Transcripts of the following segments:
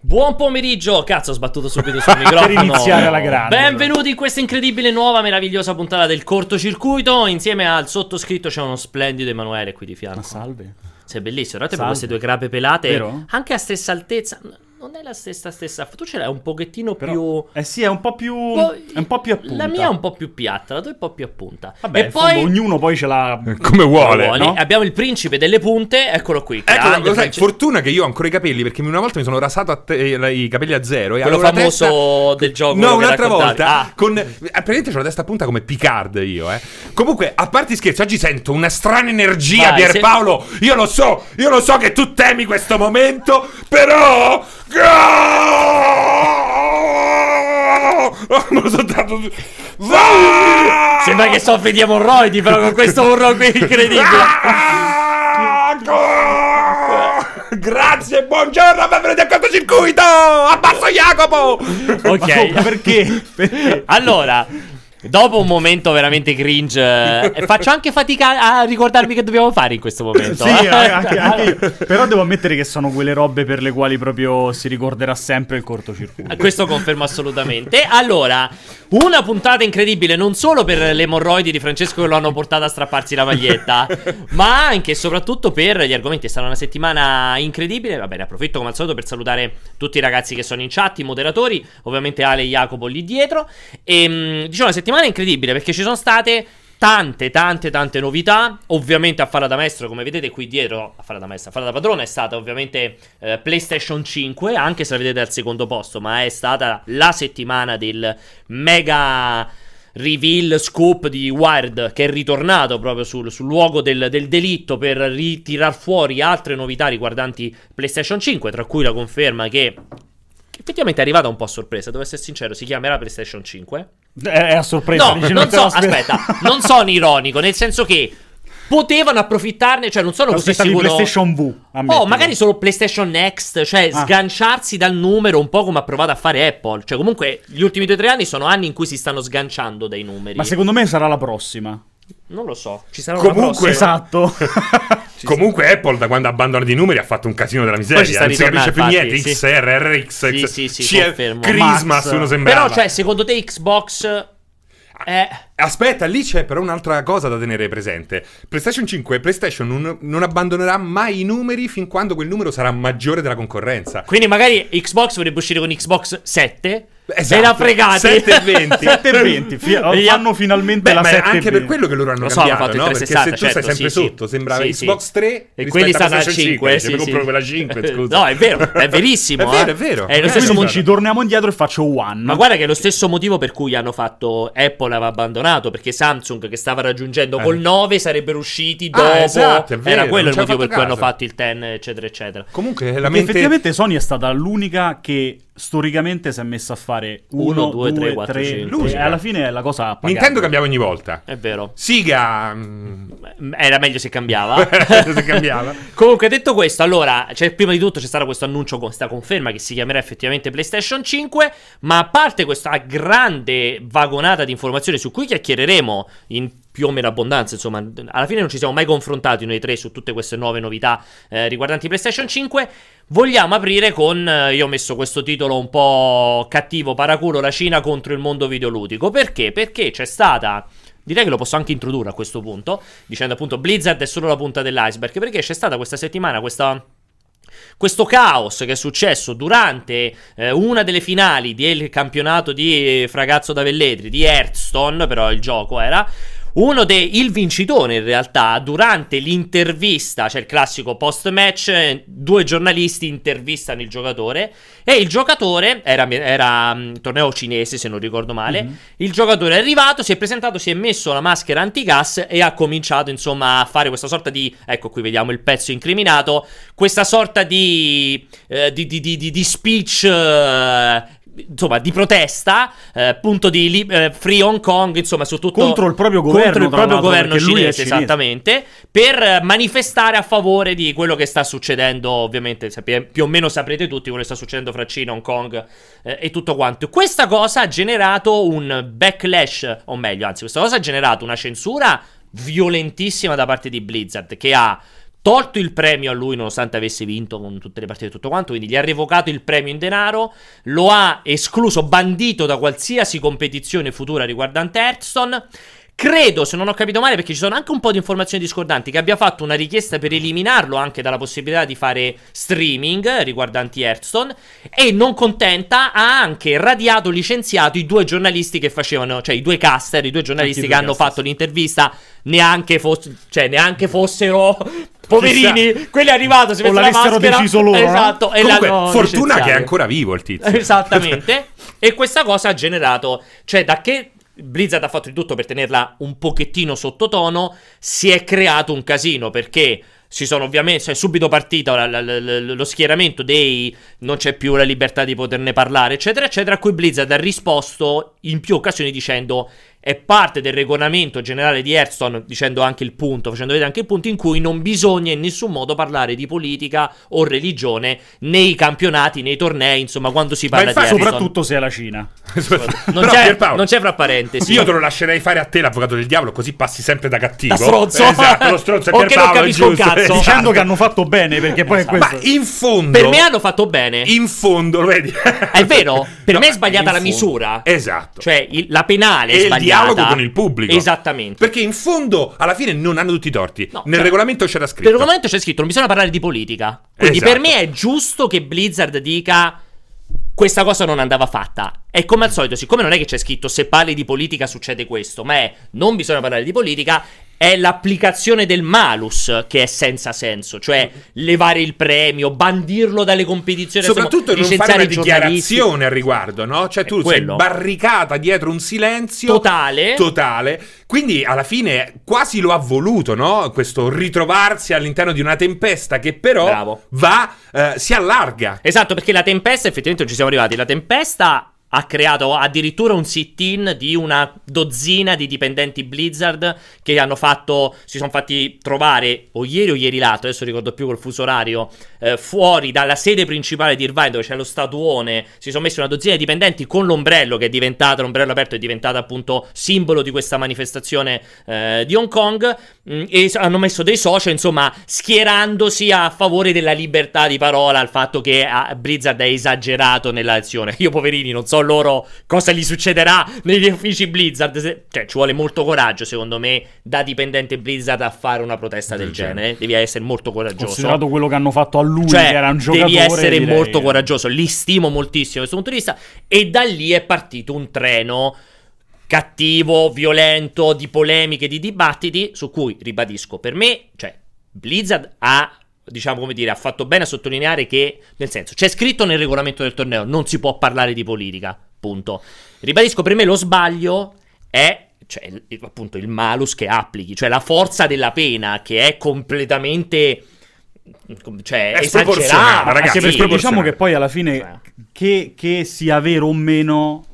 Buon pomeriggio, cazzo ho sbattuto subito sul microfono. Per iniziare alla grande, Benvenuti in questa incredibile nuova meravigliosa puntata del cortocircuito. Insieme al sottoscritto c'è uno splendido Emanuele qui di fianco. Ma salve. Sei bellissimo, guardate Salve. queste due grape pelate. Vero? Anche a stessa altezza Non è la stessa stessa Tu ce l'hai un pochettino Però, più eh sì, è un po' più. Poi- è un po' più a punta. La mia è un po' più piatta, la tua è un po' più a punta Vabbè, E in fondo poi ognuno poi ce l'ha. Come vuole. No? Abbiamo il principe delle punte, eccolo qui Ecco, lo sai, fortuna che io ho ancora i capelli perché una volta mi sono rasato te- eh, i capelli a zero. E Quello famoso testa- del gioco No, un'altra volta. Ah. Con... eh, Praticamente c'ho la testa a punta come Picard io, eh. Comunque, a parte scherzi, oggi sento una strana energia, Vai, Pierpaolo. Io lo so, io lo so che tu temi questo momento, però... Dato... Va! Sembra che soffri di emorroidi però con questo urlo qui incredibile Grazie, buongiorno, benvenuti a cortocircuito! Abbasso Jacopo! Ok Ma perché? Perché? Allora, dopo un momento veramente cringe, eh, faccio anche fatica a ricordarmi che dobbiamo fare in questo momento. Sì, eh. anche, anche. Però devo ammettere che sono quelle robe per le quali proprio si ricorderà sempre il cortocircuito. Questo confermo assolutamente. Allora, una puntata incredibile non solo per le emorroidi di Francesco che lo hanno portato a strapparsi la maglietta, ma anche e soprattutto per gli argomenti. È stata una settimana incredibile. Va bene, approfitto come al solito per salutare tutti i ragazzi che sono in chat, i moderatori, ovviamente Ale e Jacopo lì dietro. E mh, diciamo una settimana incredibile perché ci sono state tante, tante, tante novità. Ovviamente a farla da maestro, come vedete qui dietro, a farla da maestro, a farla da padrone è stata ovviamente eh, PlayStation 5, anche se la vedete al secondo posto, ma è stata la settimana del mega reveal scoop di Wired che è ritornato proprio sul, sul luogo del, del delitto per ritirar fuori altre novità riguardanti PlayStation 5, tra cui la conferma che effettivamente è arrivata un po' a sorpresa, devo essere sincero, si chiamerà PlayStation 5. È, è a sorpresa. No, non so, aspetta, non sono ironico, nel senso che potevano approfittarne, cioè non sono così sicuro. PlayStation V. ammettilo. Oh, magari solo PlayStation Next, cioè Ah. sganciarsi dal numero un po' come ha provato a fare Apple. Cioè, comunque, gli ultimi due o tre anni sono anni in cui si stanno sganciando dai numeri. Ma secondo me sarà la prossima. Non lo so, ci sarà Comunque- una prossima. Esatto. Comunque Apple da quando ha abbandonato i numeri ha fatto un casino della miseria. Non si capisce più niente. infatti, XR, RX, Sì, X- sì, sì, C- confermo. Christmas, Max. uno sembrava. Però, cioè, secondo te Xbox è... Aspetta, lì c'è però un'altra cosa da tenere presente. PlayStation 5 e PlayStation non, non abbandonerà mai i numeri fin quando quel numero sarà maggiore della concorrenza. Quindi magari Xbox vorrebbe uscire con Xbox 7. Esatto, Era fregati. 7 e 20. 7 e 20. fi- fanno finalmente Beh, la ma 7 anche per 20. quello che loro hanno Lo so, hanno cambiato, no? 360, Perché se tu certo, stai sempre sì, sotto, sì. sembrava Sì, Xbox sì. 3 E quelli a stanno al PlayStation 5, 5. sì, mi compro sì. quella 5, scusa. No, è vero, è verissimo. È vero, eh. è vero. È lo Eh, stesso Quindi motivo. ci torniamo indietro e faccio one. Ma guarda che è lo stesso motivo per cui hanno fatto Apple aveva abbandonato perché Samsung che stava raggiungendo Eh. col 9 sarebbero usciti Ah, dopo esatto, è vero, era quello il motivo per cui hanno fatto il 10 eccetera eccetera Comunque effettivamente Sony è stata l'unica che storicamente si è messa a fare Uno, 1, due, 2, tre, 3, quattro, cinque. E L'unica. alla fine la cosa. Nintendo cambiava ogni volta. è vero Siga... mm, era meglio se cambiava se cambiava. Comunque, detto questo, allora, cioè, prima di tutto c'è stato questo annuncio, questa conferma che si chiamerà effettivamente PlayStation 5. Ma a parte questa grande vagonata di informazioni su cui chiacchiereremo in più o meno abbondanza, insomma, alla fine non ci siamo mai confrontati noi tre su tutte queste nuove novità eh, riguardanti PlayStation 5. Vogliamo aprire con. eh, io ho messo questo titolo un po' cattivo, paraculo, la Cina contro il mondo videoludico. Perché? Perché c'è stata. Direi che lo posso anche introdurre a questo punto, dicendo appunto Blizzard è solo la punta dell'iceberg, perché c'è stata questa settimana questa questo caos che è successo durante eh, una delle finali del campionato di Fragazzo da Velletri di Hearthstone, però il gioco era uno dei il vincitore in realtà durante l'intervista, cioè il classico post match, eh, due giornalisti intervistano il giocatore e il giocatore era, era mm, torneo cinese se non ricordo male. Il giocatore è arrivato, si è presentato, si è messo la maschera antigas e ha cominciato insomma a fare questa sorta di ecco qui vediamo il pezzo incriminato, questa sorta di eh, di, di- di speech eh, insomma, di protesta, eh, appunto di li- eh, Free Hong Kong, insomma, su tutto Contro il proprio governo, contro il proprio governo cinese, esattamente, per manifestare a favore di quello che sta succedendo, ovviamente, sappia- più o meno saprete tutti quello che sta succedendo fra Cina, Hong Kong eh, e tutto quanto. Questa cosa ha generato un backlash, o meglio, anzi, questa cosa ha generato una censura violentissima da parte di Blizzard, che ha tolto il premio a lui nonostante avesse vinto con tutte le partite e tutto quanto, quindi gli ha revocato il premio in denaro, lo ha escluso, bandito da qualsiasi competizione futura riguardante Hearthstone. Credo, se non ho capito male, perché ci sono anche un po' di informazioni discordanti, che abbia fatto una richiesta per eliminarlo anche dalla possibilità di fare streaming riguardanti Hearthstone. E non contenta, ha anche radiato, licenziato i due giornalisti che facevano, cioè i due caster, i due giornalisti Anche che due hanno caster, fatto l'intervista, neanche, foss- cioè, neanche fossero poverini. Quelli è arrivato, si mette la maschera. deciso loro, no? Esatto, e Comunque, fortuna che è licenziato. ancora vivo il tizio. Esattamente. e questa cosa ha generato, cioè da che Blizzard ha fatto di tutto per tenerla un pochettino sottotono, si è creato un casino perché si sono ovviamente, cioè subito partito la- la- la- lo schieramento dei non c'è più la libertà di poterne parlare, eccetera, eccetera, a cui Blizzard ha risposto in più occasioni dicendo è parte del regolamento generale di Hearthstone, dicendo anche il punto, facendo vedere anche il punto in cui non bisogna in nessun modo parlare di politica o religione nei campionati, nei tornei, insomma, quando si parla infatti- di Hearthstone. Soprattutto se è la Cina. Non, Però, c'è, non c'è fra parentesi. Io te lo lascerei fare a te l'avvocato del diavolo, così passi sempre da cattivo. Da stronzo. Esatto, lo stronzo è O che non capisco un giusto, cazzo. esatto. Dicendo che hanno fatto bene, perché poi è Esatto. questo. Ma in fondo... Per me hanno fatto bene. In fondo, lo vedi? È vero? Per No, me è sbagliata la fondo. misura. Esatto. Cioè, il- la penale è sbagliata. Dialogo con il pubblico. Esattamente. Perché in fondo, alla fine, non hanno tutti i torti. No, Nel cioè, regolamento c'era scritto. Il regolamento c'è scritto: non bisogna parlare di politica. Quindi Esatto. per me è giusto che Blizzard dica. Questa cosa non andava fatta. E come al solito, siccome non è che c'è scritto se parli di politica succede questo, ma è non bisogna parlare di politica, è l'applicazione del malus che è senza senso. Cioè levare il premio, bandirlo dalle competizioni, Soprattutto non fare una dichiarazione al riguardo, no? Cioè tu sei quello. barricata dietro un silenzio Totale. totale. Quindi alla fine quasi lo ha voluto, no? Questo ritrovarsi all'interno di una tempesta che però Bravo. va, eh, si allarga. Esatto, perché la tempesta, effettivamente ci siamo arrivati. La tempesta ha creato addirittura un sit-in di una dozzina di dipendenti Blizzard che hanno fatto, si sono fatti trovare o ieri o ieri l'altro, adesso ricordo più col fuso orario, eh, fuori dalla sede principale di Irvine dove c'è lo statuone, si sono messi una dozzina di dipendenti con l'ombrello che è diventato, l'ombrello aperto è diventato appunto simbolo di questa manifestazione eh, di Hong Kong mh, e s- hanno messo dei social, insomma, schierandosi a favore della libertà di parola, al fatto che ah, Blizzard è esagerato nella azione. Io poverini non so loro cosa gli succederà negli uffici Blizzard, se- cioè ci vuole molto coraggio secondo me da dipendente Blizzard a fare una protesta del Del genere, devi essere molto coraggioso. Considerato quello che hanno fatto a lui, Cioè, che era un giocatore. devi essere direi- molto coraggioso. Li stimo moltissimo da questo punto di vista. E da lì è partito un treno cattivo, violento, di polemiche, di dibattiti, su cui, ribadisco, per me, cioè, Blizzard ha, diciamo come dire, ha fatto bene a sottolineare che, nel senso, c'è scritto nel regolamento del torneo, non si può parlare di politica, punto. Ribadisco, per me lo sbaglio è cioè, appunto il malus che applichi, cioè la forza della pena che è completamente cioè È esagerata, ragazzi, è diciamo che poi alla fine, Eh. che, che sia vero o meno,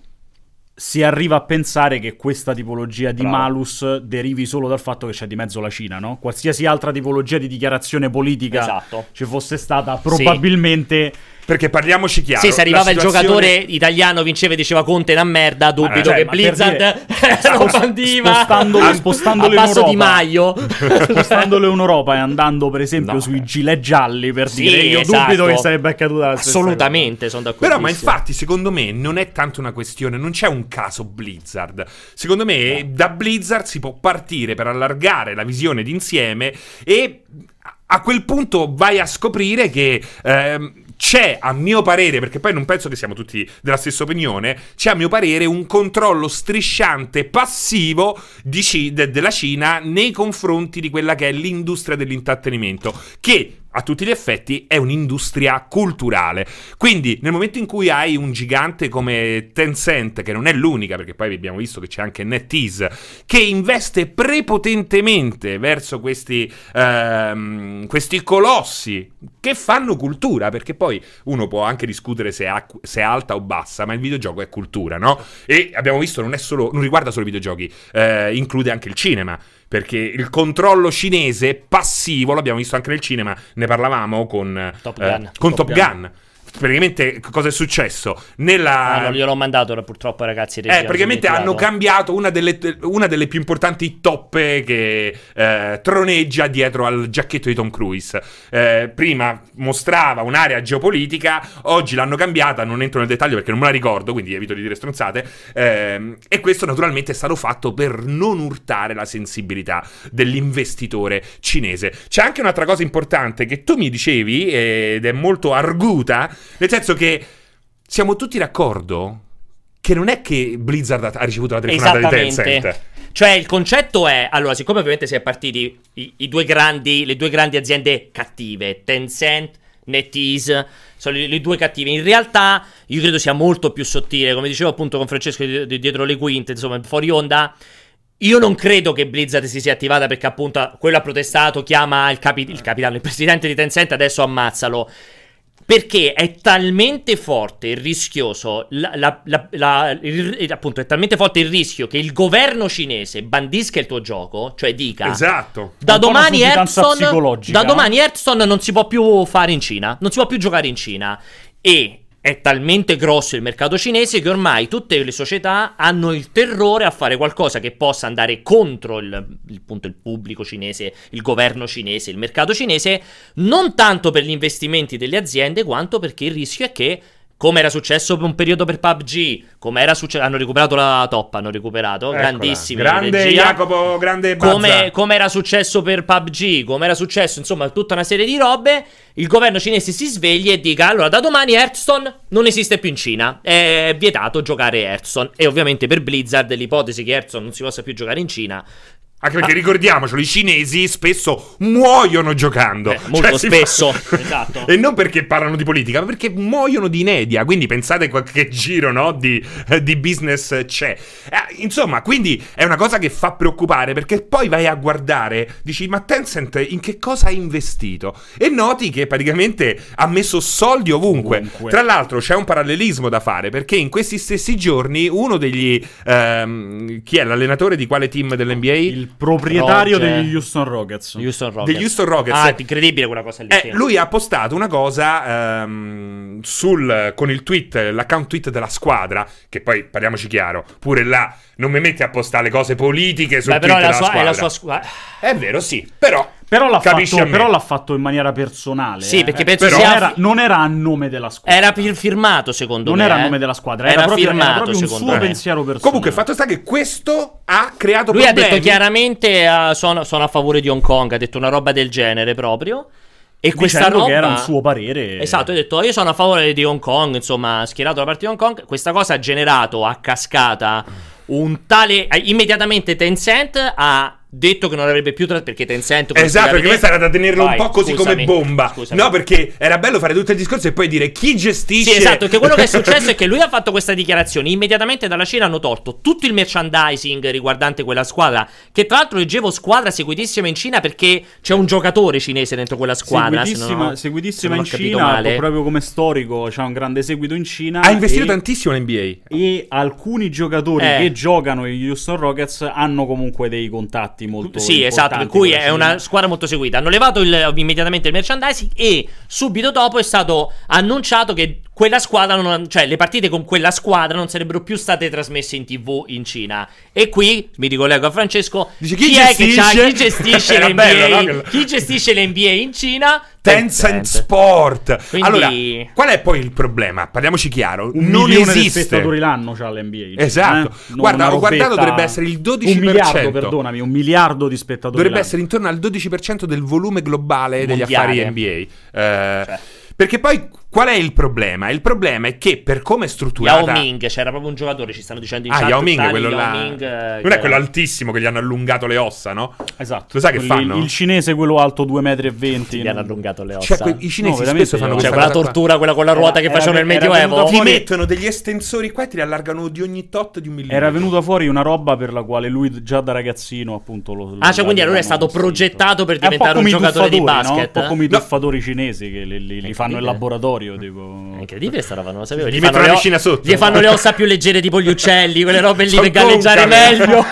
si arriva a pensare che questa tipologia di Bravo. malus derivi solo dal fatto che c'è di mezzo la Cina, no? Qualsiasi altra tipologia di dichiarazione politica Esatto. ci fosse stata, probabilmente... Perché parliamoci chiaro. Sì, se arrivava la il situazione- giocatore italiano, vinceva e diceva Conte è una merda, dubito cioè, che Blizzard dire, lo bandiva spostandolo- a- spostandolo a in passo di. Maio. Spostandolo in Europa e andando per esempio No, sui eh. gilet gialli per Sì, dire io esatto. dubito che sarebbe accaduta Assolutamente, sono d'accordo. Però, ma infatti, secondo me non è tanto una questione, non c'è un caso Blizzard. Secondo me, da Blizzard si può partire per allargare la visione d'insieme e a- a quel punto vai a scoprire che. ehm, c'è, a mio parere, perché poi non penso che siamo tutti della stessa opinione, c'è a mio parere un controllo strisciante passivo Ci- de- della Cina nei confronti di quella che è l'industria dell'intrattenimento, che a tutti gli effetti è un'industria culturale. Quindi nel momento in cui hai un gigante come Tencent, che non è l'unica, perché poi abbiamo visto che c'è anche NetEase, che investe prepotentemente verso questi, ehm, questi colossi che fanno cultura, perché poi uno può anche discutere se ac- se è alta o bassa, ma il videogioco è cultura, no? E abbiamo visto, non, solo, non riguarda solo i videogiochi, eh, include anche il cinema. Perché il controllo cinese passivo, l'abbiamo visto anche nel cinema, ne parlavamo con Top eh, Gun. con Top Top Gun. Gun. Praticamente cosa è successo? Nella... Ah, non gliel'ho mandato purtroppo ragazzi. Eh, praticamente hanno cambiato una delle, una delle più importanti toppe che eh, troneggia dietro al giacchetto di Tom Cruise. Eh, prima mostrava un'area geopolitica, oggi l'hanno cambiata, non entro nel dettaglio perché non me la ricordo, quindi evito di dire stronzate. Ehm, e questo naturalmente è stato fatto per non urtare la sensibilità dell'investitore cinese. C'è anche un'altra cosa importante che tu mi dicevi, ed è molto arguta, nel senso che siamo tutti d'accordo che non è che Blizzard ha- ricevuto la telefonata di Tencent. Cioè, il concetto è: allora, siccome ovviamente si è partiti i, i due grandi, le due grandi aziende cattive, Tencent, NetEase, sono le, le due cattive. In realtà, io credo sia molto più sottile. Come dicevo appunto con Francesco di- di- dietro le quinte, insomma, fuori onda. Io non credo che Blizzard si sia attivata perché appunto quello ha protestato, chiama il, capi- il capitano, il presidente di Tencent, adesso ammazzalo. Perché è talmente forte il rischioso, la- la- la- la- il- appunto è talmente forte il rischio che il governo cinese bandisca il tuo gioco, cioè dica Esatto. da domani psicologica. da domani Hearthstone non si può più fare in Cina, non si può più giocare in Cina e è talmente grosso il mercato cinese che ormai tutte le società hanno il terrore a fare qualcosa che possa andare contro il, il- appunto, il pubblico cinese, il governo cinese, il mercato cinese, non tanto per gli investimenti delle aziende quanto perché il rischio è che come era successo per un periodo per PUBG, come era successo, hanno recuperato la top, hanno recuperato, Eccola. grandissimi Grande. Jacopo, grande Bazza. Come, come era successo per PUBG, come era successo, insomma, tutta una serie di robe. Il governo cinese si sveglia e dica: Allora, da domani Hearthstone non esiste più in Cina. È vietato giocare Hearthstone. E ovviamente per Blizzard l'ipotesi che Hearthstone non si possa più giocare in Cina. Anche perché ricordiamocelo, i cinesi spesso muoiono giocando. Eh, molto si spesso. fa- Esatto. E non perché parlano di politica, ma perché muoiono di inedia. Quindi pensate qualche giro no, di, eh, di business c'è. Eh, insomma, quindi è una cosa che fa preoccupare perché poi vai a guardare, dici, ma Tencent in che cosa ha investito? E noti che praticamente ha messo soldi ovunque. Ovunque. Tra l'altro c'è un parallelismo da fare perché in questi stessi giorni uno degli... ehm, chi è l'allenatore di quale team dell'NBA? Il proprietario Roger. degli Houston Rockets. Houston Rockets. Degli Houston Rockets. Ah, incredibile quella cosa lì. Eh, sì. lui ha postato una cosa ehm, sul, con il tweet, l'account tweet della squadra, che poi parliamoci chiaro, pure là non mi metti a postare le cose politiche sul Beh, però tweet è la, della sua, è la squadra. sua squadra. È vero, sì, però Però l'ha, capisci fatto, però l'ha fatto in maniera personale. Sì, eh. perché penso Però sia- non era, non era a nome della squadra. Era fir- firmato, secondo non me. era a eh. nome della squadra, Era, era, proprio, era firmato, proprio un secondo suo me. pensiero personale. Comunque, il fatto sta che questo ha creato Lui ha problemi. detto chiaramente eh, sono, sono a favore di Hong Kong, ha detto una roba del genere proprio. E questa roba che era un suo parere. Esatto, ha detto io sono a favore di Hong Kong, insomma, ha schierato la parte di Hong Kong. Questa cosa ha generato a cascata un tale eh, immediatamente Tencent ha detto che non avrebbe più tra- perché Tencent Esatto, perché te- era da tenerlo Vai, un po' così scusami, come bomba. scusami. No, perché era bello fare tutto il discorso e poi dire chi gestisce. Sì, esatto, che quello che è successo è che lui ha fatto questa dichiarazione. Immediatamente dalla Cina hanno tolto tutto il merchandising riguardante quella squadra. Che tra l'altro leggevo squadra seguitissima in Cina perché c'è un giocatore cinese dentro quella squadra. se seguitissima, non ho- seguitissima se non in Cina, male. proprio come storico, c'ha un grande seguito in Cina. Ha investito e, tantissimo l'NBA. E alcuni giocatori Eh. che giocano gli Houston Rockets hanno comunque dei contatti molto Sì, esatto, per cui è una squadra molto seguita. Hanno levato il- immediatamente il merchandising e subito dopo è stato annunciato che quella squadra, non- cioè le partite con quella squadra non sarebbero più state trasmesse in tv in Cina. E qui mi ricollego a Francesco. Dice, chi è che c'ha- gestisce? chi gestisce l'NBA? bello, no? Chi gestisce l'NBA in Cina? Tencent Sport. Quindi- Allora, qual è poi il problema? Parliamoci chiaro. un non milione di esiste. spettatori l'anno c'ha l'NBA. Esatto. eh? Guarda, ho guardato, dovrebbe essere il 12%. Un miliardo, perdonami, un miliardo di spettatori Dovrebbe l'anno. essere intorno al 12% del volume globale degli Mondiale. affari NBA. Eh, Cioè. Perché poi qual è il problema? Il problema è che per come è Yao strutturata Ming, c'era proprio un giocatore, ci stanno dicendo in Ah, chat. Yao Ming, quello Yao là. Ming, eh, non che è quello altissimo che gli hanno allungato le ossa, no? Esatto. Lo sai che fanno? Il cinese, quello alto 2,20 m. Gli hanno allungato le ossa. Cioè, que- i cinesi No, spesso fanno cioè, Cioè, quella cosa qua. tortura, quella con la ruota Era- che facevano nel Medioevo. Ti mettono degli estensori qua e ti li allargano di ogni tot di un millimetro. Era venuta fuori una roba per la quale lui già da ragazzino appunto lo Ah, cioè, quindi allora è stato progettato per È un po' diventare un giocatore di no? basket, Un po' come i tuffatori cinesi che li, fanno in incredibile. Laboratorio, tipo... È incredibile sta roba, non lo sapevo. Gli Gli, fanno la le o- piscina sotto. Gli fanno le ossa più leggere tipo gli uccelli, quelle robe lì per galleggiare meglio.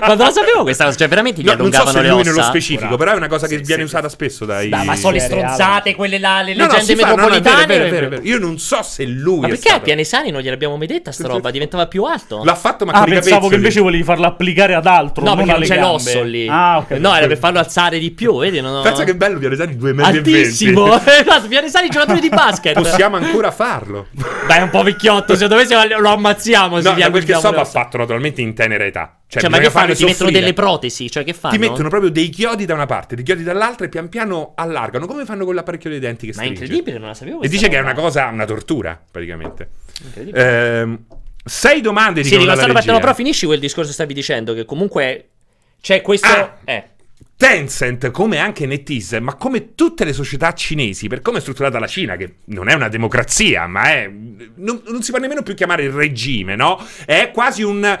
ma non la sapevo questa cosa, cioè veramente gli No, non so allungavano se le lui ossa. nello specifico, però è una cosa che Sì, viene sì. usata spesso dai. Dai, ma sono le stronzate, quelle là, le No, leggende no, metropolitane. vero, vero, vero. Io non so se lui Ma perché a Pianesani non gliel'abbiamo mai detta sta roba? Diventava più alto? L'ha fatto ma Ah, con pensavo che invece volevi farlo applicare ad altro, No, non perché non alle c'è l'osso lì. Ah, ok. No, era per farlo alzare di più, vedi? Non ho- Pensa che bello Pianesani 2 metri e 20. Altissimo. Esatto, Pianesani giocatori di basket. Possiamo ancora farlo. Dai, è un po' vecchiotto, se lo ammazziamo No, quel che so va fatto naturalmente in tenera età. Cioè, Cioè, ma che fanno? Ti mettono soffrire. delle protesi? Cioè, che fanno? Ti mettono proprio dei chiodi da una parte, dei chiodi dall'altra e pian piano allargano, come fanno con l'apparecchio dei denti che Ma è incredibile, non la sapevo. E dice che è roba. una cosa, una tortura, praticamente. Incredibile. Ehm, sei domande Sì, dico, dalla stanno partendo, però finisci quel discorso che stavi dicendo, che comunque c'è questo... Ah! Eh. Tencent, come anche NetEase, ma come tutte le società cinesi, per come è strutturata la Cina, che non è una democrazia, ma è. Non, non si può nemmeno più chiamare il regime, no? È quasi un.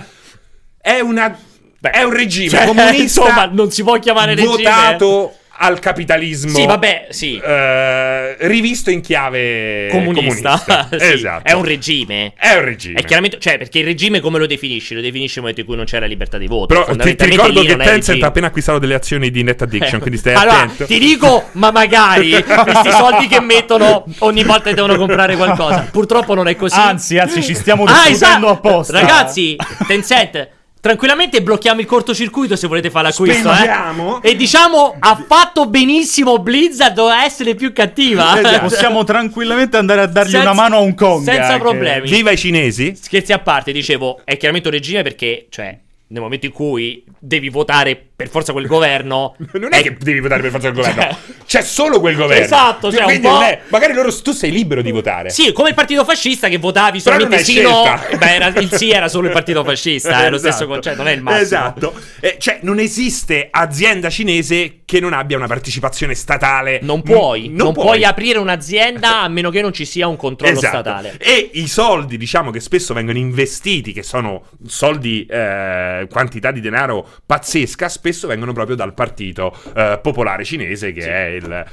È una. è un regime Cioè, comunista insomma, non si può chiamare regime. votato al capitalismo. Sì, vabbè, sì. eh, rivisto in chiave Comunista. comunista. Sì, Esatto. È un regime. È un regime. È chiaramente, cioè, perché il regime come lo definisci? Lo definisci nel momento in cui non c'era libertà di voto. Però ti, ti ricordo che Tencent ha appena acquistato delle azioni di Net Addiction, Eh, quindi stai allora, attento. ti dico, ma magari questi soldi che mettono ogni volta che devono comprare qualcosa. Purtroppo non è così. Anzi, anzi, ci stiamo Ah, discutendo esatto. apposta. Ragazzi, Tencent, tranquillamente blocchiamo il cortocircuito se volete fare l'acquisto. Spendiamo. Eh? E diciamo, ha fatto benissimo Blizzard a essere più cattiva. Esatto. Possiamo tranquillamente andare a dargli Senza- una mano a Hong Kong. senza anche. problemi. Viva i cinesi. Scherzi a parte, dicevo, è chiaramente un regime perché, cioè, nel momento in cui devi votare per forza quel governo. Non è che devi votare per forza del governo, Cioè- c'è solo quel governo. Esatto, cioè, un Quindi non è- magari loro tu sei libero di votare. Sì, come il partito fascista che votavi solamente non sì no. Beh, era- il sì era solo il partito fascista, è lo stesso Esatto. concetto, non è il massimo. Esatto. Eh, cioè, non esiste azienda cinese che non abbia una partecipazione statale. Non puoi, Mm, non, puoi aprire un'azienda a meno che non ci sia un controllo Esatto. statale. E i soldi, diciamo, che spesso vengono investiti, che sono soldi, eh, quantità di denaro pazzesca, spesso vengono proprio dal partito eh, popolare cinese, che è il.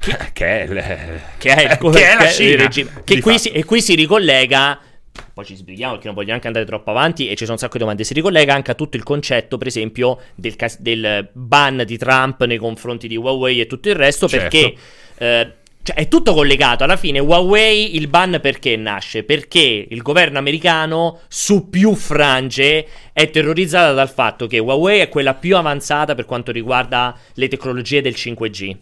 Che è il. Che è, il, che è la Cina. regime. Che qui si, e qui si ricollega. Poi ci sbrighiamo perché non voglio neanche andare troppo avanti e ci sono un sacco di domande. Si ricollega anche a tutto il concetto, per esempio, del, cas- del ban di Trump nei confronti di Huawei e tutto il resto, Certo. perché eh, cioè, è tutto collegato. Alla fine, Huawei il ban perché nasce? Perché il governo americano su più frange è terrorizzato dal fatto che Huawei è quella più avanzata per quanto riguarda le tecnologie del 5G.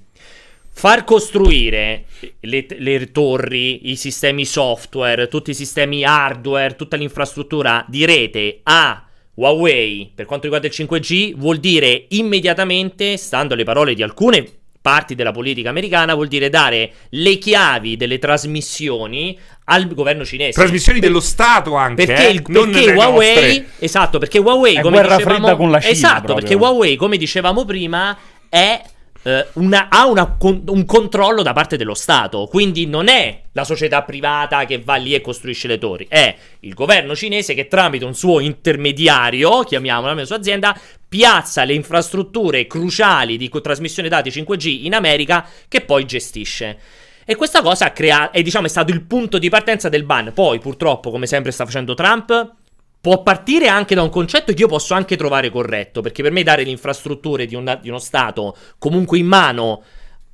Far costruire le, le torri, i sistemi software, tutti i sistemi hardware, tutta l'infrastruttura di rete a Huawei per quanto riguarda il 5G vuol dire immediatamente, stando alle parole di alcune parti della politica americana, vuol dire dare le chiavi delle trasmissioni al governo cinese. Trasmissioni dello Stato anche. Perché, eh, il, non perché Huawei, nostre. esatto, perché Huawei, È come guerra dicevamo, fredda con la Cina, esatto, proprio. perché Huawei, come dicevamo prima, è eh, una- ha una un controllo da parte dello Stato, quindi non è la società privata che va lì e costruisce le torri, è il governo cinese che tramite un suo intermediario, chiamiamola la sua azienda, piazza le infrastrutture cruciali di trasmissione dati 5G in America che poi gestisce. E questa cosa crea- è, diciamo, è stato il punto di partenza del ban. Poi, purtroppo, come sempre sta facendo Trump, può partire anche da un concetto che io posso anche trovare corretto, perché per me dare le infrastrutture di, una- di uno Stato comunque in mano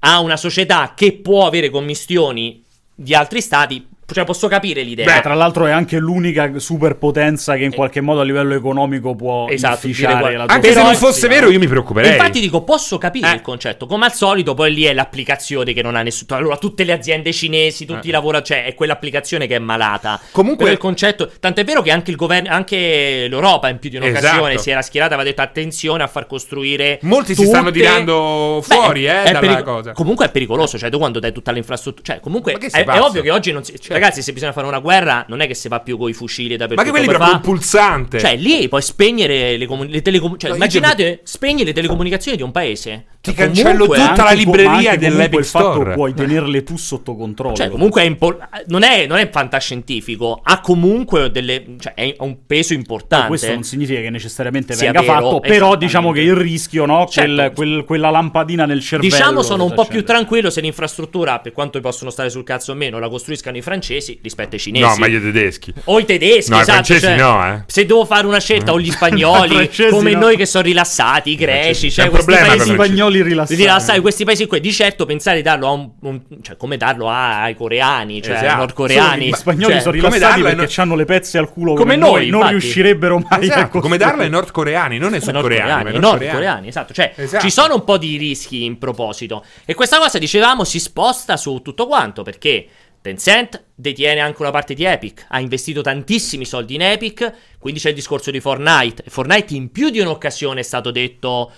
a una società che può avere commistioni di altri Stati, cioè posso capire l'idea. Beh, tra l'altro è anche l'unica superpotenza che in qualche modo a livello economico può Eh. Esatto, guarda- la Anche Però- se non fosse sì, vero, io mi preoccuperei. Infatti dico, posso capire Eh. il concetto. Come al solito, poi lì è l'applicazione che non ha nessuno. Allora, tutte le aziende cinesi, tutti Eh. i lavoratori, cioè è quell'applicazione che è malata. Comunque- Però il concetto, tant'è vero che anche il governo, anche l'Europa in più di un'occasione Esatto. si era schierata, aveva detto attenzione a far costruire. Molti si stanno tutte- tirando fuori, eh, è dalla perico- cosa. Comunque è pericoloso, cioè tu quando dai tutta l'infrastruttura, cioè comunque è, è ovvio che oggi non si Certo. Ragazzi, se bisogna fare una guerra non è che si va più con i fucili dappertutto. Ma che quelli proprio fa- un pulsante. cioè, lì puoi spegnere le, comu- le telecomunicazioni. Cioè, immaginate, spegni le telecomunicazioni di un paese. Ti Comunque, cancello tutta Anche la libreria dell'Epic comunque il fatto Store. puoi tenerle tu sotto controllo. Cioè, comunque è impo- non, è, non è fantascientifico, ha comunque delle, cioè, è- un peso importante. questo non significa che necessariamente venga vero, fatto, però diciamo che il rischio, no? Certo. Quel- quel- quella lampadina nel cervello. Diciamo sono un po' più tranquillo se l'infrastruttura, per quanto possono stare sul cazzo o meno, la costruiscano i francesi rispetto ai cinesi. No, ma gli tedeschi. O i tedeschi, No, i esatto. francesi cioè, no, eh. Se devo fare una scelta, o gli I spagnoli, francesi come no. noi che sono rilassati, i greci, C'è cioè questi problema paesi I spagnoli rilassati. rilassati, questi paesi qui. Di certo pensare di darlo a un, un- cioè come darlo a- ai coreani, cioè Esatto. ai nordcoreani. Gli spagnoli cioè, sono come rilassati perché no- hanno le pezze al culo Come come, noi, non infatti. riuscirebbero mai a Esatto, come costruire. darla ai nordcoreani, non ai sudcoreani, nordcoreani, esatto. Cioè, Esatto. ci sono un po' di rischi in proposito. E questa cosa, dicevamo, si sposta su tutto quanto perché Tencent detiene anche una parte di Epic, ha investito tantissimi soldi in Epic, quindi c'è il discorso di Fortnite. Fortnite in più di un'occasione è stato detto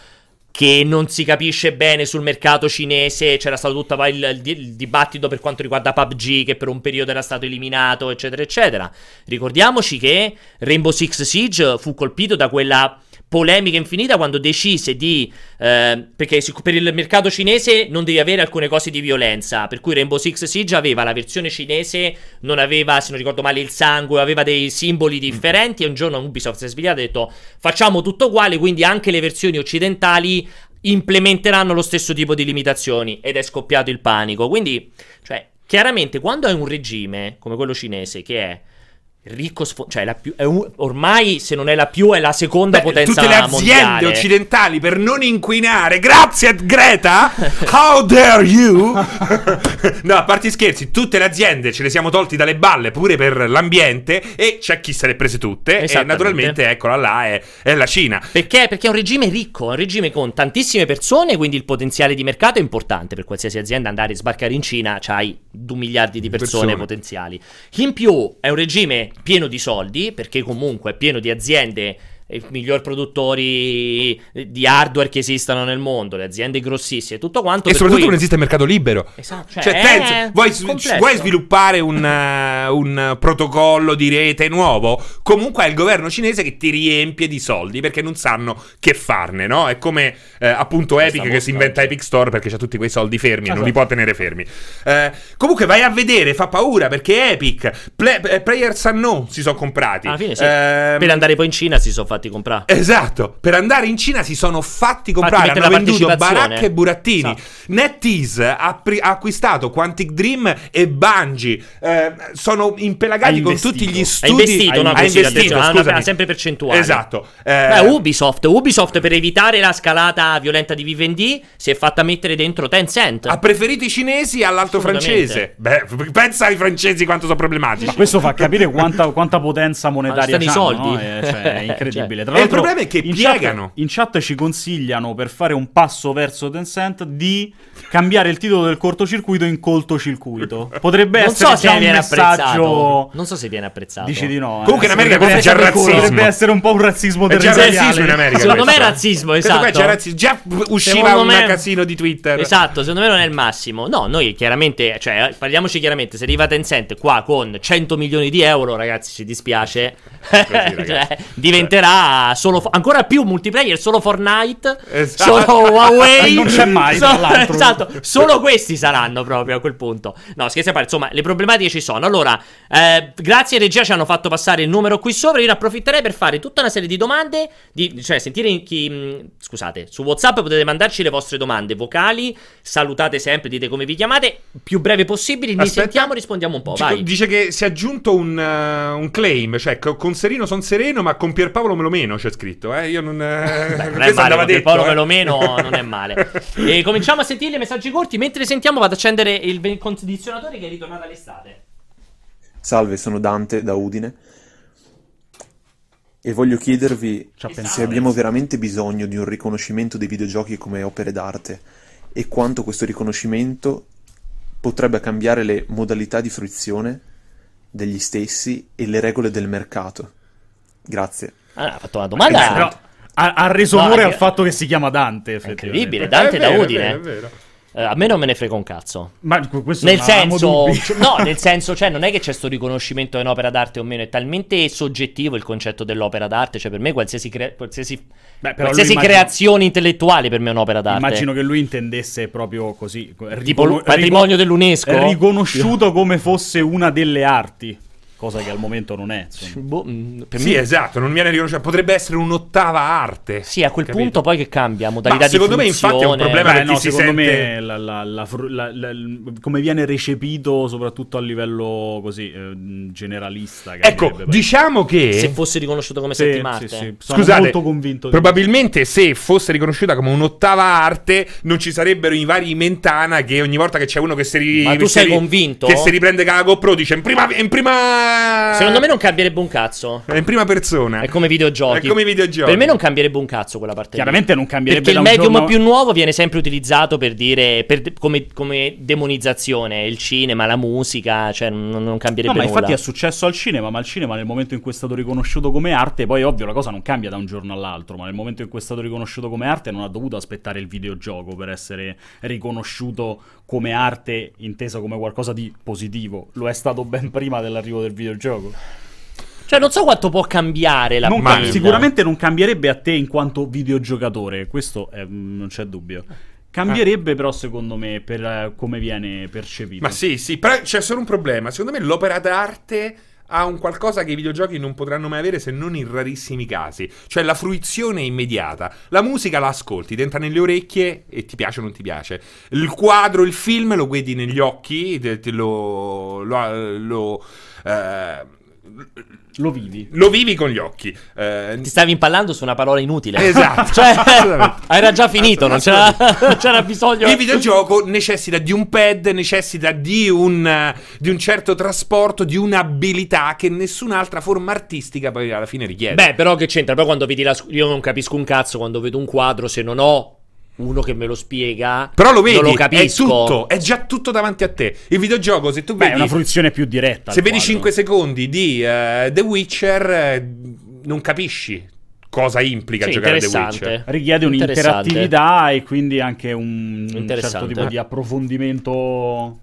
che non si capisce bene sul mercato cinese, c'era stato tutto il- il dibattito per quanto riguarda PUBG che per un periodo era stato eliminato, eccetera, eccetera. Ricordiamoci che Rainbow Six Siege fu colpito da quella polemica infinita quando decise di eh, perché per il mercato cinese non devi avere alcune cose di violenza per cui Rainbow Six Siege aveva la versione cinese non aveva se non ricordo male il sangue aveva dei simboli differenti e un giorno Ubisoft si è svegliato e ha detto facciamo tutto uguale quindi anche le versioni occidentali implementeranno lo stesso tipo di limitazioni. Ed è scoppiato il panico. Quindi cioè chiaramente quando hai un regime come quello cinese che è ricco sfo- cioè la più, è un- ormai se non è la più è la seconda Beh, potenza tutte le aziende mondiale. occidentali per non inquinare, grazie a Greta, how dare you? no, a parte scherzi, tutte le aziende ce le siamo tolti dalle balle pure per l'ambiente e c'è chi se le prese tutte e naturalmente eccola là è, è la Cina. Perché? Perché è un regime ricco, è un regime con tantissime persone, quindi il potenziale di mercato è importante per qualsiasi azienda andare a sbarcare in Cina, c'hai 2 miliardi di persone, Persone. potenziali. In più è un regime pieno di soldi, perché comunque è pieno di aziende i miglior produttori di hardware che esistano nel mondo, le aziende grossissime, tutto quanto. E soprattutto cui- non esiste mercato libero. Esatto, cioè, Cioè, Tencent, vuoi, vuoi sviluppare un, eh, un protocollo di rete nuovo? Comunque è il governo cinese che ti riempie di soldi perché non sanno che farne, no? È come eh, appunto Epic che si inventa. Epic Store perché c'ha tutti quei soldi fermi e non li Esatto. può tenere fermi. Eh, comunque vai a vedere, fa paura perché Epic, Play- eh, Players Unknown si sono comprati. Alla fine sì. Ehm, Per andare poi in Cina si sono fatti comprare. Esatto, per andare in Cina si sono fatti comprare, mettere hanno venduto baracche e burattini. Esatto. NetEase ha, pri- ha acquistato Quantic Dream e Bungie, eh, sono impelagati Ha con tutti gli Ha studi. investito, no? ha investito, ha ha sempre percentuali. Esatto. Eh, Beh, Ubisoft, Ubisoft per evitare la scalata violenta di Vivendi si è fatta mettere dentro Tencent. ha preferito i cinesi all'alto Assolutamente. francese. Beh, pensa ai francesi quanto sono problematici. Ma questo fa capire quanta, quanta potenza monetaria stanno i c'hanno, soldi. no? È, cioè, è incredibile. Tra E il problema è che in piegano. Chat, in chat ci consigliano per fare un passo verso Tencent di cambiare il titolo del cortocircuito in coltocircuito. Potrebbe non essere so se già un viene apprezzato. messaggio. Non so se viene apprezzato. Dici di no. eh. Comunque in America Potrebbe questo è già essere- razzismo. Potrebbe essere un po' un razzismo È già territoriale. razzismo in America. Secondo me è questo. razzismo, Questo qua esatto. c'è razzismo. Già usciva Secondo un me- casino di Twitter. Esatto, secondo me non è il massimo. No, noi chiaramente, cioè, parliamoci chiaramente, se arriva Tencent qua con 100 milioni di euro, ragazzi, ci dispiace. ragazzi. Cioè, diventerà solo ancora più multiplayer, solo Fortnite, Esatto. solo Huawei. Non c'è mai, l'altro. Esatto, solo questi saranno proprio a quel punto. No, scherzi a parte, insomma, le problematiche ci sono. Allora, eh, grazie regia ci hanno fatto passare il numero qui sopra, io ne approfitterei per fare tutta una serie di domande, di, cioè sentire chi mh, scusate, su WhatsApp potete mandarci le vostre domande vocali, salutate sempre, dite come vi chiamate, più breve possibili, ne sentiamo, rispondiamo un po', Dice- vai. Dice che si è aggiunto un, eh, un claim, cioè co- con Serino son sereno, ma con Pierpaolo me lo meno c'è scritto. Eh? Io non. eh, Beh, non è male, detto. Paolo eh. Melomeno non è male. E cominciamo a sentire i messaggi corti. Mentre li sentiamo, vado ad accendere il condizionatore che è ritornato all'estate. Salve, sono Dante da Udine e voglio chiedervi se abbiamo veramente bisogno di un riconoscimento dei videogiochi come opere d'arte e quanto questo riconoscimento potrebbe cambiare le modalità di fruizione degli stessi e le regole del mercato. Grazie. Ah, ha fatto una domanda. Eh, però ha, ha reso No, onore è- al fatto che si chiama Dante. Incredibile. Dante è da vero, è Udine. vero, è vero. Eh, a me non me ne frega un cazzo. Ma questo Nel senso, cioè, no, nel senso, cioè, non è che c'è sto riconoscimento di un'opera d'arte o meno, è talmente soggettivo il concetto dell'opera d'arte. Cioè, per me, qualsiasi, crea- qualsiasi, Beh, qualsiasi immagino- creazione intellettuale per me è un'opera d'arte. Immagino che lui intendesse proprio così. Tipo ricono- patrimonio dell'UNESCO? Riconosciuto come fosse una delle arti. Cosa che al momento non è. Boh, mm, per Sì, me- esatto, non viene riconosciuto. Potrebbe essere un'ottava arte. Sì, a quel Capito? punto poi che cambia, modalità Ma secondo di me, infatti, è un problema Beh, che no, si secondo sente- me la- la- la come viene recepito soprattutto a livello così eh, generalista. Ecco, cambierebbe diciamo che... Se fosse riconosciuto come Sì, settimana. sì, sì. Sono Scusate, molto convinto di probabilmente se fosse riconosciuta come un'ottava arte, non ci sarebbero i vari Mentana che ogni volta che c'è uno che si ri- Ma tu che sei si ri- convinto? Che si riprende con la GoPro dice in prima, in prima Secondo me non cambierebbe un cazzo. è in prima persona. È come i videogiochi. È come i videogiochi. Per me non cambierebbe un cazzo quella parte. lì. Chiaramente non cambierebbe Perché il da un medium giorno- più nuovo viene sempre utilizzato per dire per come, come demonizzazione. Il cinema, la musica, cioè non, non No, cambierebbe ma nulla. infatti è successo al cinema, ma il cinema nel momento in cui è stato riconosciuto come arte, poi ovvio la cosa non cambia da un giorno all'altro, ma nel momento in cui è stato riconosciuto come arte non ha dovuto aspettare il videogioco per essere riconosciuto come arte intesa come qualcosa di positivo. Lo è stato ben prima dell'arrivo del videogioco. Cioè, non so quanto può cambiare la Non ma- ca- band. sicuramente non cambierebbe a te in quanto videogiocatore, questo è- non c'è dubbio. Cambierebbe però secondo me per eh, come viene percepito. Ma sì, sì, però c'è solo un problema. Secondo me l'opera d'arte ha un qualcosa che i videogiochi non potranno mai avere se non in rarissimi casi. Cioè la fruizione immediata. La musica la ascolti, ti entra nelle orecchie e ti piace o non ti piace. Il quadro, il film lo vedi negli occhi, te- te lo... lo, lo eh, Lo vivi. lo vivi con gli occhi. Eh, Ti stavi impallando su una parola inutile. Esatto. cioè, era già finito, non c'era, non c'era bisogno. Il videogioco necessita di un pad, necessita di un, di un certo trasporto, di un'abilità che nessun'altra forma artistica poi alla fine richiede. Beh, però che c'entra? Poi quando vedi la Io non capisco un cazzo quando vedo un quadro se non ho uno che me lo spiega. Però lo vedi, non lo è capisco. tutto, è già tutto davanti a te. Il videogioco, se tu Beh, è vedi, una fruizione più diretta. se vedi quadro. 5 secondi di eh, The Witcher, eh, non capisci cosa implica Sì, giocare The. Witcher. richiede un'interattività e quindi anche un, un certo tipo di approfondimento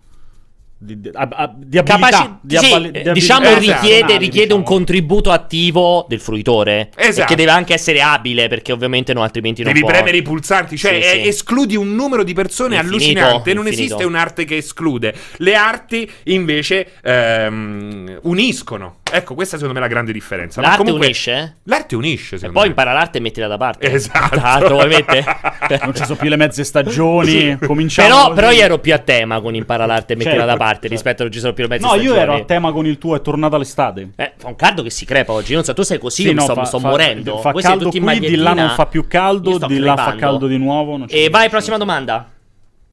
di, di, abilità, Capaci- di sì, abali- di eh, diciamo abilità esatto. richiede, personali, richiede un diciamo. contributo attivo del fruitore. Esatto. E che deve anche essere abile, perché ovviamente no, altrimenti non Devi può. premere i pulsanti, cioè Sì, eh, sì. escludi un numero di persone Infinito, allucinante. Non infinito. esiste un'arte che esclude. Le arti invece ehm, uniscono. Ecco, questa secondo me è la grande differenza. Ma L'arte comunque- unisce, eh? L'arte unisce, E secondo poi me. impara l'arte e mettila da parte. Esatto. Tanto, ovviamente. Non ci sono più le mezze stagioni, cominciamo Però, però io ero più a tema con impara l'arte e mettila Certo, da parte certo. rispetto a non ci sono più le mezze No, io stagioni. ero a tema con il tuo è tornata l'estate. Eh, fa un caldo che si crepa oggi. Non so, tu sei così, Sì, io mi no, sto, fa- sto fa- morendo. Fa Voi caldo qui, di là non fa più Io caldo, di là fa caldo di nuovo. E vai, prossima domanda.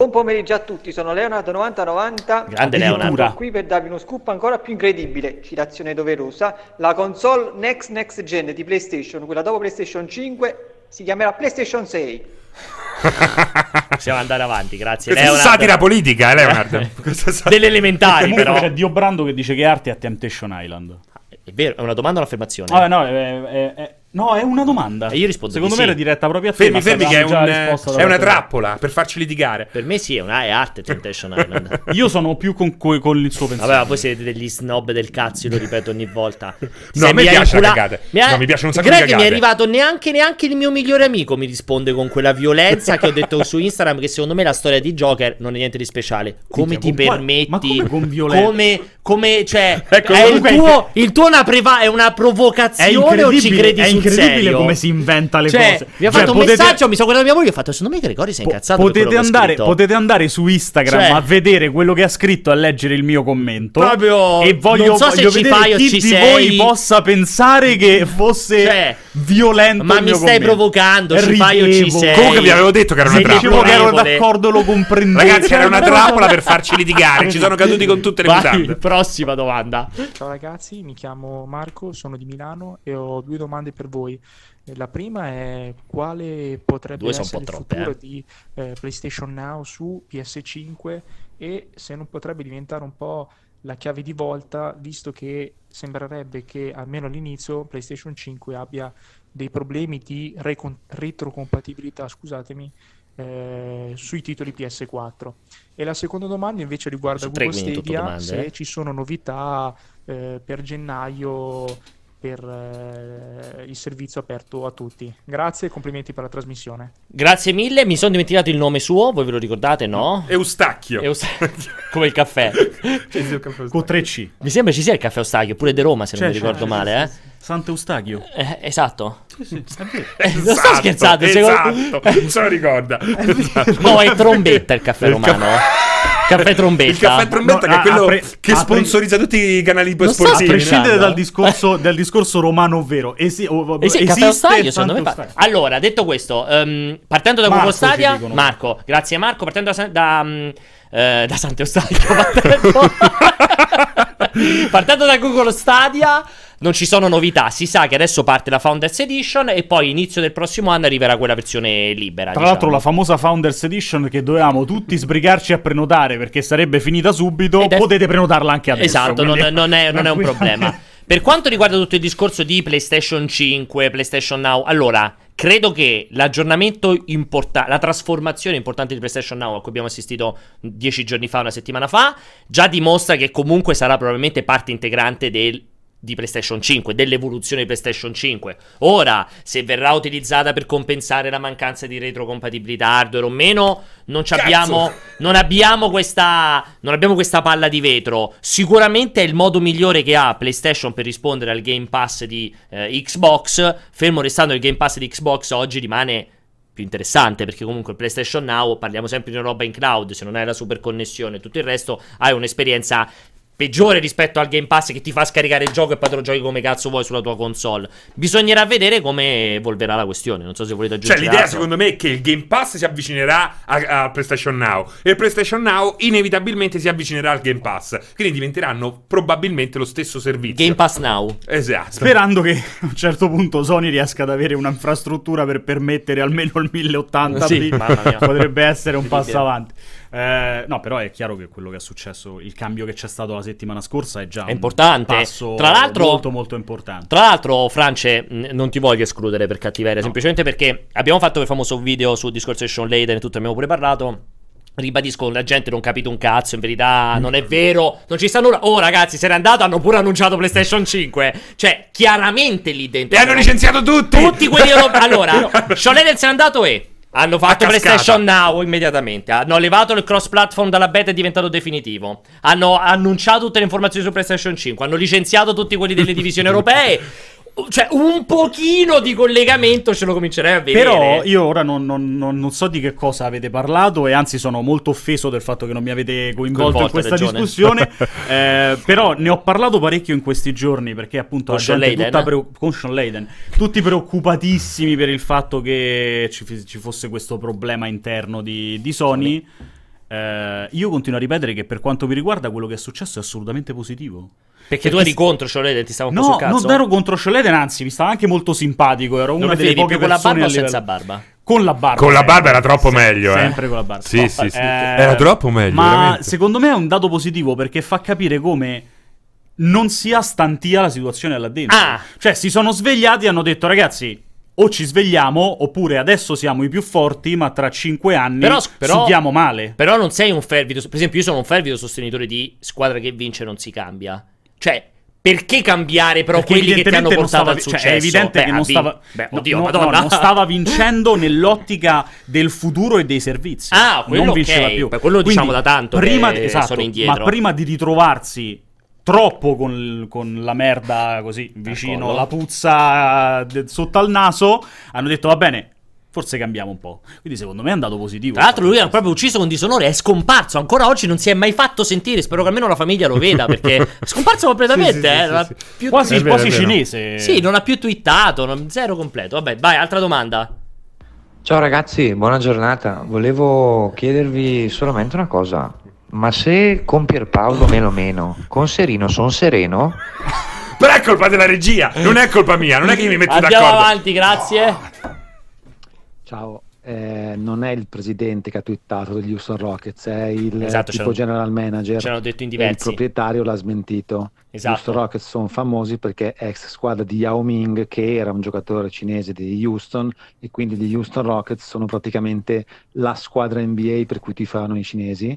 Buon pomeriggio a tutti, sono Leonardo 9090. Grande. Leonardo. Sono qui per darvi uno scoop ancora più incredibile, citazione doverosa. La console next next gen di PlayStation, quella dopo PlayStation 5, si chiamerà PlayStation 6. Possiamo andare avanti, grazie. Questa è Leonardo. satira politica, eh, Leonardo. Sa- Delle elementari, però. c'è Dio Brando che dice che arte è a Temptation Island. È vero, è una domanda o un'affermazione? Ah, no, è, è- è- no, è una domanda. E io rispondo Secondo me sì. era diretta proprio a te. Fermi, ma fermi, che è, un- è una trappola per farci litigare. Per me sì, è, una, è arte Temptation Island. Io sono più con, co- con il suo pensiero. Vabbè, ma voi siete degli snob del cazzo, io lo ripeto ogni volta. No, a me piace la incula- cagate. Mi ha- No, mi piace un sacco Greg di mi è cagate. arrivato neanche, neanche il mio migliore amico mi risponde con quella violenza che ho detto su Instagram che secondo me la storia di Joker non è niente di speciale. Come Minchia, ti con quale- permetti? ma come con violenza? Come, come, cioè, Ecco, è il tuo, il tuo una preva- è una provocazione o ci credi è sul incredibile serio? come si inventa le Cioè, cose. mi ha Cioè, fatto un potete- messaggio, mi sono guardato mia moglie e ho fatto secondo me Gregori si è incazzato potete, andare, scritto." potete andare su Instagram Cioè- a vedere quello che ha scritto, a leggere il mio commento. Proprio- E voglio, non so se voglio ci chi ci di sei. voi possa pensare che fosse Cioè, violento. ma il mi stai commento. provocando, ci fai o ci sei? Comunque vi avevo detto che era una trappola. Dicevo che ero d'accordo, lo comprendevo. Ragazzi, era una trappola per farci litigare. Ci sono caduti con tutte le mutande. prossima domanda. Ciao ragazzi, mi chiamo Marco, sono di Milano e ho due domande per voi. Eh, La prima è quale potrebbe Due essere il troppe, futuro eh. di eh, PlayStation Now su PS5 e se non potrebbe diventare un po' la chiave di volta, visto che sembrerebbe che almeno all'inizio PlayStation 5 abbia dei problemi di recon- retrocompatibilità, scusatemi, eh, sui titoli PS4. E la seconda domanda invece riguarda Su Google Stadia, domande, se eh. ci sono novità eh, per gennaio per eh, il servizio aperto a tutti. Grazie e complimenti per la trasmissione. Grazie mille, mi sono dimenticato il nome suo, voi ve lo ricordate, no? Eustacchio. Eus- come il caffè. Con 3C. Mi sembra ci sia il caffè Ostachio, pure De Roma se non C'è, mi c'è, ricordo c'è, male, sì, eh. Sant'Eustachio. Eh, esatto. Sì, sì. Eh, non sto scherzando, secondo- Esatto, non se lo ricorda. No, è trombetta il caffè Il romano. Caffè trombetta. Il caffè trombetta No, che è a- quello a pre- che a pre- sponsorizza tutti i canali Non A sportivi. scherzando. prescindere no? dal discorso, dal discorso romano vero, esi- o- Eh sì, esiste caffè Ostaio, secondo me fa-. Allora, detto questo, ehm, partendo da Marco Google Stadia. Marco, grazie Marco, partendo da, da, mm, eh, da Sant'Eustachio, partendo, partendo da Google Stadia, non ci sono novità, si sa che adesso parte la Founders Edition e poi inizio del prossimo anno arriverà quella versione libera. Tra diciamo. l'altro la famosa Founders Edition che dovevamo tutti sbrigarci a prenotare perché sarebbe finita subito, Ed è- potete prenotarla anche adesso. Esatto, non, non è, non è un problema. Per quanto riguarda tutto il discorso di PlayStation 5, PlayStation Now, allora, credo che l'aggiornamento importante, la trasformazione importante di PlayStation Now a cui abbiamo assistito dieci giorni fa, una settimana fa, già dimostra che comunque sarà probabilmente parte integrante del di PlayStation 5, dell'evoluzione di PlayStation 5. Ora, se verrà utilizzata per compensare la mancanza di retrocompatibilità hardware o meno, non abbiamo non abbiamo questa non abbiamo questa palla di vetro. Sicuramente è il modo migliore che ha PlayStation per rispondere al Game Pass di eh, Xbox, fermo restando il Game Pass di Xbox oggi rimane più interessante perché comunque il PlayStation Now parliamo sempre di una roba in cloud, se non hai la super connessione e tutto il resto hai un'esperienza peggiore rispetto al Game Pass che ti fa scaricare il gioco e poi te lo giochi come cazzo vuoi sulla tua console. Bisognerà vedere come evolverà la questione. Non so se volete Cioè, aggiungere l'idea altro. secondo me è che il Game Pass si avvicinerà a, a PlayStation Now e il PlayStation Now inevitabilmente si avvicinerà al Game Pass. Quindi diventeranno probabilmente lo stesso servizio. Game Pass Now. Esatto. Sperando che a un certo punto Sony riesca ad avere un'infrastruttura per permettere almeno il 1080 Sì, mamma mia. potrebbe essere un passo avanti. Eh, no, però è chiaro che quello che è successo, il cambio che c'è stato la settimana scorsa è già È importante. un passo Tra l'altro- molto molto importante. Tra l'altro, France, non ti voglio escludere per cattiveria, semplicemente perché abbiamo fatto il famoso video sul discorso di Sean Layden e tutto, abbiamo pure parlato. Ribadisco, la gente non capito un cazzo, in verità non è vero, non ci sta nulla. Oh ragazzi, se n'è andato, hanno pure annunciato PlayStation 5. Cioè, chiaramente lì dentro... E hanno licenziato tutti! Tutti quelli. Allora, Sean Layden se n'è andato e... Hanno fatto. PlayStation Now immediatamente. Hanno levato il cross platform dalla beta e è diventato definitivo. Hanno annunciato tutte le informazioni su PlayStation 5. Hanno licenziato tutti quelli delle divisioni europee. Cioè, un pochino di collegamento ce lo comincerei a vedere. Però io ora non, non- non- non so di che cosa avete parlato e anzi sono molto offeso del fatto che non mi avete coinvolto Coinvolto, in questa hai ragione. discussione. Eh, però ne ho parlato parecchio in questi giorni perché appunto Con la Sean gente Layden? tutta preo- con Sean Layden, tutti preoccupatissimi per il fatto che ci, ci fosse questo problema interno di, di Sony. Eh, io continuo a ripetere che per quanto mi riguarda quello che è successo è assolutamente positivo. Perché tu eri contro Sean Layden, ti stava un po' No, non ero contro Layden, anzi mi stava anche molto simpatico, ero Non una delle poche con la persone barba o senza barba? Con la barba. Con la sempre. barba era troppo meglio, eh. Sempre con la barba. Sì, sì, sì. Eh, Era troppo meglio, Ma veramente. secondo me è un dato positivo perché fa capire come non sia stantia la situazione là dentro. Ah. Cioè, si sono svegliati e hanno detto, ragazzi. O ci svegliamo, oppure adesso siamo i più forti, ma tra cinque anni Però- però- subiamo male. Però non sei un fervido. Per esempio, io sono un fervido sostenitore di squadra che vince non si cambia. Cioè, perché cambiare però Perché quelli che ti hanno portato stava- al cioè, successo? è evidente Beh, che non stava, Beh, oddio, no, no, non stava vincendo nell'ottica del futuro e dei servizi. Ah, quello non vinceva più. Beh, quello Quindi, diciamo da tanto Prima, esatto, sono indietro. Ma prima di ritrovarsi troppo con, con la merda così vicino, collo. la puzza de- sotto al naso, hanno detto va bene. Forse cambiamo un po'. Quindi, secondo me è andato positivo. Tra l'altro, lui era proprio ucciso con disonore. È scomparso. Ancora oggi non si è mai fatto sentire. Spero che almeno la famiglia lo veda. Perché è scomparso completamente. Sì, sì, eh, sì, ha sì, più quasi, vero, quasi cinese. Sì, non ha più twittato. non- Zero completo. Vabbè, vai, altra domanda. Ciao ragazzi, buona giornata. Volevo chiedervi solamente una cosa. Ma se con Pierpaolo meno meno, con Serino son sereno? Però è colpa della regia, non è colpa mia, non è che mi metto Andiamo d'accordo. avanti, grazie. Ciao, eh, non è il presidente che ha twittato degli Houston Rockets, è il Esatto, tipo general manager. c'erano detto in e il diversi. proprietario l'ha smentito. Gli Esatto. Houston Rockets sono famosi perché ex squadra di Yao Ming, che era un giocatore cinese di Houston, e quindi gli Houston Rockets sono praticamente la squadra NBA per cui tifano i cinesi,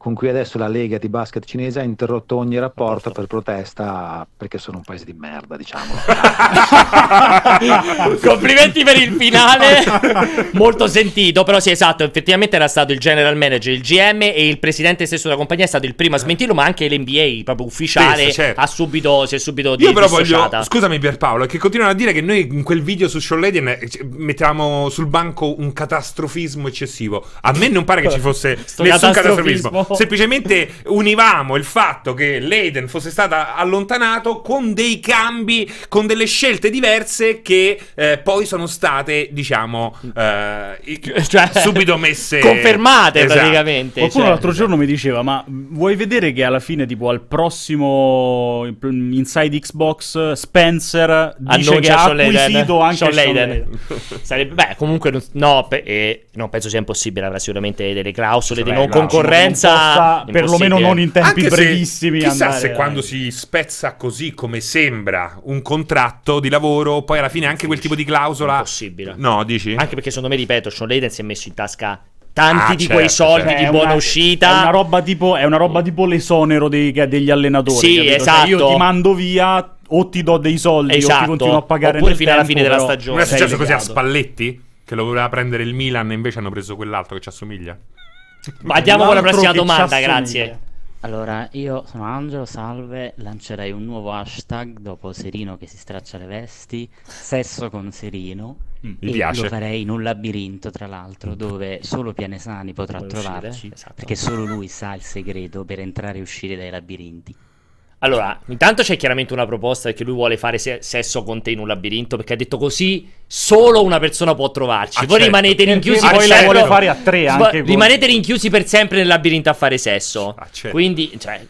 con cui adesso la lega di basket cinese ha interrotto ogni rapporto per protesta perché sono un paese di merda, diciamolo. Complimenti per il finale, molto sentito. Però, sì, esatto. Effettivamente era stato il general manager, il GM e il presidente stesso della compagnia. È stato il primo a smentirlo, ma anche l'NBA, proprio ufficiale, Stesso, certo. ha subito, si è subito di- Io però voglio, dissociata. scusami Pierpaolo, che continuano a dire che noi in quel video su Layden eh, mettevamo sul banco un catastrofismo eccessivo. A me non pare che ci fosse Sto nessun catastrofismo. Semplicemente univamo il fatto che Layden fosse stato allontanato con dei cambi, con delle scelte diverse che eh, poi sono state, diciamo, eh, Cioè, subito messe... confermate Esatto. praticamente. Qualcuno cioè. l'altro giorno mi diceva: Ma vuoi vedere che alla fine, tipo al prossimo Inside Xbox, Spencer dice che ha acquisito anche Sean. Layden. Sarebbe, beh, comunque, no, pe- eh, non penso sia impossibile. Avrà sicuramente delle clausole di Beh, non no, non concorrenza. Possa, perlomeno non in tempi Anche se, brevissimi. chissà andare se a- quando si spezza così come sembra un contratto di lavoro, poi alla fine anche quel tipo di clausola. Impossibile. No, dici? Anche perché secondo me, ripeto, Sean Layden si è messo in tasca tanti Ah, di certo, quei soldi certo. di È buona una- uscita. È una roba tipo, è una roba tipo l'esonero dei- degli allenatori. Sì, capito? Cioè, esatto. io ti mando via o ti do dei soldi o Esatto. ti continuo a pagare Oppure nel fino alla tempo, fine della stagione. Non è successo così a. Spalletti? Che lo voleva prendere il Milan e invece hanno preso quell'altro che ci assomiglia? Ma Andiamo con la prossima domanda, grazie. Allora, io sono Angelo, salve, lancerei un nuovo hashtag dopo Serino che si straccia le vesti, sesso con Serino, Mm, e mi piace. lo farei in un labirinto, tra l'altro, dove solo Pianesani potrà Puoi uscire, trovarci, esatto. perché solo lui sa il segreto per entrare e uscire dai labirinti. Allora, intanto c'è chiaramente una proposta perché lui vuole fare se- sesso con te in un labirinto perché ha detto così solo una persona può trovarci. Ah, Voi certo. rimanete rinchiusi per la sempre. vuole fare a tre anche con- Rimanete rinchiusi per sempre nel labirinto a fare sesso. Ah, certo. Quindi, cioè,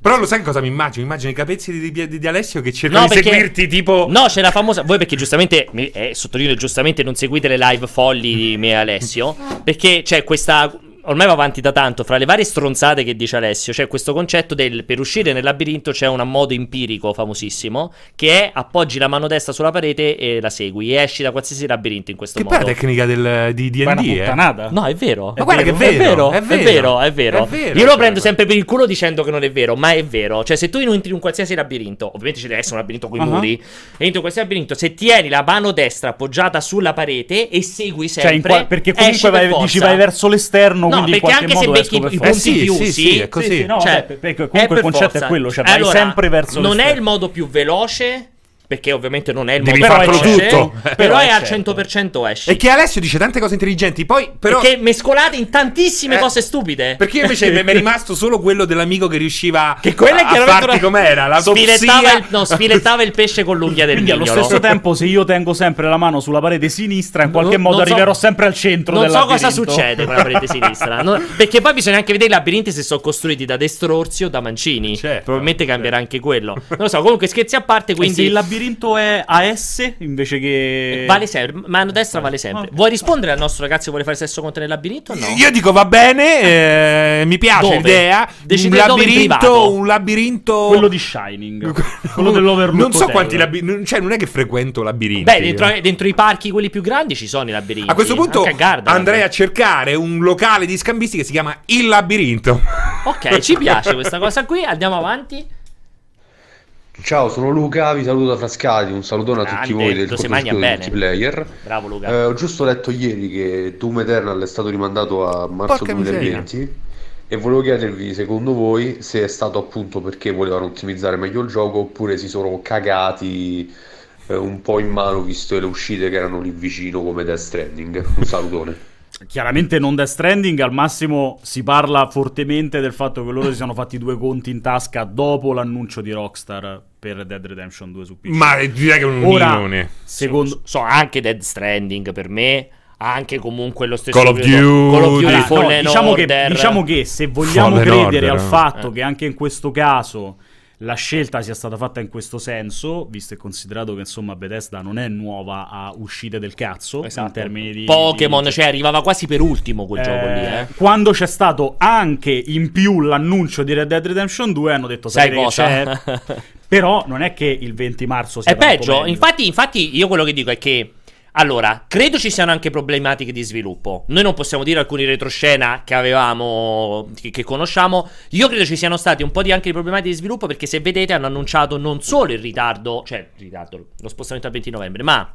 Però lo sai cosa mi immagino? Immagino i capezzi di, di- di Alessio che cercano No, di perché- seguirti tipo... No, c'è la famosa. Voi perché giustamente, eh, sottolineo giustamente, non seguite le live folli di me e Alessio. Perché c'è questa. Ormai va avanti da tanto, fra le varie stronzate che dice Alessio, c'è questo concetto del per uscire nel labirinto c'è un modo empirico famosissimo che è appoggi la mano destra sulla parete e la segui e esci da qualsiasi labirinto in questo Che poi è modo. la tecnica del, di D&D, è una eh. No, è vero. Ma guarda che è vero, è vero, è è vero. vero, è vero. È vero, Io lo cioè, prendo sempre per il culo dicendo che non è vero, ma è vero. Cioè, se tu entri in un qualsiasi labirinto, ovviamente ci deve essere un labirinto con i Ah. muri, e entri in qualsiasi labirinto, se tieni la mano destra appoggiata sulla parete e segui Cioè, sempre, in qua- perché comunque per vai, dici forza. vai verso l'esterno, No, perché anche se becchi i forza. punti Eh sì, più, sì, sì, è così. Sì, no, Cioè, vabbè, perché è comunque per il concetto forza. è quello, cioè vai Allora, sempre verso Non è il modo più veloce, perché ovviamente non è il Devi modo farlo veloce, tutto. Però, Però è è al certo. 100% esci. E che Alessio dice tante cose intelligenti, poi però... Perché mescolate in tantissime Eh, cose stupide. Perché io invece mi è rimasto solo quello dell'amico che riusciva Che quella è a chiaramente farti una- com'era, la sfilettava il, no, sfilettava il pesce con l'unghia del Quindi allo mignolo. stesso tempo, se io tengo sempre la mano sulla parete sinistra, in qualche Non- modo non so- arriverò sempre al centro Non so cosa succede con la parete sinistra. No, perché poi bisogna anche vedere i labirinti se sono costruiti da Destrorsi o da Mancini. Certo, Probabilmente cambierà anche quello. Non lo so. Comunque, scherzi a parte. E se Quindi il labirinto è AS invece che... vale sempre. Mano destra vale sempre. Vuoi rispondere al nostro ragazzo che vuole fare sesso con te nel labirinto o no? Io dico va bene, eh, mi piace Dove? l'idea. Decidete un labirinto, un labirinto Quello di Shining. quello dell'Overlook Non so Hotel. quanti labirinti, cioè non è che frequento labirinti. Beh, dentro, dentro i parchi, quelli più grandi, ci sono i labirinti. a questo punto Anche a Gardaland. andrei a cercare un locale di scambisti che si chiama Il Labirinto. Ok, ci piace questa cosa qui. Andiamo avanti. Ciao, sono Luca, vi saluto da Frascati, un salutone a tutti Grande, voi del cortocircuito di multiplayer. Bravo Luca. Eh, ho giusto letto ieri che Doom Eternal è stato rimandato a marzo Porca 2020 e volevo chiedervi, secondo voi, se è stato appunto perché volevano ottimizzare meglio il gioco oppure si sono cagati eh, un po' in mano visto le uscite che erano lì vicino come Death Stranding. Un salutone. Chiaramente non Death Stranding, al massimo si parla fortemente del fatto che loro si siano fatti due conti in tasca dopo l'annuncio di Rockstar per Dead Redemption 2 su PC. Ma direi che è un Ora, milione. secondo... So, anche Dead Stranding per me. Anche comunque lo stesso Call of periodo- Call of Duty. Duty Allora, no, diciamo, che, diciamo che se vogliamo Fallen credere Order, al fatto Eh. che anche in questo caso la scelta sia stata fatta in questo senso, visto e considerato che insomma Bethesda non è nuova a uscite del cazzo in termini di Pokémon, di- cioè arrivava quasi per ultimo quel gioco lì, eh. Quando c'è stato anche in più l'annuncio di Red Dead Redemption 2 hanno detto Sai cosa? c'è?" Però non è che il 20 marzo sia È peggio, meglio. infatti, infatti io quello che dico è che allora, credo ci siano anche problematiche di sviluppo. Noi non possiamo dire alcuni retroscena che avevamo, che, che conosciamo. Io credo ci siano stati un po' di anche di problematiche di sviluppo perché se vedete hanno annunciato non solo il ritardo, cioè il ritardo, lo spostamento al 20 novembre, ma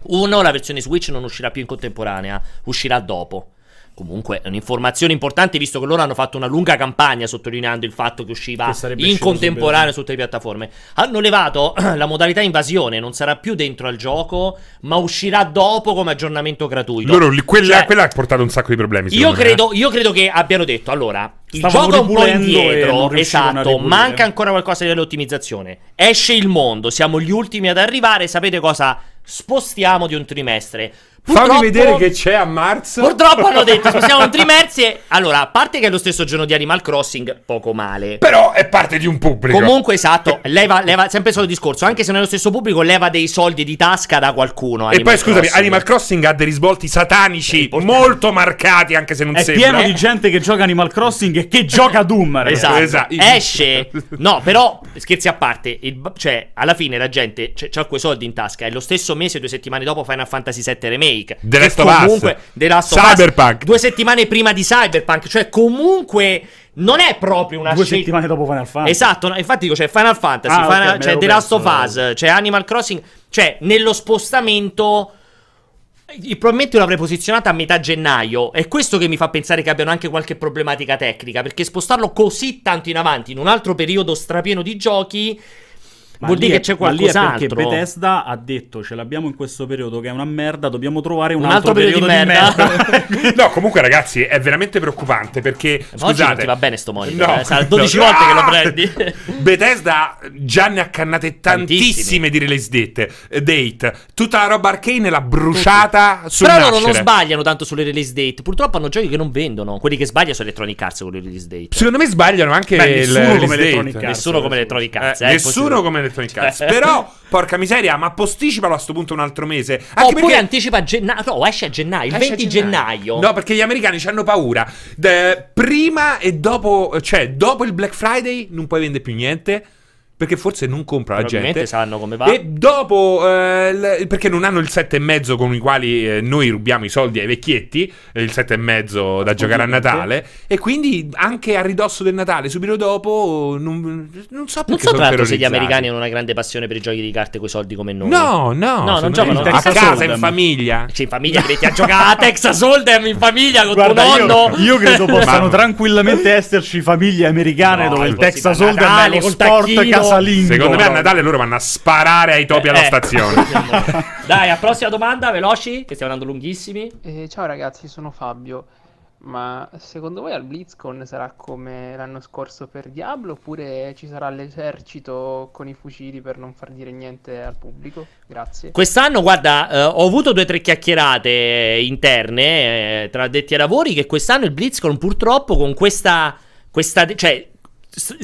uno, la versione Switch non uscirà più in contemporanea, uscirà dopo. Comunque è un'informazione importante visto che loro hanno fatto una lunga campagna sottolineando il fatto che usciva Che in contemporanea su tutte le piattaforme. Hanno levato la modalità invasione, non sarà più dentro al gioco, ma uscirà dopo come aggiornamento gratuito. Loro, quella, Cioè, quella ha portato un sacco di problemi. io credo, io credo che abbiano detto allora. Il gioco è un po' indietro, esatto. Manca ancora qualcosa dell'ottimizzazione. Esce il mondo, siamo gli ultimi ad arrivare. Sapete cosa? Spostiamo di un trimestre. Fammi Purtroppo- vedere che c'è a marzo. Purtroppo hanno detto spostiamo un trimestre. Allora, a parte che è lo stesso giorno di Animal Crossing, poco male. Però è parte di un pubblico. Comunque, esatto, leva, leva sempre il solito discorso. Anche se non è lo stesso pubblico, leva dei soldi di tasca da qualcuno. E Animal poi scusami, Crossing. Animal Crossing ha dei risvolti satanici molto marcati, anche se non È sembra. pieno di gente che gioca Animal Crossing e che gioca Doom. ragazzi. Esatto. Esatto. Esce. No, però, scherzi a parte, il- cioè, alla fine la gente c- c'ha quei soldi in tasca. E lo stesso mese, due settimane dopo, Final Fantasy VII Remake. The Che Last of Us. comunque, The Last of Us, Cyberpunk. Due settimane prima di Cyberpunk. Cioè, comunque, non è proprio una Due scelta. settimane dopo Final Fantasy. Esatto, no, infatti dico c'è Final Fantasy, Ah, Final- c'è l'avevo The Last of. Us, c'è Animal Crossing, cioè nello spostamento io probabilmente l'avrei posizionata a metà gennaio. È questo che mi fa pensare che abbiano anche qualche problematica tecnica. Perché spostarlo così tanto in avanti, in un altro periodo strapieno di giochi, Ma vuol dire è- che c'è è perché qualcos'altro. Bethesda ha detto ce l'abbiamo in questo periodo che è una merda, dobbiamo trovare un, Un altro periodo di merda. No, comunque, ragazzi, è veramente preoccupante perché. Scusate, non ti va bene sto monitor, No, eh, sarà 12 no. volte che lo Ah! prendi. Bethesda già ne ha cannate tantissime, Tantissime. di release date, eh, date. Tutta la roba arcane l'ha bruciata sul Però loro non nascere. sbagliano tanto sulle release date. Purtroppo hanno giochi che non vendono. Quelli che sbagliano sono Electronic Arts con le release date. Secondo me sbagliano anche Beh, il nessuno release come date. Nessuno come Electronic Arts. Eh, eh, nessuno impossibile. come Electronic Arts. Cioè. Però, porca miseria, ma posticipalo a sto punto un altro mese. Anche Oppure perché anticipa a gennaio. No, esce a gennaio. Il Esce a 20 gennaio. No, perché gli americani hanno paura. De- prima e dopo, cioè, dopo il Black Friday non puoi vendere più niente. Perché forse non compra la gente. sanno come va. E dopo, eh, il- perché non hanno il 7,5 con i quali eh, noi rubiamo i soldi ai vecchietti, eh, il 7,5 da giocare a Natale. E quindi anche a ridosso del Natale, subito dopo, non, non so perché Non so sono tra l'altro se gli americani hanno una grande passione per i giochi di carte coi soldi come noi. No, no, No, non giocano. a casa in famiglia. Cioè, in famiglia metti a giocare a Texas Hold'em in famiglia con Guarda, tuo io, nonno. io credo possano tranquillamente esserci famiglie americane No, dove il. Texas Hold'em è lo sport tacchino. Casalingo. Secondo me a Natale loro vanno a sparare ai topi alla Eh. stazione. Dai, a prossima domanda, veloci, che stiamo andando lunghissimi. Eh, ciao ragazzi, sono Fabio. Ma secondo voi al BlizzCon sarà come l'anno scorso per Diablo oppure ci sarà l'esercito con i fucili per non far dire niente al pubblico? Grazie. Quest'anno, guarda, eh, ho avuto due o tre chiacchierate eh, interne eh, tra addetti ai lavori che quest'anno il BlizzCon purtroppo con questa... questa cioè,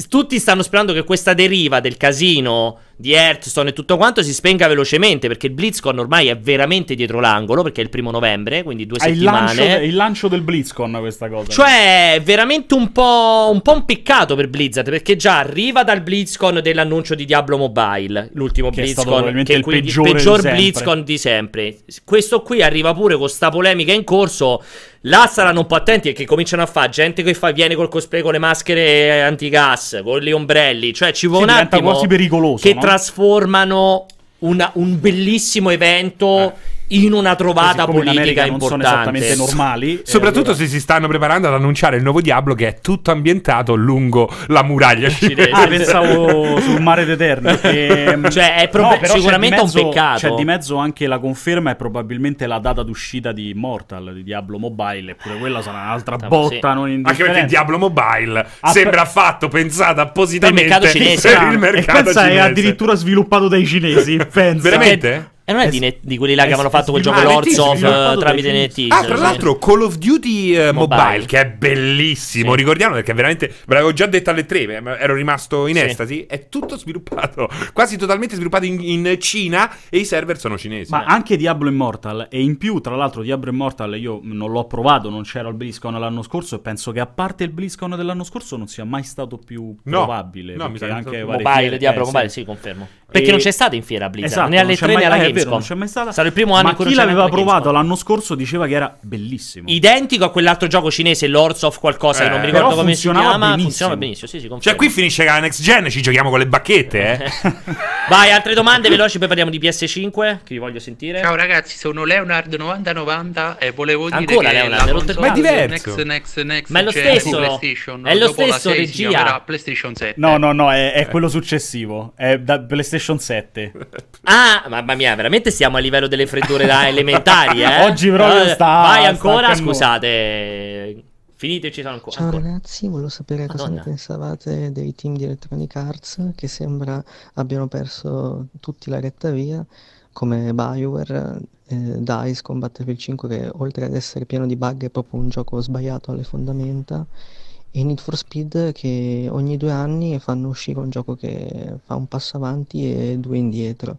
tutti stanno sperando che questa deriva del casino di Hearthstone e tutto quanto si spenga velocemente perché il BlizzCon ormai è veramente dietro l'angolo perché è il primo novembre, quindi due È il lancio, settimane. è il lancio del BlizzCon questa cosa. Cioè, è veramente un po', un po' un peccato per Blizzard, perché già arriva dal BlizzCon dell'annuncio di Diablo Mobile, l'ultimo Che BlizzCon, che è il di peggior sempre. BlizzCon di sempre. Questo qui arriva pure con sta polemica in corso. Là saranno un po' attenti perché cominciano a fare gente che fa, viene col cosplay con le maschere antigas, con gli ombrelli. Cioè, ci vuole Sì, un diventa attimo quasi pericoloso, che no? Trasformano una- un bellissimo evento in una trovata Siccome in politica America non sono importante. esattamente normali. e Soprattutto allora- se si stanno preparando ad annunciare il nuovo Diablo che è tutto ambientato lungo la muraglia cinese. Ah, pensavo sul mare d'Eterno. che- Cioè, è prob- però c'è sicuramente di un mezzo- peccato. C'è di mezzo anche la conferma e probabilmente la data d'uscita di Immortal, di Diablo Mobile. Eppure quella sarà un'altra Ah, botta sì. non Anche indifferente. perché Diablo Mobile Ah, sembra fatto, pensato appositamente Per il mercato cinese. per il e mercato pensa è cinese. addirittura sviluppato dai cinesi. pensa. Veramente? E non è Eh, di, net- di quelli là che avevano fatto quel gioco Lords ah, of sviluppato eh, tramite. NetEase. Ah, tra sì. l'altro Call of Duty eh, mobile. Mobile. che è bellissimo, Sì. ricordiamo perché veramente, ve l'avevo già detto alle tre, ma ero rimasto in Sì. estasi, è tutto sviluppato, quasi totalmente sviluppato in, in Cina e i server sono cinesi. Ma anche Diablo Immortal e in più, tra l'altro, Diablo Immortal io non l'ho provato, non c'era il BlizzCon l'anno scorso e penso che a parte il BlizzCon dell'anno scorso non sia mai stato più No. probabile. No, mi perché sa che anche Mobile, fiere- Diablo eh, Mobile, sì. sì, confermo. Perché E- non c'è stata in fiera Blizzard, Esatto, né alle non c'è 3 mai- né alla eh, è vero, Gamescom. non c'è mai stata. Sarà il primo anno Ma in cui chi l'aveva provato Gamescom. l'anno scorso diceva che era bellissimo. Identico a quell'altro gioco cinese, Lords of qualcosa, che non mi Eh, ricordo però come si funzionava chiama. benissimo. Funzionava benissimo, sì, sì, confermo. Cioè, qui finisce la next gen, ci giochiamo con le bacchette, eh? Vai, altre domande veloci, poi parliamo di PS5, che vi voglio sentire. Ciao ragazzi, sono Leonard 9090 e volevo dire Ancora che Leonard, Ma è diverso. Next, next, next Ma è lo stesso. È lo stesso, 6 si regia. PlayStation 7. No, no, no, è quello successivo. È da PlayStation 7. Ah, mamma mia, veramente stiamo a livello delle freddure da elementari, eh? Oggi proprio Eh, sta- Vai sta ancora, a cannone. scusate. Finite, ci sono ancora. Ciao ancora. ragazzi, volevo sapere cosa Madonna. ne pensavate dei team di Electronic Arts che sembra abbiano perso tutti la retta via, come BioWare, eh, DICE con Battlefield 5 che oltre ad essere pieno di bug è proprio un gioco sbagliato alle fondamenta, e Need for Speed che ogni due anni fanno uscire un gioco che fa un passo avanti e due indietro.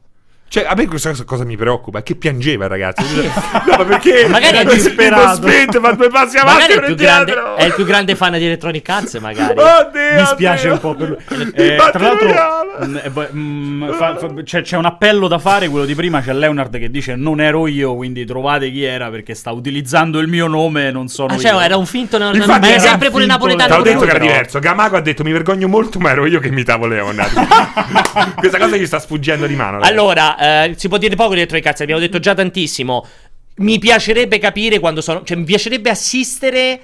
Cioè, a me questa cosa, mi preoccupa è che piangeva, ragazzi. no, ma perché? Magari è Era disperato. Spento, fa due passi avanti è il, più grande, è il più grande fan di Electronic Arts, magari. Oddio, Mi spiace oddio. un po' per lui. Eh, Ma tra l'altro, ti mm, eh, beh, mm, fa- fa- c'è, c'è un appello da fare. Quello di prima c'è Leonard che dice: Non ero io, quindi trovate chi era perché sta utilizzando il mio nome. Non sono Ah, cioè, io. era un finto. Infatti ma è era sempre pure napoletano. Ti avevo detto che era diverso. Gamago ha detto mi vergogno molto, ma ero io che imitavo Leonard. Questa cosa gli sta sfuggendo di mano. ragazzi. Eh, si può dire poco di Electronic Arts, abbiamo detto già tantissimo. Mi piacerebbe capire quando sono. Cioè, mi piacerebbe assistere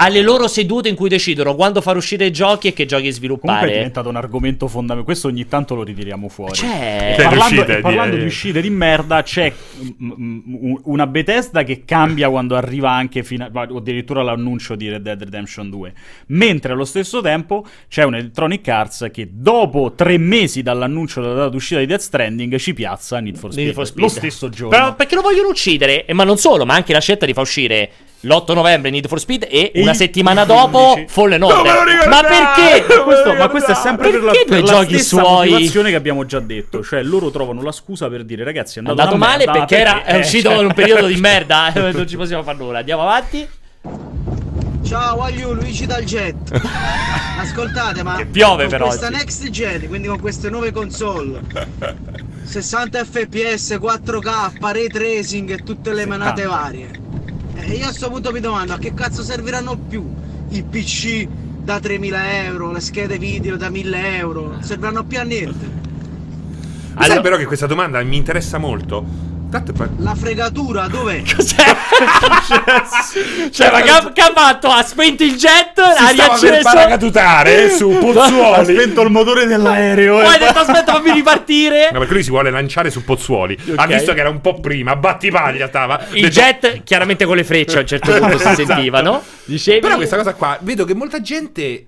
alle loro sedute in cui decidono quando far uscire i giochi e che giochi Comunque è sviluppare. diventato un argomento fondamentale. Questo ogni tanto lo ritiriamo fuori. E Cioè, parlando, uscite e parlando di- di uscite di merda, c'è mm, mm, una Bethesda che cambia quando arriva anche fino a, o addirittura l'annuncio di Red Dead Redemption 2. Mentre allo stesso tempo c'è un Electronic Arts che dopo tre mesi dall'annuncio della data d'uscita di Death Stranding ci piazza Need for Speed. Need for Speed. Lo stesso giorno. Però perché lo vogliono uccidere? E ma non solo, ma anche la scelta di far uscire l'8 novembre Need for Speed e, E una settimana dopo 15. Fallen Order. Ma perché? Ma questo, ma questo è sempre per la, Perché due per la giochi stessa suoi? motivazione che abbiamo già detto. Cioè, loro trovano la scusa per dire, ragazzi, è andato, andato male merda, perché era, è eh, uscito cioè- in un periodo di merda. non ci possiamo fare nulla. Andiamo avanti. Ciao, Aglio, Luigi dal Jet. Ascoltate, ma Che piove con per questa oggi. next gen, quindi con queste nuove console, 60 fps, 4K, ray tracing e tutte le manate varie. E io a questo punto mi domando a che cazzo serviranno più i PC da 3000 euro, le schede video da 1000 euro, non serviranno più a niente. Ma Sai però che questa domanda mi interessa molto. Tanto poi- La fregatura dov'è? Cioè, ma che ha, che ha fatto? Ha spento il jet, si ha stava per riacceso. paracadutare su Ha Pozzuoli. spento il motore dell'aereo. Poi eh. ha detto aspetta fammi ripartire. No, perché lui si vuole lanciare su Pozzuoli. Ha Ok. visto che era un po' prima, battipaglia stava. Il Detto- jet chiaramente con le frecce a un certo punto si Esatto. sentiva, no? Dicevi Però questa cosa qua, vedo che molta gente.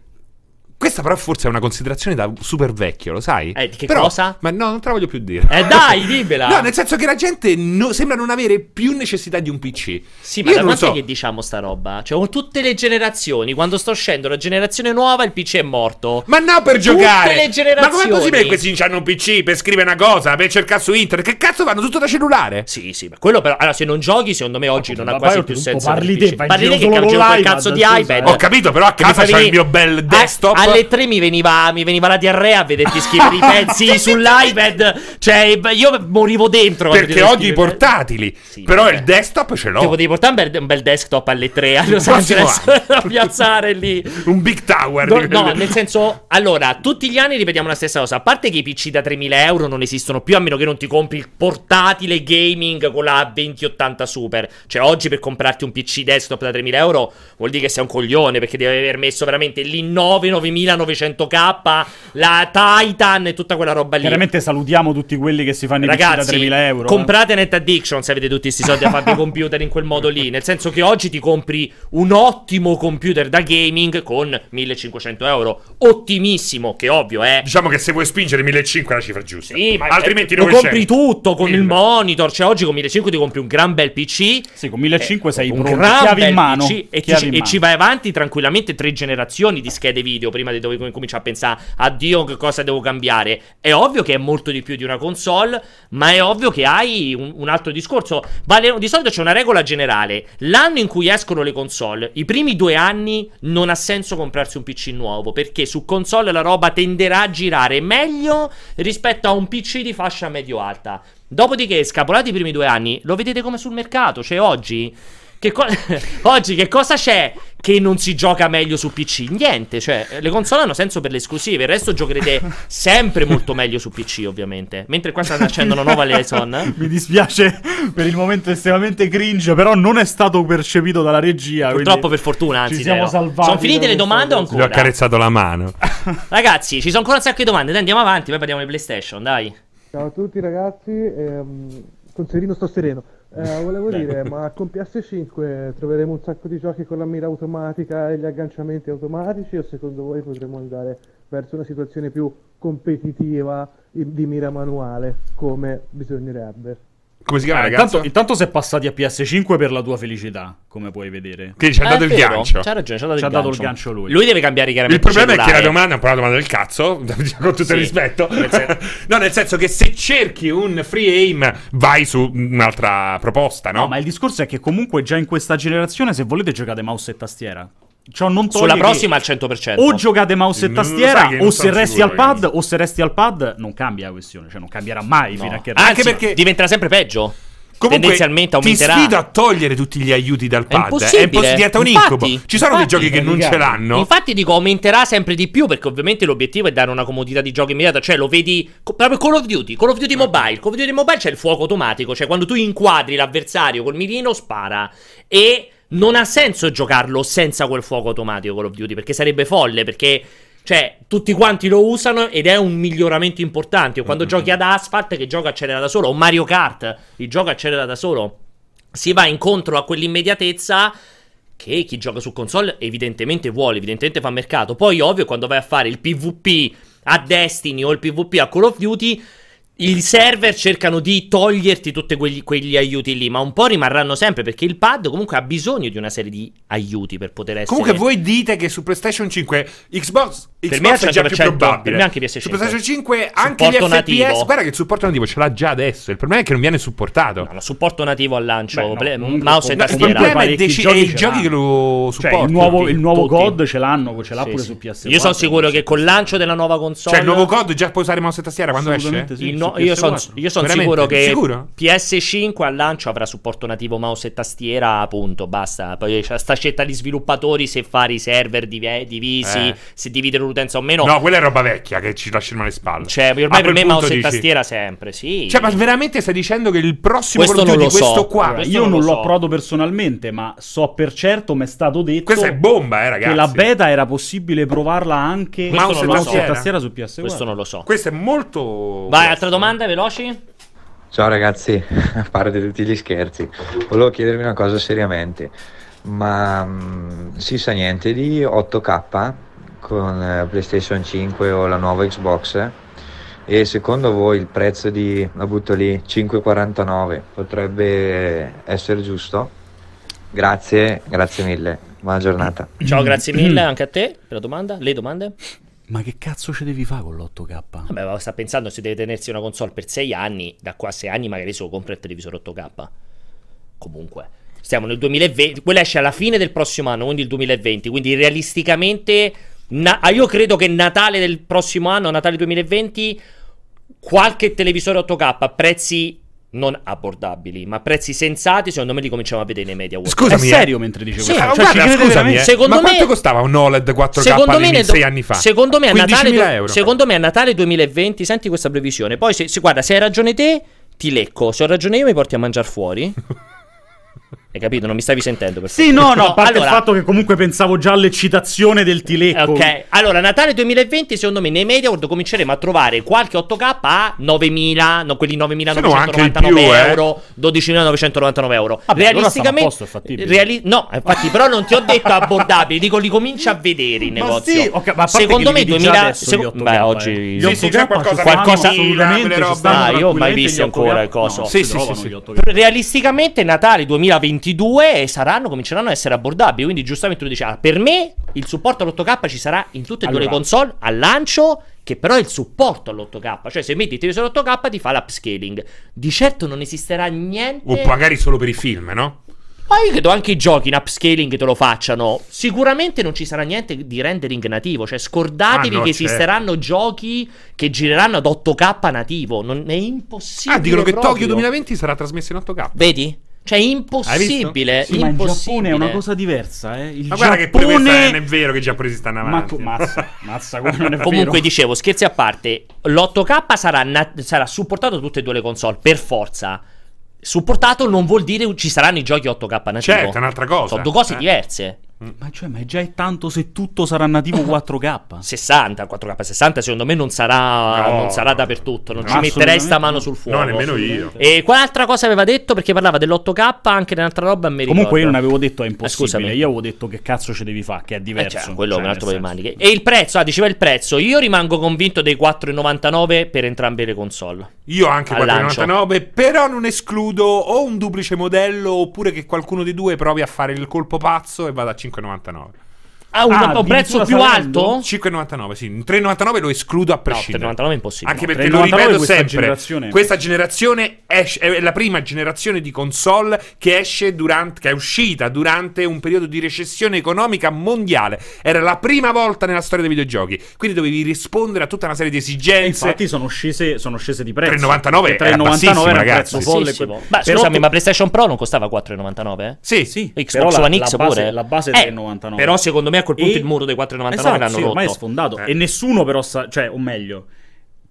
Questa però forse è una considerazione da super vecchio, lo sai? Eh, di che Però- cosa? Ma no, non te la voglio più dire. Eh dai, dimmela. No, nel senso che la gente no- sembra non avere più necessità di un PC. Sì, ma Io da quant'è so. che diciamo sta roba? Cioè, con tutte le generazioni, quando sto scendendo la generazione nuova, il PC è morto. Ma no, per Tutte giocare! le generazioni. Ma com'è possibile che questi hanno un PC per scrivere una cosa, per cercare su internet? Che cazzo fanno tutto da cellulare? Sì, sì, ma quello però. Allora, se non giochi, secondo me oggi non ha quasi più senso. parli te, Parli te che cazzo di iPad. Ho capito, però a Mi casa c'è il mio bel desktop. Alle 3 mi veniva, mi veniva la diarrea a vederti scrivere i pezzi sull'iPad. Cioè, io morivo dentro. Perché ho i portatili. Sì, però vabbè. il desktop ce l'ho. Ti potevi portare un bel, un bel desktop alle 3 a Los Angeles da piazzare lì. Un big tower. No, di no, nel senso, allora, tutti gli anni ripetiamo la stessa cosa. A parte che i PC da 3000 euro non esistono più, a meno che non ti compri il portatile gaming con la 2080 Super. Cioè, oggi per comprarti un PC desktop da 3000 euro vuol dire che sei un coglione, perché devi aver messo veramente lì 9 2900K, la Titan e tutta quella roba lì. Chiaramente salutiamo tutti quelli che si fanno i PC da Ragazzi, 3000 euro. eh. comprate Net Addiction se avete tutti questi soldi a farvi computer in quel modo lì. Nel senso che oggi ti compri un ottimo computer da gaming con 1500 euro. Ottimissimo, che ovvio è. Diciamo che se vuoi spingere 1500 è la cifra giusta. Sì, ma altrimenti lo 900. compri tutto con il monitor. Cioè, oggi con 1500 ti compri un gran bel PC. Sì, con 1500 sei un pronto, gran chiavi in mano, PC, e, chiavi ci, in e mano. ci vai avanti tranquillamente tre generazioni di schede video prima di dove cominci a pensare addio che cosa devo cambiare. È ovvio che è molto di più di una console, ma è ovvio che hai un, un altro discorso. Vale- di solito c'è una regola generale. L'anno in cui escono le console, i primi due anni non ha senso comprarsi un PC nuovo, perché su console la roba tenderà a girare meglio rispetto a un PC di fascia medio-alta. Dopodiché, scapolati i primi due anni, lo vedete come sul mercato. Cioè, oggi. Che co- oggi che cosa c'è che non si gioca meglio su PC? Niente, cioè le console hanno senso per le esclusive, il resto giocherete sempre molto meglio su PC ovviamente. Mentre qua stanno facendo una nuova Leson. Mi dispiace per il momento estremamente cringe, però non è stato percepito dalla regia. Purtroppo per fortuna, anzi, ci siamo salvati. Sono finite le domande o cosa. Gli ho ancora? accarezzato la mano. Ragazzi, ci sono ancora un sacco di domande, dai andiamo avanti, poi parliamo di PlayStation, dai. Ciao a tutti ragazzi, ehm, con Serino sto sereno. Eh, volevo dire, ma con PS5 troveremo un sacco di giochi con la mira automatica e gli agganciamenti automatici o secondo voi potremo andare verso una situazione più competitiva di mira manuale come bisognerebbe? Come si chiama, Eh, ragazzo? intanto, intanto si è passati a PS5 per la tua felicità, come puoi vedere. Che ci ha Eh, dato il vero, gancio. C'ha ragione, ci ha dato, Ci ha il, dato gancio. il gancio lui. Lui deve cambiare Il chiaramente problema è che la cellulare. domanda è un po' una domanda del cazzo, con tutto Sì. il rispetto. Nel no, nel senso che se cerchi un free aim, vai su un'altra proposta, no? No, ma il discorso è che comunque già in questa generazione, se volete, giocate mouse e tastiera. Ciò non toglie Sulla prossima al 100%. O giocate mouse e tastiera, o se resti sicuro, al pad, o se resti al pad, non cambia la questione. Cioè, non cambierà mai No. fino a che Anche Anche perché- diventerà sempre peggio. Comunque, tendenzialmente ti aumenterà. sfido a togliere tutti gli aiuti dal È pad. impossibile. impos- diventa un Infatti, incubo. Ci sono dei infatti, giochi che non ce l'hanno. Infatti dico aumenterà sempre di più perché ovviamente l'obiettivo è dare una comodità di gioco immediata, cioè lo vedi co- proprio Call of Duty, Call of Duty Mobile, Call of Duty Mobile c'è il fuoco automatico, cioè quando tu inquadri l'avversario col mirino spara e non ha senso giocarlo senza quel fuoco automatico Call of Duty perché sarebbe folle perché cioè, tutti quanti lo usano ed è un miglioramento importante. O Quando giochi ad Asphalt, che gioco accelera da solo, o Mario Kart, il gioco accelera da solo, si va incontro a quell'immediatezza che chi gioca su console evidentemente vuole, evidentemente fa mercato. Poi, ovvio, quando vai a fare il PvP a Destiny o il PvP a Call of Duty, i server cercano di toglierti tutti quegli, quegli aiuti lì, ma un po' rimarranno sempre perché il pad comunque ha bisogno di una serie di aiuti per poter essere. Comunque voi dite che su PlayStation 5 Xbox, Per Xbox me è già più 100%, probabile. per me anche PS5. Su PlayStation 5 anche gli Supporto FPS, nativo. guarda che il supporto nativo ce l'ha già adesso. Il problema è che non viene supportato. No, no, supporto nativo al lancio, Beh, no, play- mouse e No, il tastiera. problema è, deci- giochi è i giochi che lo Cioè, supportano. il nuovo, il nuovo. COD ce l'hanno, ce l'ha Sì, pure sì. su PS4. Io sono sicuro che col lancio della nuova console. Cioè, il nuovo COD già puoi usare mouse e tastiera quando esce? Sì. il no- io sono PS4. Veramente? sicuro che Sicuro? PS5 al lancio avrà supporto nativo mouse e tastiera, appunto, basta. Poi c'è sta scelta di sviluppatori se fare i server div- divisi, Eh. se dividere l'utenza o meno. No, quella è roba vecchia che ci lasciano alle spalle. Cioè, ormai A per me punto mouse e dici- tastiera sempre, sì. Cioè, ma veramente stai dicendo che il prossimo Questo non Duty, lo so. questo qua, Allora, questo io non non lo l'ho so. provato personalmente, ma so per certo, mi è stato detto questa è bomba, eh, ragazzi. che la beta era possibile provarla anche Questo mouse so. e tastiera su PS4. Questo non lo so. Questo è molto. Vai, altra domanda, veloci? Ciao ragazzi, a parte tutti gli scherzi, volevo chiedervi una cosa seriamente, ma mm, si sa niente di 8K con eh, PlayStation 5 o la nuova Xbox? E secondo voi il prezzo di, la butto lì, 5,49 potrebbe essere giusto? Grazie, grazie mille, buona giornata. Ciao, grazie mille anche a te per la domanda. Le domande? Ma che cazzo ci devi fare con l'8K? Vabbè, ma sta pensando se deve tenersi una console per 6 anni, da qua a 6 anni magari se lo compra il televisore 8K. Comunque, stiamo nel 2020, quella esce alla fine del prossimo anno, quindi il 2020, quindi realisticamente na- ah, io credo che Natale del prossimo anno, Natale 2020, qualche televisore 8K a prezzi non abbordabili, ma prezzi sensati, secondo me li cominciamo a vedere nei media world. Scusami, è eh. serio mentre dice Sì, questo? Cioè, guarda, scusami, eh. Secondo ma me- quanto costava un OLED 4K Secondo me, 6 anni fa? Secondo me, a Natale, 15.000 euro. secondo me a Natale 2020, senti questa previsione. Poi, se, se- guarda, se hai ragione te, ti lecco. Se ho ragione io, mi porti a mangiare fuori. Hai capito? Non mi stavi sentendo per Sì, no, no, a parte allora, il fatto che comunque pensavo già all'eccitazione del tilecco. Ok, allora Natale 2020 secondo me nei Media World cominceremo a trovare qualche 8K a 9.000, no, quelli 9.999 più, eh. euro, 12.999 euro. Vabbè, allora Realisticamente, posto, è fattibile. reali- no, infatti, però non ti ho detto abbordabili, dico li comincia a vedere in negozio. sì, ok, ma Secondo me li vedi già 2000 adesso seco- gli 8K, beh, eh. oggi Gli Sì, sì, 8K c'è qualcosa, qualcosa stanno Ah, io ho mai gli ancora 8K. il coso. Sì, sì, sì, sì. gli 8K. Realisticamente Natale 2022 saranno, cominceranno a essere abbordabili, quindi giustamente tu dici, ah, per me il supporto all'8K ci sarà in tutte e due le Allora. console al lancio, che però è il supporto all'8K, cioè se metti il televisore 8K ti fa l'upscaling. Di certo non esisterà niente... O magari solo per i film, no? Ma io credo anche i giochi in upscaling te lo facciano. Sicuramente non ci sarà niente di rendering nativo. Cioè, scordatevi Ah, no, che certo. esisteranno giochi che gireranno ad 8K nativo. Non è impossibile. Ah, dicono che proprio. Tokyo 2020 sarà trasmesso in 8K. Vedi? Cioè, è impossibile. Sì, ma il impossibile. Giappone è una cosa diversa, eh. Il Ma guarda che pure Giappone... questa non è vero che i giapponesi stanno Ma avanti. co- mazza, mazza, come non è Comunque, dicevo, scherzi a parte, l'8K sarà, na- sarà supportato da tutte e due le console, per forza. Supportato non vuol dire ci saranno i giochi 8K nativo. Certo, è un'altra cosa. Sono due cose Eh. diverse. Ma cioè, ma è già è tanto se tutto sarà nativo 4K. 60, 4K 60 secondo me non sarà, No. non sarà dappertutto, non No, ci metterei sta mano no. sul fuoco. No, nemmeno io. E quale altra cosa aveva detto? Perché parlava dell'8K anche un'altra roba mi Comunque io non avevo detto è Eh, impossibile. scusami. io avevo detto che cazzo ci devi fare, che è Eh, diverso. cioè, quello è Cioè, un altro nel paio di senso. maniche. E il prezzo, ah, diceva il prezzo. Io rimango convinto dei 4,99 per entrambe le console. Io anche Al lancio. 4,99, però non escludo o un duplice modello oppure che qualcuno dei due provi a fare il colpo pazzo e vada a 5,99. Ah, un, Ah, un prezzo più alto? 5,99, sì. In 3,99 lo escludo a No, prescindere. 3,99 è impossibile. Anche No. perché lo 3,99 ripeto questa sempre, generazione. questa generazione esce- è la prima generazione di console che esce durante, che è uscita durante un periodo di recessione economica mondiale. Era la prima volta nella storia dei videogiochi, quindi dovevi rispondere a tutta una serie di E esigenze. infatti sono scese, sono scese di prezzo. 3,99 Perché era 3,99 bassissimo, era un ragazzi. prezzo folle. Quel- Beh, scusami, tu- ma PlayStation Pro non costava 4,99? eh? Sì, Sì, Xbox però la- One la X base- pure. La base è Eh, 3,99. Però secondo me a quel punto E- il muro dei 4,99 Esatto, l'hanno sì, rotto. ormai è sfondato. Eh. E nessuno però sa, cioè, o meglio,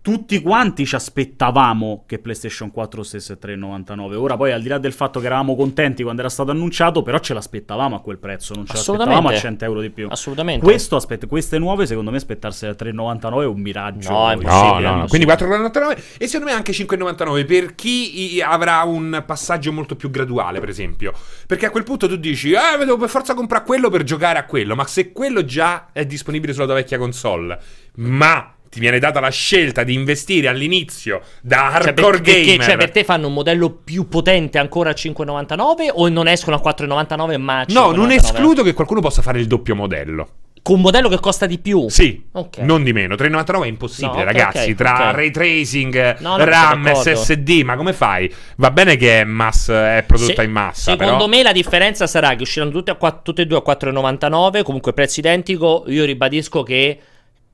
tutti quanti ci aspettavamo che PlayStation 4 stesse a 3,99. Ora poi al di là del fatto che eravamo contenti quando era stato annunciato, però ce l'aspettavamo a quel prezzo, non ce l'aspettavamo a Assolutamente. 100 euro di più. Assolutamente. Questo, aspetta, queste nuove secondo me aspettarsele a 3,99 è un miraggio. No, è No, no, no. Quindi si- 4,99 e secondo me anche 5,99 per chi avrà un passaggio molto più graduale, per esempio. Perché a quel punto tu dici, eh, devo per forza comprare quello per giocare a quello. Ma se quello già è disponibile sulla tua vecchia console, ma ti viene data la scelta di investire all'inizio da Cioè, hardcore per- perché, gamer. cioè, per te fanno un modello più potente ancora a 5,99 o non escono a 4,99 ma a No, non 5,99? escludo che qualcuno possa fare il doppio modello. Con un modello che costa di più? Sì, Ok. non di meno. 3,99 è impossibile, No, ok, ragazzi. ok, tra ray tracing, No, RAM. SSD, ma come fai? Va bene che è, mass, è prodotta Se- in massa, Secondo però... me la differenza sarà che usciranno tutte, a tutte e due a 4,99, comunque prezzo identico. Io ribadisco che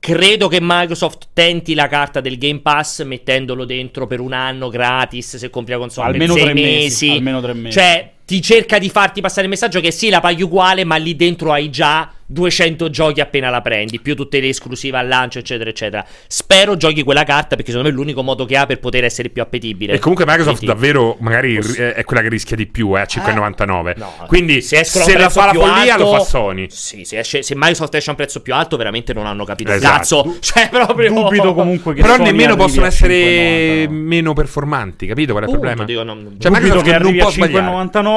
credo che Microsoft tenti la carta del Game Pass mettendolo dentro per un anno gratis se compri la console Almeno tre mesi, mesi. almeno tre mesi. Cioè, ti cerca di farti passare il messaggio che sì, la paghi uguale, ma lì dentro hai già 200 giochi appena la prendi, più tutte le esclusive al lancio, eccetera, eccetera. Spero giochi quella carta perché secondo me è l'unico modo che ha per poter essere più appetibile. E comunque Microsoft Quindi- davvero magari Poss- è quella che rischia di più, eh, a 5,99. No, Quindi se, se la fa la follia alto- lo fa Sony. Sì, se, esce- se Microsoft esce a un prezzo più alto, veramente non hanno capito il Esatto. cazzo. Cioè, proprio. Dubito comunque che Però Sony nemmeno possono essere 5,99. meno performanti, capito qual è il Punto, problema? dico, non- Cioè, Microsoft che non può a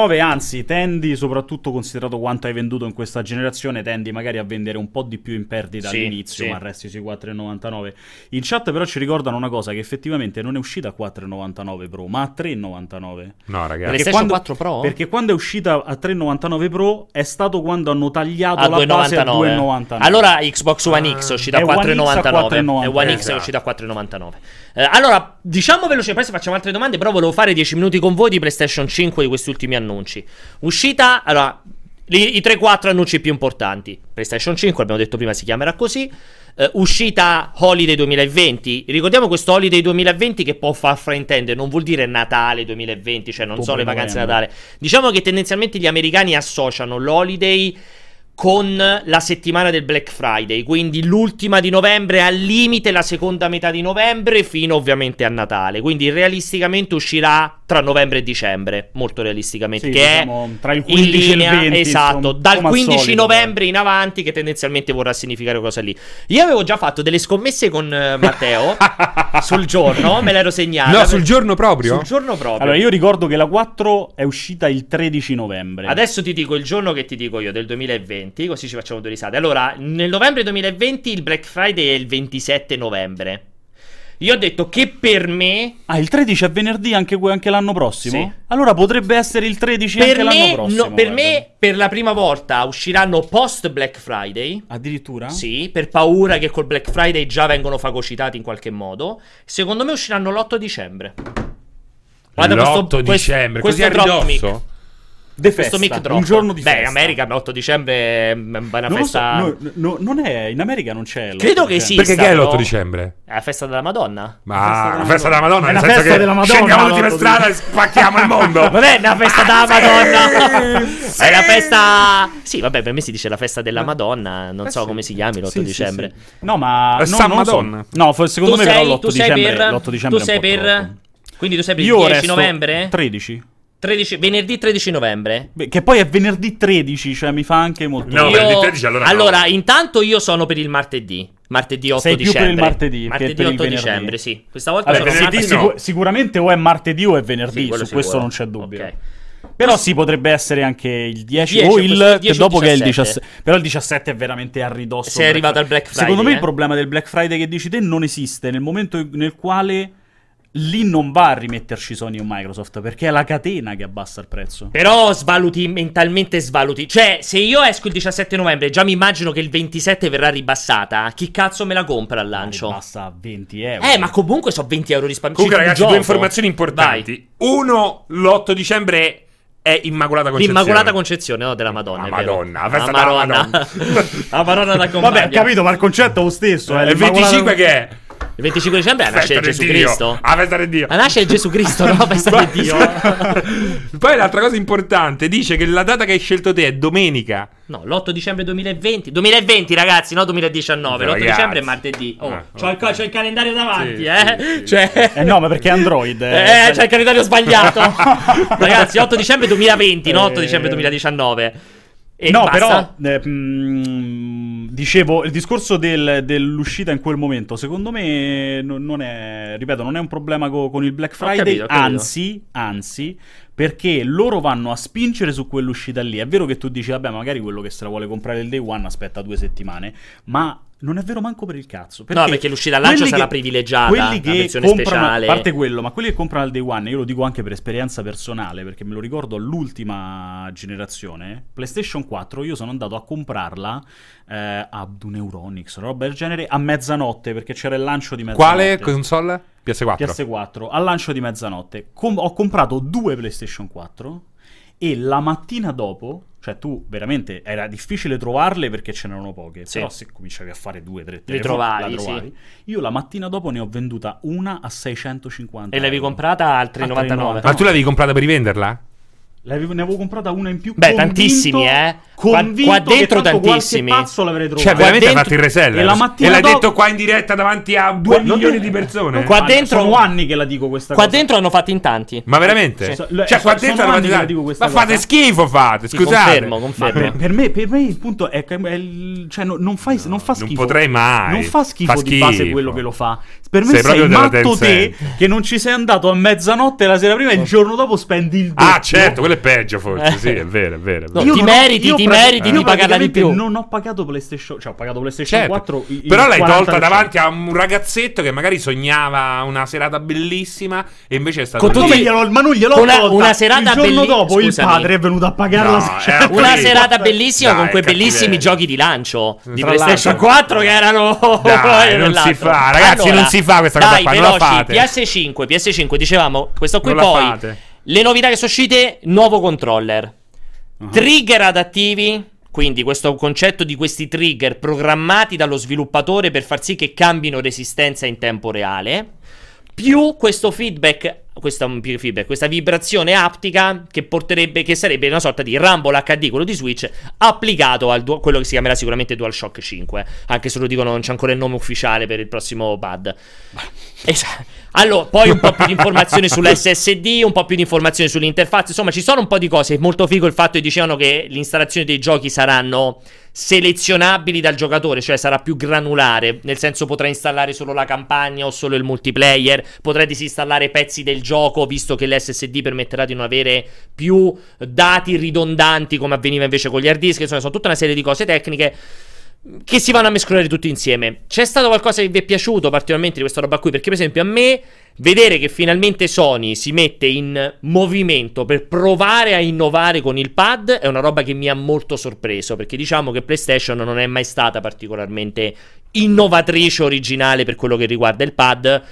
sbagliare. 5,99, anzi tendi, soprattutto considerato quanto hai venduto in questa generazione, tendi magari a vendere un po' di più in perdita Sì, all'inizio, sì. ma resti sui 4,99. In chat però ci ricordano una cosa, che effettivamente non è uscita a 4,99 Pro, ma a 3,99. No, ragazzi. PlayStation quando- 4 Pro? Perché quando è uscita a 3,99 Pro è stato quando hanno tagliato a la base a 2,99. 2,99. Allora Xbox One X è uscita a È One X a 4,99 e One X è uscita a 4,99. Eh, allora, diciamo veloce, poi se facciamo altre domande, però volevo fare 10 minuti con voi di PlayStation 5 di questi ultimi annunci. Uscita, allora, li- i 3-4 annunci più importanti. PlayStation 5, abbiamo detto prima, si chiamerà così. Eh, uscita Holiday 2020. Ricordiamo questo Holiday 2020 che può far fraintendere, non vuol dire Natale 2020, cioè non so le vacanze di. Natale. Diciamo che tendenzialmente gli americani associano l'Holiday con la settimana del Black Friday, quindi l'ultima di novembre, al limite la seconda metà di novembre, fino ovviamente a Natale. Quindi realisticamente uscirà tra novembre e dicembre, molto realisticamente, Sì, che diciamo, tra il è 15 e in il linea, 20, esatto, insomma, dal come al 15 solito, novembre in avanti che tendenzialmente vorrà significare cosa lì. Io avevo già fatto delle scommesse con eh, Matteo sul giorno, me l'ero segnata. No, sul giorno proprio? Sul giorno proprio. Allora, io ricordo che la 4 è uscita il 13 novembre. Adesso ti dico il giorno che ti dico io, del 2020, così ci facciamo due risate. Allora, nel novembre 2020 il Black Friday è il 27 novembre. Io ho detto che per me... Ah, il 13 è venerdì anche, anche l'anno prossimo? Sì. Allora potrebbe essere il 13 Per anche l'anno me, prossimo. no, per guarda. me, per la prima volta usciranno post Black Friday. Addirittura? Sì, per paura che col Black Friday già vengono fagocitati in qualche modo. Secondo me usciranno l'8 dicembre. L'8 dicembre, così a drop ridosso? De questo festa, mic drop. un giorno di Beh, in festa. America l'8 dicembre è una Non lo so, festa... no, no, non è, in America non c'è. l'8 Credo che sì. Perché che è l'8 dicembre? È la festa della Madonna. Ma la festa della Madonna, È la festa che della Madonna, scendiamo tutti per l'8 strada e spacchiamo il mondo. Non è una festa della Madonna. È la festa. Sì, vabbè, per me si dice la festa della Madonna. Non so come si chiami l'8 Sì, sì, dicembre. sì. No, ma È no, San so. Madonna. No, secondo Tu me però sei- l'8 tu sei dicembre, per- l'8 dicembre tu sei per-. Quindi tu sei per il Io 10 resto novembre? 13. 13, venerdì 13 novembre. Beh, che poi è venerdì 13, cioè mi fa anche molto No, Io- venerdì 13 allora no. allora, intanto io sono per il martedì. Martedì 8 Sei più dicembre. per il martedì che Martedì per il 8 venerdì. dicembre, sì. Questa volta Vabbè, sono venerdì no. sicu- sicuramente o è martedì o è venerdì, Sì, su questo sicuro. non c'è dubbio. Ok. Però sì, potrebbe essere anche il 10, 10, o questo- il 10 che o dopo che è il 17. 17. Però il 17 è veramente a ridosso. Se è arrivato al Black Friday. Secondo me Friday, il problema del Black Friday che dici te non esiste nel momento nel quale lì non va a rimetterci Sony o Microsoft perché è la catena che abbassa il prezzo. Però svaluti, mentalmente svaluti. Cioè, se io esco il 17 novembre e già mi immagino che il 27 verrà ribassata, chi cazzo me la compra al lancio? Basta 20 euro. Eh, ma comunque so 20 euro risparmio. Comunque, ragazzi, due informazioni importanti. Uno, l'8 dicembre è Immacolata Concezione. L'Immacolata Concezione, no, della Madonna. La. Madonna, la festa della Madonna. la Madonna da. Vabbè, ho capito, ma il concetto è lo stesso. Eh, è il 25 che è? Il 25 dicembre è la nascita di Gesù del Dio. Cristo. Ah, festa del Dio. La nascita di Gesù Cristo, no? Festa di Dio. Poi l'altra cosa importante dice che la data che hai scelto te è domenica. No, l'8 dicembre 2020. 2020, ragazzi, no 2019. L'8 Ragazzi. dicembre è martedì. Oh, Ah, c'ho, il, co- c'ho il calendario davanti, Sì, eh. sì, sì. Cioè. Eh no, ma perché è Android. Eh, c'è il calendario sbagliato. Ragazzi, 8 dicembre 2020, non 8 dicembre 2019. E no, basta? però eh, mm, dicevo, il discorso del- dell'uscita in quel momento, secondo me non, non è, ripeto, non è un problema co- con il Black Friday, capito. anzi, anzi, perché loro vanno a spingere su quell'uscita lì. È vero che tu dici, vabbè, magari quello che se la vuole comprare il day one aspetta due settimane, ma non è vero manco per il cazzo. No, perché l'uscita al lancio sarà che- privilegiata, Quelli una che versione comprano, speciale. a parte quello, ma quelli che comprano al day one, io lo dico anche per esperienza personale, perché me lo ricordo all'ultima generazione, PlayStation 4, io sono andato a comprarla eh, ad un Euronix, una roba del genere, a mezzanotte, perché c'era il lancio di mezzanotte. Quale console? PS4. PS4, al lancio di mezzanotte. Com- ho comprato due PlayStation 4 e la mattina dopo, cioè tu veramente era difficile trovarle perché ce n'erano poche, Sì. però se cominciavi a fare due, tre Le telefoni, trovavi, la trovavi. Io la mattina dopo ne ho venduta una a 650 E l'avevi euro. comprata al A 3,99. Ma tu l'avevi comprata per rivenderla? L'avevo- ne avevo comprata una in più. Beh, convinto- tantissimi, eh. Qua- Convinto qua dentro che tanto tantissimi. pazzo l'avrei trovato. Cioè, veramente hai dentro- fatto il reseller. e la mattina l'hai dopo- detto qua in diretta davanti a 2 Non milioni te- di persone. Qua Ma dentro- Sono anni che la dico questa Qua cosa. dentro hanno fatti in tanti. Ma veramente? Sì. Cioè, So- qua sono dentro hanno la dico questa Ma fate cosa. schifo, fate. Sì, Scusate. confermo, confermo. per, per me, per me il punto è che è il- cioè, no- non, fai, non fa non schifo. potrei mai. Non fa schifo, Fa di base schifo. quello che lo fa. Per me Sei sei, matto te che non ci sei andato a mezzanotte la sera prima e il giorno dopo spendi il doppio. Ah, certo, quello è peggio forse. Sì, è vero, è vero. È No, vero. ti non ho- meriti, io ti pra- meriti io di pagarla di più. Non ho pagato PlayStation, cioè ho pagato PlayStation Certo. 4. il- il Però l'hai 40%. tolta davanti a un ragazzetto che magari sognava una serata bellissima e invece è stato Con Ma tutti- glielo- ma non gliel'ho con una- tolta. una serata il giorno belli- dopo scusami. il padre è venuto a pagarla. No, cioè, è Una serata bellissima Dai, con quei bellissimi giochi di lancio di PlayStation l'altro- 4 che erano Dai, non si fa, ragazzi, non si fa questa cosa qua, non la fate. PS5, PS5, dicevamo, questo qui poi fate. Le novità che sono uscite, nuovo controller. Uh-huh. Trigger adattivi, quindi questo concetto di questi trigger programmati dallo sviluppatore per far sì che cambino resistenza in tempo reale. Più questo feedback questa, più feedback, questa vibrazione aptica che porterebbe che sarebbe una sorta di Rumble HD quello di Switch applicato a quello che si chiamerà sicuramente DualShock 5 anche se lo dicono non c'è ancora il nome ufficiale per il prossimo pad esatto allora, poi un po' più di informazioni sull'SSD, un po' più di informazioni sull'interfaccia. Insomma, ci sono un po' di cose. È molto figo il fatto che dicevano che l'installazione dei giochi saranno selezionabili dal giocatore, cioè sarà più granulare. Nel senso, potrai installare solo la campagna o solo il multiplayer. Potrai disinstallare pezzi del gioco, visto che l'SSD permetterà di non avere più dati ridondanti come avveniva invece con gli hard disk. Insomma, sono tutta una serie di cose tecniche che si vanno a mescolare tutti insieme. C'è stato qualcosa che vi è piaciuto particolarmente di questa roba qui? Perché, per esempio, a me vedere che finalmente Sony si mette in movimento per provare a innovare con il pad è una roba che mi ha molto sorpreso. Perché diciamo che PlayStation non è mai stata particolarmente innovatrice originale per quello che riguarda il pad.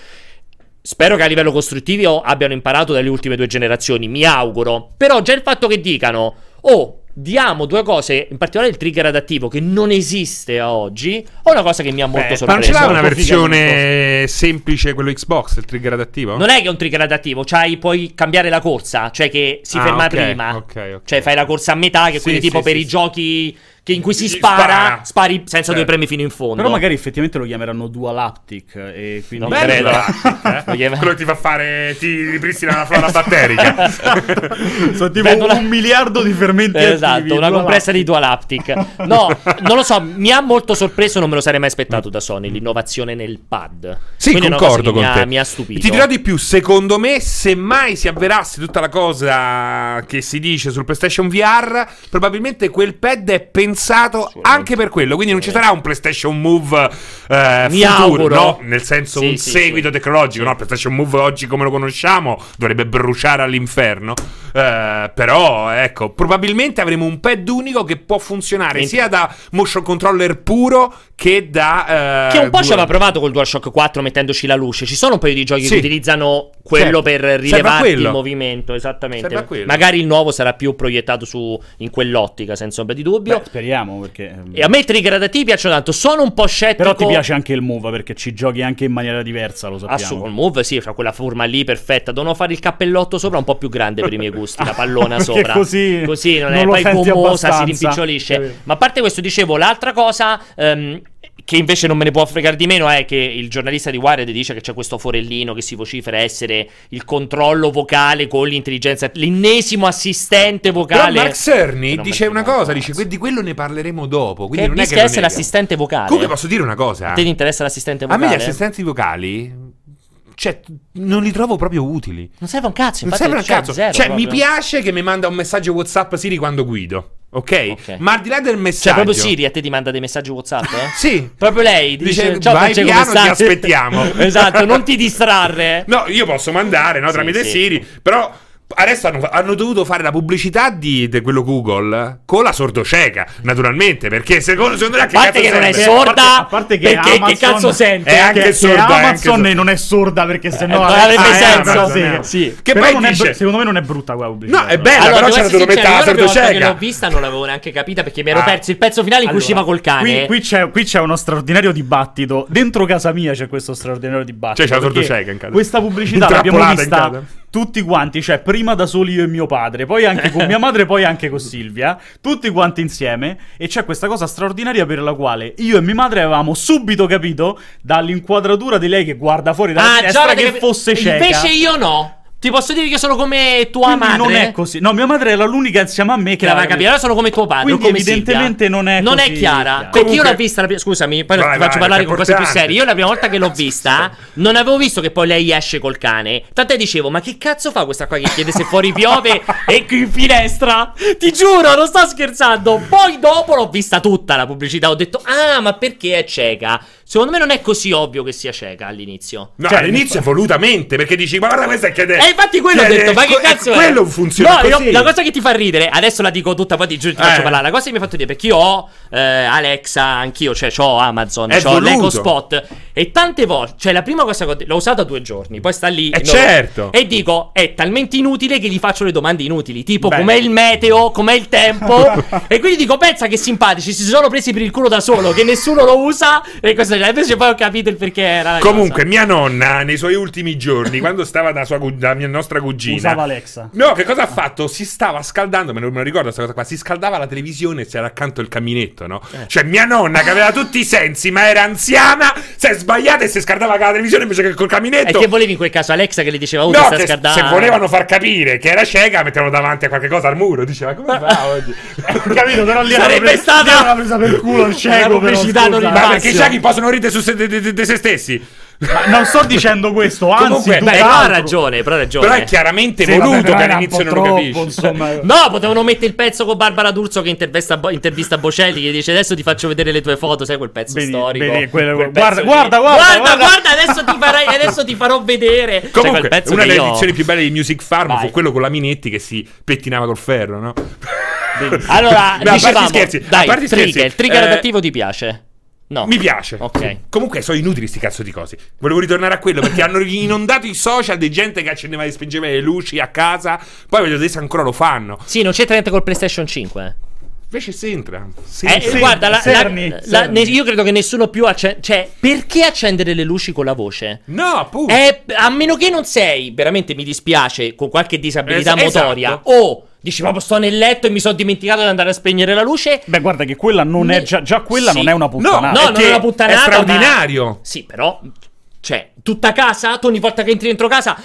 Spero che a livello costruttivo abbiano imparato dalle ultime due generazioni, mi auguro. Però già il fatto che dicano, oh, diamo due cose, in particolare il trigger adattivo che non esiste a oggi, è una cosa che mi ha molto Beh, sorpreso. Ma non ce l'ha una versione semplice quello Xbox, il trigger adattivo? Non è che è un trigger adattivo, c'hai, puoi cambiare la corsa, cioè che si Ah, ferma ok, prima. ok, ok. Cioè fai la corsa a metà, che Sì, quindi tipo sì, per sì, i sì. giochi che in cui si Si spara, spara. spari senza Certo. due premi fino in fondo. Però magari effettivamente lo chiameranno Dual Haptic e quindi... Non credo. eh? Lo chiama- Quello che ti fa fare, ti ripristina la flora batterica. Sono tipo Vedo una- un miliardo di fermenti Esatto, attivi, una compressa di. Dual Haptic. No, non lo so, mi ha molto sorpreso, non me lo sarei mai aspettato da Sony, l'innovazione nel pad. Sì, Quindi concordo con mi te. Ha, mi ha stupito. Ti dirò di più, secondo me, se mai si avverasse tutta la cosa che si dice sul PlayStation VR, probabilmente quel pad è pensato anche per quello. Quindi non ci sarà un PlayStation Move eh, Mi futuro, auguro. no? Nel senso Sì, un sì, seguito sì. tecnologico, no? PlayStation Move oggi come lo conosciamo dovrebbe bruciare all'inferno. Eh, però, ecco, probabilmente avremo un pad unico che può funzionare Ment- sia da motion controller puro che da... eh, Che un po' ci dual- aveva provato col DualShock 4 mettendoci la luce. Ci sono un paio di giochi Sì. che utilizzano quello Certo. per Serve a rilevarti quello. il movimento. Esattamente. Serve a quello. Magari il nuovo sarà più proiettato su, in quell'ottica, senza ombra di dubbio. Beh, speriamo perché... ehm, E a me i trigger adattivi piacciono tanto. Sono un po' scettico. Però ti piace anche il Move perché ci giochi anche in maniera diversa, lo sappiamo. Assolutamente, il move sì, c'ha quella forma lì perfetta. Devono fare il cappellotto sopra un po' più grande per i miei gusti, la pallona sopra. così non, non è poi gommosa, si abbastanza. rimpicciolisce. Capito. Ma a parte questo, dicevo, l'altra cosa ehm, che invece non me ne può fregare di meno è che il giornalista di Wired dice che c'è questo forellino che si vocifera essere il controllo vocale con l'intelligenza, l'ennesimo assistente Però vocale. Mark Cerny dice una cosa, dice cazzo. "Que- di quello ne parleremo dopo. Quindi Che non è che essere l'assistente vocale. Comunque posso dire una cosa? A te ti interessa l'assistente A vocale? me gli assistenti vocali cioè non li trovo proprio utili. Non serve un cazzo, Non serve un cioè, cazzo. zero cioè, proprio. mi piace che mi manda un messaggio WhatsApp Siri quando guido. Ok? Ok. Ma al di là del Cioè, messaggio. proprio Siri a te ti manda dei messaggi WhatsApp? Eh? Sì. Proprio lei dice, Dice, ciao vai piano, come ti stai?" aspettiamo. esatto, non ti distrarre. No, io posso mandare, no, Sì, tramite sì. Siri, però adesso hanno, hanno dovuto fare la pubblicità di, di quello Google con la sordocieca, naturalmente, perché secondo, secondo me A parte che non è sorda, A parte che perché Amazon- che cazzo sente? È anche che, sorda, che è anche Amazon sorda. non è sorda perché sennò non Alexa- avrebbe Ah, senso. Amazon, Sì, eh. sì. Che Però poi non dice- br- secondo me non è brutta quella pubblicità. No, è bella, Allora, però c'era dovuto mettere la io che sordocieca. l'ho vista non l'avevo neanche capita perché mi ero Ah. perso il pezzo finale in cui usciva col cane. Qui, qui c'è, qui c'è uno straordinario dibattito. Dentro casa mia c'è questo straordinario dibattito. Cioè, c'è la sordocieca in casa. Questa pubblicità l'abbiamo vista. Tutti quanti, cioè prima da soli io e mio padre, poi anche con mia madre, poi anche con Silvia, tutti quanti insieme. E c'è questa cosa straordinaria per la quale io e mia madre avevamo subito capito dall'inquadratura di lei che guarda fuori dalla Ah, finestra che capi- fosse cieca. Invece io no. Ti posso dire che sono come tua Quindi madre. non è così. No, mia madre era l'unica insieme a me che, l'aveva capito. Allora sono come tuo padre. Quindi come evidentemente Silvia. non è Non così è chiara. chiaro. Perché io Comunque- l'ho vista. la Scusami, poi Vai, ti vai, faccio parlare con cose più serie. Io la prima volta che l'ho vista, non avevo visto che poi lei esce col cane. Tant'è dicevo, ma che cazzo fa questa qua che chiede se fuori piove e qui in finestra? Ti giuro, non sto scherzando. Poi dopo l'ho vista tutta la pubblicità. Ho detto, ah, ma perché è cieca? Secondo me non è così ovvio che sia cieca all'inizio. No, Cioè, all'inizio è volutamente, perché dici, ma guarda questa che E infatti quello ho Chiede- detto, ma che cazzo è? Quello funziona No, così. la cosa che ti fa ridere, adesso la dico tutta, poi ti giuro ti faccio Eh. parlare. La cosa che mi ha fatto dire, perché io ho eh, Alexa, anch'io, cioè ho Amazon, È ho voluto. l'Eco Spot. E tante volte, cioè la prima cosa che ho detto, l'ho usata due giorni, poi sta lì. Eh, certo. E dico, è talmente inutile che gli faccio le domande inutili, tipo Beh. com'è il meteo, com'è il tempo. e quindi dico, pensa che simpatici, si sono presi per il culo da solo, che nessuno lo usa. E questo speciale. Invece poi ho capito il perché era. Comunque, cosa. mia nonna, nei suoi ultimi giorni, quando stava da, sua, da mia nostra cugina, Usava Alexa. No, che cosa ha fatto? Si stava scaldando, me lo, me lo ricordo questa cosa qua. Si scaldava la televisione e c'era accanto il caminetto, no? Eh. Cioè, mia nonna che aveva tutti i sensi, ma era anziana, si è sbagliata e si scaldava con la televisione invece che col E caminetto. che volevi in quel caso Alexa che le diceva, oh, No, sta scaldando. se volevano far capire che era cieca, mettevano davanti a qualche cosa al muro. Diceva, come fa oggi? Capito? Però lì Sarebbe hanno pre- stata- hanno presa per culo il cieco. Pubblicità non Ma perché i ciechi possono ridere su se, de, de- de se stessi? Ma non sto dicendo questo, anzi, Comunque, Beh, ha ragione, però ha ragione. Però è chiaramente Sì, voluto che all'inizio non lo troppo, capisci. insomma. No, potevano mettere il pezzo con Barbara D'Urso che intervista, Bo- intervista Bocelli che dice adesso ti faccio vedere le tue foto, sai quel pezzo Vedi- storico. vedi, quello- Quel guarda, pezzo guarda, guarda, guarda, guarda. guarda, adesso, ti farai- adesso ti farò vedere. Cioè, Comunque, quel pezzo una delle io- edizioni più belle di Music Farm Vai. fu quello con la Minetti che si pettinava col ferro, no? Allora, No, a parte dicevamo, scherzi, a dai, parte trigger, scherzi, il trigger eh, adattivo ti piace? No. Mi piace. Ok. Comunque sono inutili sti cazzo di cose. Volevo ritornare a quello perché hanno inondato i social di gente che accendeva e spengeva le luci a casa. Poi voglio vedere se ancora lo fanno. Sì, non c'entra niente col PlayStation 5. Invece si entra. Sì, Eh, sì. guarda, la- la- Serni, la- Serni. ne- io credo che nessuno più accende. Cioè, perché accendere le luci con la voce? No, appunto. Eh, a meno che non sei, veramente mi dispiace, con qualche disabilità Es- esatto. motoria. O dici, ma sto nel letto e mi sono dimenticato di andare a spegnere la luce. Beh, guarda che quella non è già, già quella Sì. non è una No, puttanata. no, non Perché è una puttanata. è straordinario. ma- Sì, però. Cioè, tutta casa, tu ogni volta che entri dentro casa.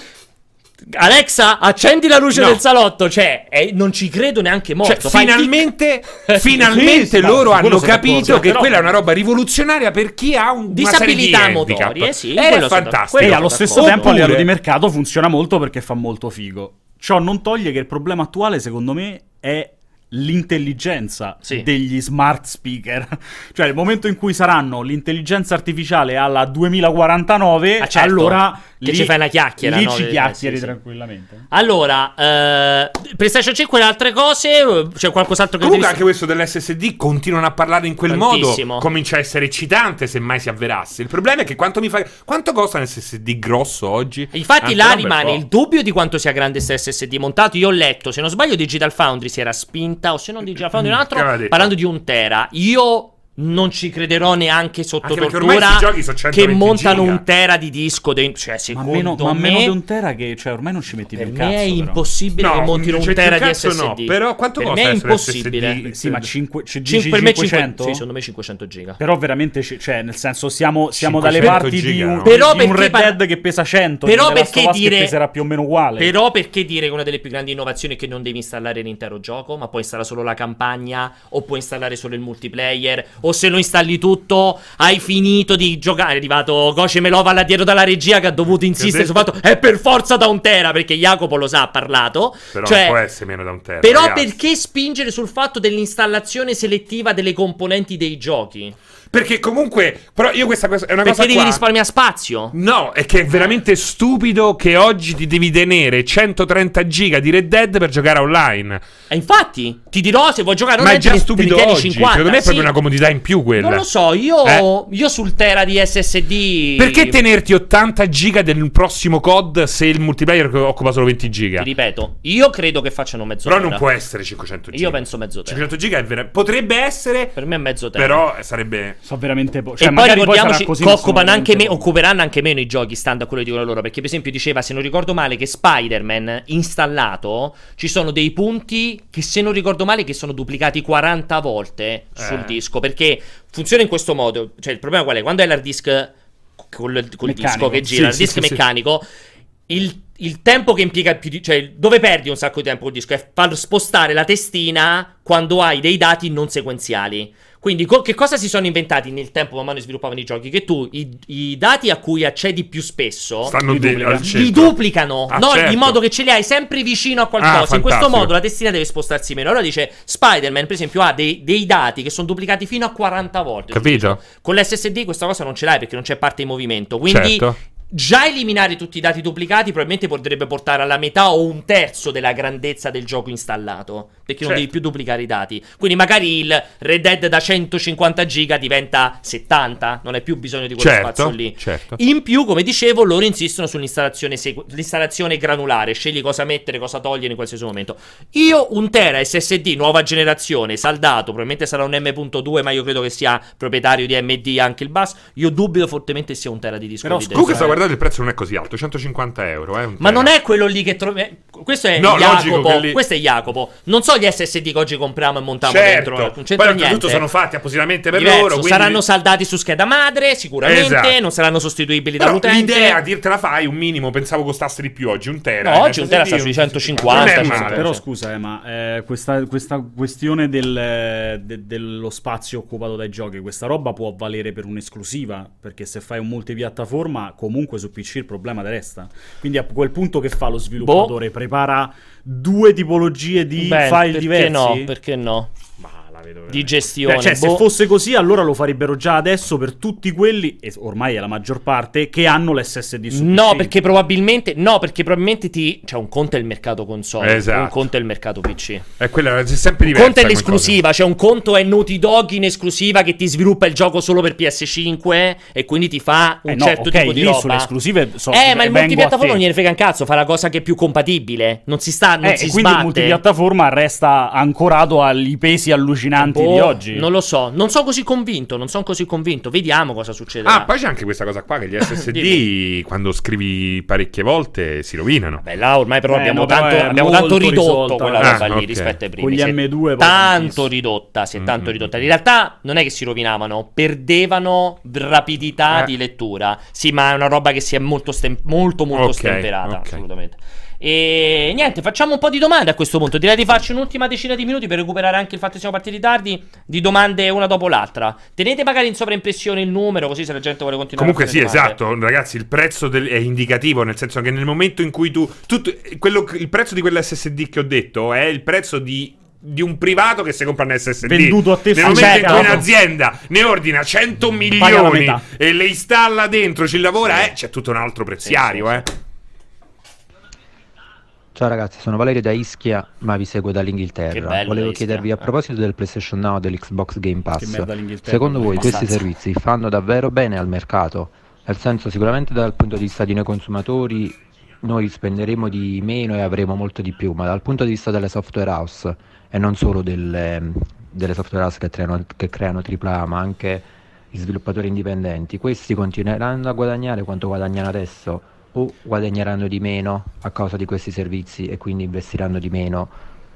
Alexa, accendi la luce No. del salotto. Cioè, eh, non ci credo neanche. Cioè, finalmente, tic. finalmente Sì, sì, loro no, hanno capito d'accordo, che però- quella è una roba rivoluzionaria per chi ha un, di Disabilità handicap. motorie, sì, è quello sono fantastico. E allo stesso d'accordo. tempo a livello di mercato funziona molto perché fa molto figo. Ciò non toglie che il problema attuale, secondo me, è l'intelligenza Sì. degli smart speaker. cioè, il momento in cui saranno l'intelligenza artificiale alla 2049, Ah, certo, allora che lì, ci fai una chiacchiera, Lì no? ci Eh, chiacchieri sì, sì. tranquillamente. Allora, eh, PlayStation 5 e altre cose. eh, C'è qualcos'altro che Comunque anche questo dell'SSD continuano a parlare in quel Tantissimo. modo. Comincia a essere eccitante se mai si avverasse. Il problema è che quanto mi fa. Quanto costa un SSD grosso oggi? Infatti, là rimane il dubbio di quanto sia grande questo SSD montato. Io ho letto, se non sbaglio, Digital Foundry si era spinta, o se non Digital Foundry, un altro, Che aveva detto? parlando di un tera. Io non ci crederò neanche sotto Anche tortura sono che 120 montano giga. un tera di disco dentro. Cioè, Ma, secondo meno, ma me, meno di un tera che cioè, ormai non ci metti per più me cazzo. è impossibile No, che montino un c'è tera di SSD. no, però quanto per costa me è impossibile. SSD? Sì, ma 5, Cin- dici per me 500? sì, secondo me 500 giga. Però veramente, ci- cioè, nel senso, siamo, siamo dalle 500 parti di giga, un, no? Però di un Red par- Dead che pesa 100, Però di perché dire- che peserà più o meno uguale. Però perché dire che una delle più grandi innovazioni è che non devi installare l'intero gioco, ma puoi installare solo la campagna, o puoi installare solo il multiplayer, o se lo installi tutto, hai finito di giocare. È arrivato Goce Melova là dietro dalla regia che ha dovuto insistere sul fatto è per forza da un tera, perché Jacopo lo sa, ha parlato. Però Cioè, può essere meno da un tera. però ragazzi. perché spingere sul fatto dell'installazione selettiva delle componenti dei giochi? Perché comunque. Però io questa cosa. È una Perché cosa. devi qua- risparmiare spazio? No, è che è veramente stupido che oggi ti devi tenere 130 giga di Red Dead per giocare online. E infatti, ti dirò se vuoi giocare Ma è online, già stupido oggi. 50. Secondo me è proprio Sì. una comodità in più quella. Non lo so, io, Eh? io sul tera di SSD. Perché tenerti 80 giga del prossimo COD se il multiplayer occupa solo 20 giga? Ti ripeto, io credo che facciano mezzo Però non può essere 500 giga. Io penso mezzo tera. 500 giga è vera- potrebbe essere, Per me è mezzo tera. però sarebbe So veramente po- e cioè, poi magari ricordiamoci così, che occupano anche me- occuperanno anche meno i giochi stando a quello che dicono loro. Perché, per esempio, diceva, se non ricordo male, che Spider-Man installato ci sono dei punti che, se non ricordo male, che sono duplicati 40 volte sul Eh. disco. Perché funziona in questo modo. Cioè, il problema qual è? Quando hai l'hard disk col, col Meccanico. disco che Sì, gira, il sì, disc sì, sì. meccanico. Il, il tempo che impiega più di, cioè dove perdi un sacco di tempo col disco è far spostare la testina quando hai dei dati non sequenziali. Quindi co- che cosa si sono inventati nel tempo man mano che sviluppavano i giochi? Che tu i, i dati a cui accedi più spesso stanno li duplica. li duplicano, Ah, no? certo. in modo che ce li hai sempre vicino a qualcosa. Ah, in questo modo la testina deve spostarsi meno. Allora dice Spider-Man, per esempio, ha dei, dei dati che sono duplicati fino a 40 volte. Capito? Con l'SSD questa cosa non ce l'hai perché non c'è parte in movimento. Quindi Certo. Già eliminare tutti i dati duplicati probabilmente potrebbe portare alla metà o un terzo della grandezza del gioco installato. Perché non Certo. devi più duplicare i dati. Quindi magari il Red Dead da 150 giga diventa 70. Non hai più bisogno di quello Certo, spazio lì. certo. In più, come dicevo, loro insistono sull'installazione, segu- l'installazione granulare. Scegli cosa mettere, cosa togliere in qualsiasi momento. Io un tera SSD nuova generazione, saldato, probabilmente sarà un M.2, ma io credo che sia proprietario di AMD anche il bus. Io dubito fortemente sia un tera di disco Però di comunque guardando il prezzo non è così alto, 150 euro. Eh, Ma non è quello lì che trovi. Questo è No, logico Jacopo. lì- Questo è Jacopo. Non so gli SSD che oggi compriamo e montiamo Certo. dentro. eh, Non Poi c'entra niente. oltretutto sono fatti appositamente per Diverso, loro. quindi- Saranno saldati su scheda madre, sicuramente. Esatto. Non saranno sostituibili Però dall'utente. l'idea, dirtela fai, un minimo, pensavo costasse di più oggi, un tera. No, oggi un tera sta sui un- 150, Non è cioè, male. Però scusa, eh, ma eh, questa, questa questione del- de- dello spazio occupato dai giochi, questa roba può valere per un'esclusiva, perché se fai un multipiattaforma, comunque su PC il problema resta. Quindi a quel punto che fa lo sviluppatore? Prepara due tipologie di Beh, file perché diversi? no? Perché no? Di gestione. Beh, cioè, se boh. fosse così, allora lo farebbero già adesso per tutti quelli, e ormai è la maggior parte, che hanno l'SSD su No, perché probabilmente. No, perché probabilmente ti. Cioè, un conto è il mercato console. Esatto. Un conto è il mercato PC. È quella, è sempre Un diversa. conto è l'esclusiva, cioè un conto è Naughty Dog in esclusiva che ti sviluppa il gioco solo per PS5 e quindi ti fa un Eh no, certo ok, tipo di lì roba. sulle esclusive so- eh, ma il vengo a multipiattaforma non gliene frega un cazzo, fa la cosa che è più compatibile. Non si sta, non Eh, si e quindi il sbatte. multipiattaforma resta ancorato agli pesi allucinanti di Boh, oggi. Non lo so, non sono così convinto, non sono così convinto. Vediamo cosa succede. Ah, poi c'è anche questa cosa qua che gli SSD quando scrivi parecchie volte si rovinano. Beh, là ormai però Eh, abbiamo, no, però tanto, è abbiamo tanto ridotto risolta. quella Ah, roba lì rispetto ai primi. Con gli Si è M2 poi tanto ridotta, si è tanto ridotta. In realtà non è che si rovinavano, perdevano rapidità Eh. di lettura. Sì, ma è una roba che si è molto, stem- molto, molto Ok, stemperata, ok. assolutamente. E niente, facciamo un po' di domande a questo punto. Direi di farci un'ultima decina di minuti per recuperare anche il fatto che siamo partiti tardi. Di domande una dopo l'altra. Tenete magari in sovraimpressione il numero, così se la gente vuole continuare Comunque a sì, domande. esatto, ragazzi, il prezzo del- è indicativo, nel senso che nel momento in cui tu... tutto- quello- il prezzo di quell'SSD che ho detto è il prezzo di di un privato che si compra un SSD Venduto a te nel momento in mercato. cui un'azienda ne ordina 100 Paga la milioni e le installa dentro, ci lavora, eh, c'è tutto un altro preziario, eh. Ciao ragazzi, sono Valerio da Ischia, ma vi seguo dall'Inghilterra. Volevo Ischia. chiedervi a proposito del PlayStation Now e dell'Xbox Game Pass, secondo voi questi servizi fanno davvero bene al mercato? Nel senso, sicuramente dal punto di vista di noi consumatori noi spenderemo di meno e avremo molto di più, ma dal punto di vista delle software house e non solo delle, delle software house che creano, che creano AAA, ma anche gli sviluppatori indipendenti, questi continueranno a guadagnare quanto guadagnano adesso o guadagneranno di meno a causa di questi servizi e quindi investiranno di meno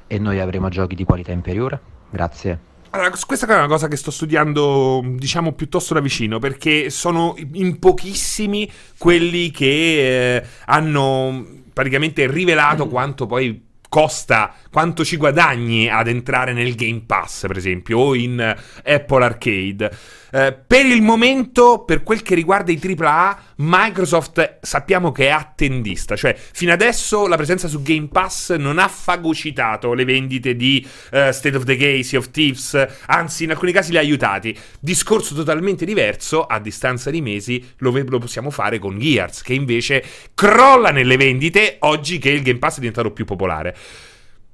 e noi avremo giochi di qualità inferiore? Grazie. Allora, questa è una cosa che sto studiando, diciamo, piuttosto da vicino, perché sono in pochissimi quelli che eh, hanno praticamente rivelato quanto poi costa, quanto ci guadagni ad entrare nel Game Pass, per esempio, o in Apple Arcade. Eh, per il momento, per quel che riguarda i AAA, Microsoft sappiamo che è attendista, cioè fino adesso la presenza su Game Pass non ha fagocitato le vendite di eh, State of Decay, Sea of Thieves, anzi in alcuni casi li ha aiutati. Discorso totalmente diverso, a distanza di mesi lo, ve- lo possiamo fare con Gears, che invece crolla nelle vendite oggi che il Game Pass è diventato più popolare.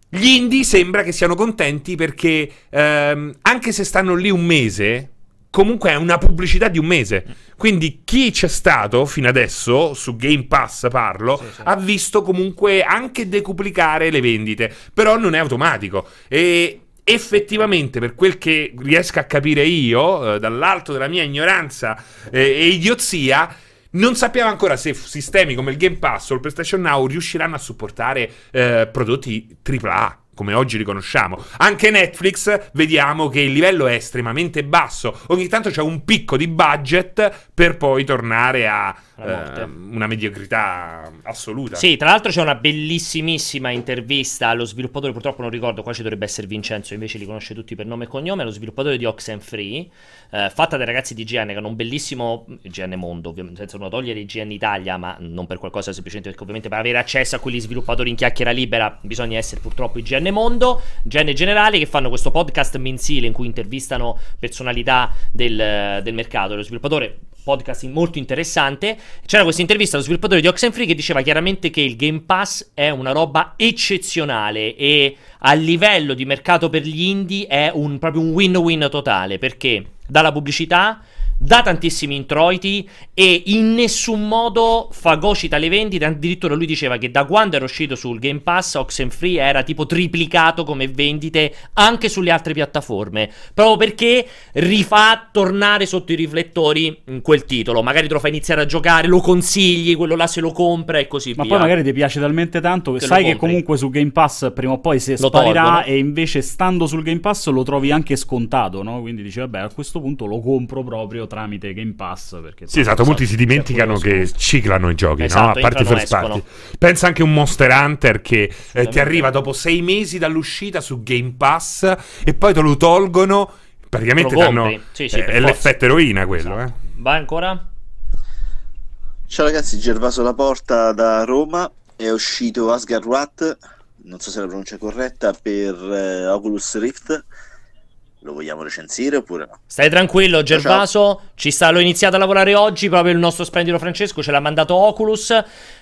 Gli indie sembra che siano contenti perché ehm, anche se stanno lì un mese, comunque è una pubblicità di un mese. Quindi chi c'è stato fino adesso, su Game Pass parlo, ha visto comunque anche decuplicare le vendite, però non è automatico. E effettivamente, per quel che riesco a capire io, eh, dall'alto della mia ignoranza eh, e idiozia, non sappiamo ancora se sistemi come il Game Pass o il PlayStation Now riusciranno a supportare eh, prodotti AAA. Come oggi riconosciamo. Anche Netflix vediamo che il livello è estremamente basso. Ogni tanto c'è un picco di budget per poi tornare a eh, una mediocrità assoluta. Sì, tra l'altro c'è una bellissimissima intervista allo sviluppatore, purtroppo non ricordo, qua ci dovrebbe essere Vincenzo, invece li conosce tutti per nome e cognome, allo sviluppatore di Oxenfree, eh, fatta dai ragazzi di IGN, che hanno un bellissimo IGN Mondo, ovviamente, senza non togliere IGN Italia, ma non per qualcosa, semplicemente perché ovviamente per avere accesso a quegli sviluppatori in chiacchiera libera bisogna essere purtroppo IGN Mondo, IGN Generali, che fanno questo podcast mensile in cui intervistano personalità del, del mercato. Lo sviluppatore podcast molto interessante. C'era questa intervista allo sviluppatore di Oxenfree che diceva chiaramente che il Game Pass è una roba eccezionale e a livello di mercato per gli indie è un, proprio un win-win totale perché dalla pubblicità dà tantissimi introiti e in nessun modo fagocita le vendite. Addirittura lui diceva che da quando era uscito sul Game Pass Oxenfree era tipo triplicato come vendite anche sulle altre piattaforme. Proprio perché rifà tornare sotto i riflettori in quel titolo. Magari te lo fa iniziare a giocare, lo consigli, quello là se lo compra e così Ma via. poi magari ti piace talmente tanto che Te sai che comunque su Game Pass prima o poi se Lo sparirà tolgono. e invece stando sul Game Pass lo trovi anche scontato, no? Quindi dici vabbè a questo punto lo compro proprio tramite Game Pass perché Sì, esatto, molti si dimenticano che ciclano i giochi, Esatto, no? A parte i first party. Pensa anche a un Monster Hunter che eh, ti arriva dopo sei mesi dall'uscita su Game Pass e poi te lo tolgono. Praticamente danno. Sì, sì, eh, è l'effetto eroina quello, eh. Vai ancora? Ciao ragazzi, Gervaso La Porta da Roma. È uscito Asgard Wrath, non so se la pronuncia è corretta, per eh, Oculus Rift. Lo vogliamo recensire oppure no? Stai tranquillo, Ciao, Gervaso. Ci sta, l'ho iniziato a lavorare oggi. Proprio il nostro splendido Francesco ce l'ha mandato Oculus.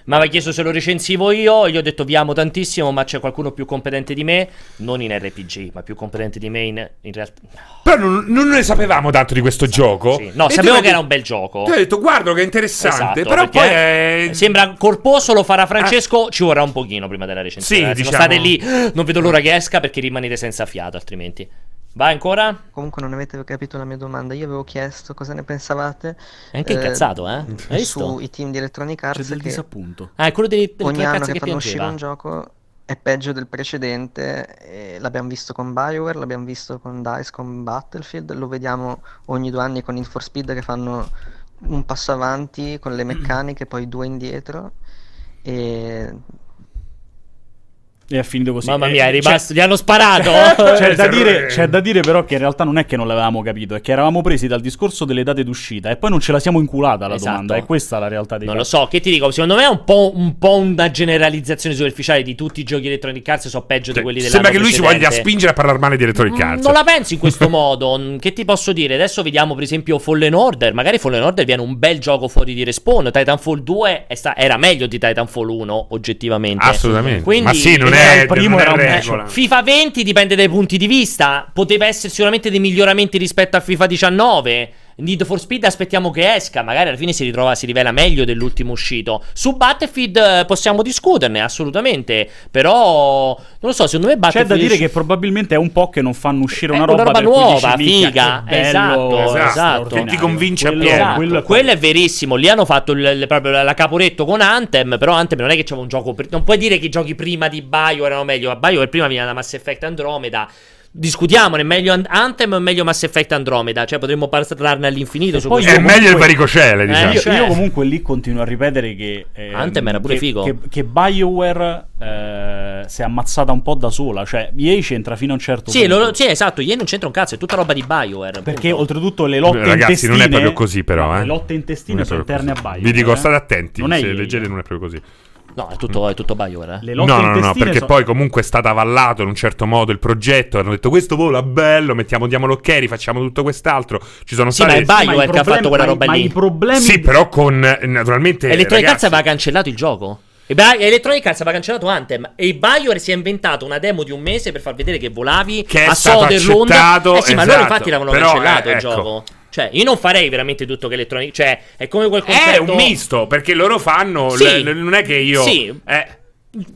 Mi aveva chiesto se lo recensivo io. Gli ho detto: Vi amo tantissimo, ma c'è qualcuno più competente di me. Non in RPG, ma più competente di me in, in realtà. Però non, non ne sapevamo tanto di questo gioco. No, E sapevo che era un bel gioco. Tu hai detto, guarda che è interessante. Esatto, però poi è. Sembra corposo, lo farà Francesco. Ci vorrà un pochino prima della recensione. Sì, ragazzi. diciamo- state lì, "Ah, non vedo l'ora che esca perché rimanete senza fiato, altrimenti. Vai ancora? Comunque non avete capito la mia domanda. Io avevo chiesto cosa ne pensavate. È anche incazzato, eh? Hai visto? Sui team di Electronic Arts. C'è del che disappunto. Ah, è quello tre anno cazzo che che fanno uscire un gioco è peggio del precedente. e l'abbiamo visto con Bioware, l'abbiamo visto con DICE, con Battlefield, lo vediamo ogni due anni con Need for Speed che fanno un passo avanti con le meccaniche, poi due indietro. E E è finito così. Mamma Eh, mia, è c'è- rimasto. Gli hanno sparato. C'è da, dire, c'è da dire però che in realtà non è che non l'avevamo capito, è che eravamo presi dal discorso delle date d'uscita e poi non ce la siamo inculata la Esatto. domanda, è questa la realtà dei Non lo fatti. so, che ti dico, secondo me è un po', un po' una generalizzazione superficiale di tutti i giochi Electronic Arts sono peggio di quelli dell'anno Sembra che lui ci voglia precedente. spingere a parlare male di Electronic Mm, Arts. Non la penso in questo modo. Mm, Che ti posso dire? Adesso vediamo, per esempio, Fallen Order. Magari Fallen Order viene un bel gioco fuori di respawn. Titanfall 2 è sta- era meglio di Titanfall 1, oggettivamente. Assolutamente. Quindi, Ma sì, non Era il primo, era un regola. FIFA 20 dipende dai punti di vista. Poteva essere sicuramente dei miglioramenti rispetto a FIFA 19. Need for Speed aspettiamo che esca. Magari alla fine si ritrova, si rivela meglio dell'ultimo uscito. Su Battlefield eh, possiamo discuterne, assolutamente. Però, non lo so, secondo me C'è Battlefield. da dire che probabilmente è un po' che non fanno uscire una È roba, una roba per cui nuova, dici, "Minchia, figa, che bello, esatto, esatto. straordinario". Che ti convince Quello- appieno. Esatto, quello- quello è verissimo. Lì hanno fatto il, il- proprio la, caporetto con Anthem. Però Anthem non è che c'era un gioco. non puoi dire che i giochi prima di Bio erano meglio. Bio prima veniva da Mass Effect Andromeda. Discutiamone, è meglio An- Anthem o è meglio Mass Effect Andromeda? Cioè, potremmo parlarne all'infinito. su poi questo. È meglio il varicocele, diciamo. Eh, io, cioè. io comunque lì continuo a ripetere che ehm, Anthem era pure che, figo. che, che BioWare eh, si è ammazzata un po' da sola, cioè EA c'entra fino a un certo Sì, punto. lo- sì, esatto. Ieri non c'entra un cazzo, è tutta roba di BioWare. Perché punto. oltretutto le lotte Ragazzi, intestine non è proprio così, però. no, eh. Le lotte intestine sono interne a così. BioWare. Vi dico, eh. state attenti. Non è se EA. leggete, non è proprio così. No, è tutto, è tutto BioWare. eh. Le No, lotte no, no, perché so- poi comunque è stato avallato in un certo modo il progetto. Hanno detto questo vola bello, mettiamo, diamo l'ok, facciamo tutto quest'altro. Ci sono Sì, ma state. è BioWare ma che ha fatto quella ma roba ma lì. i problemi Sì, però con eh, naturalmente. Electronic Arts aveva cancellato il gioco. E Electronic Arts aveva cancellato Anthem. E BioWare si è inventato una demo di un mese per far vedere che volavi Che è a stato Soderlund. accettato, Eh sì, ma loro esatto. infatti l'avevano Però, cancellato eh, il ecco. gioco. Cioè, io non farei veramente tutto che Electronic. Cioè, è come quel È concetto. un misto, perché loro fanno. Sì. l- l- non è che io. Sì. eh,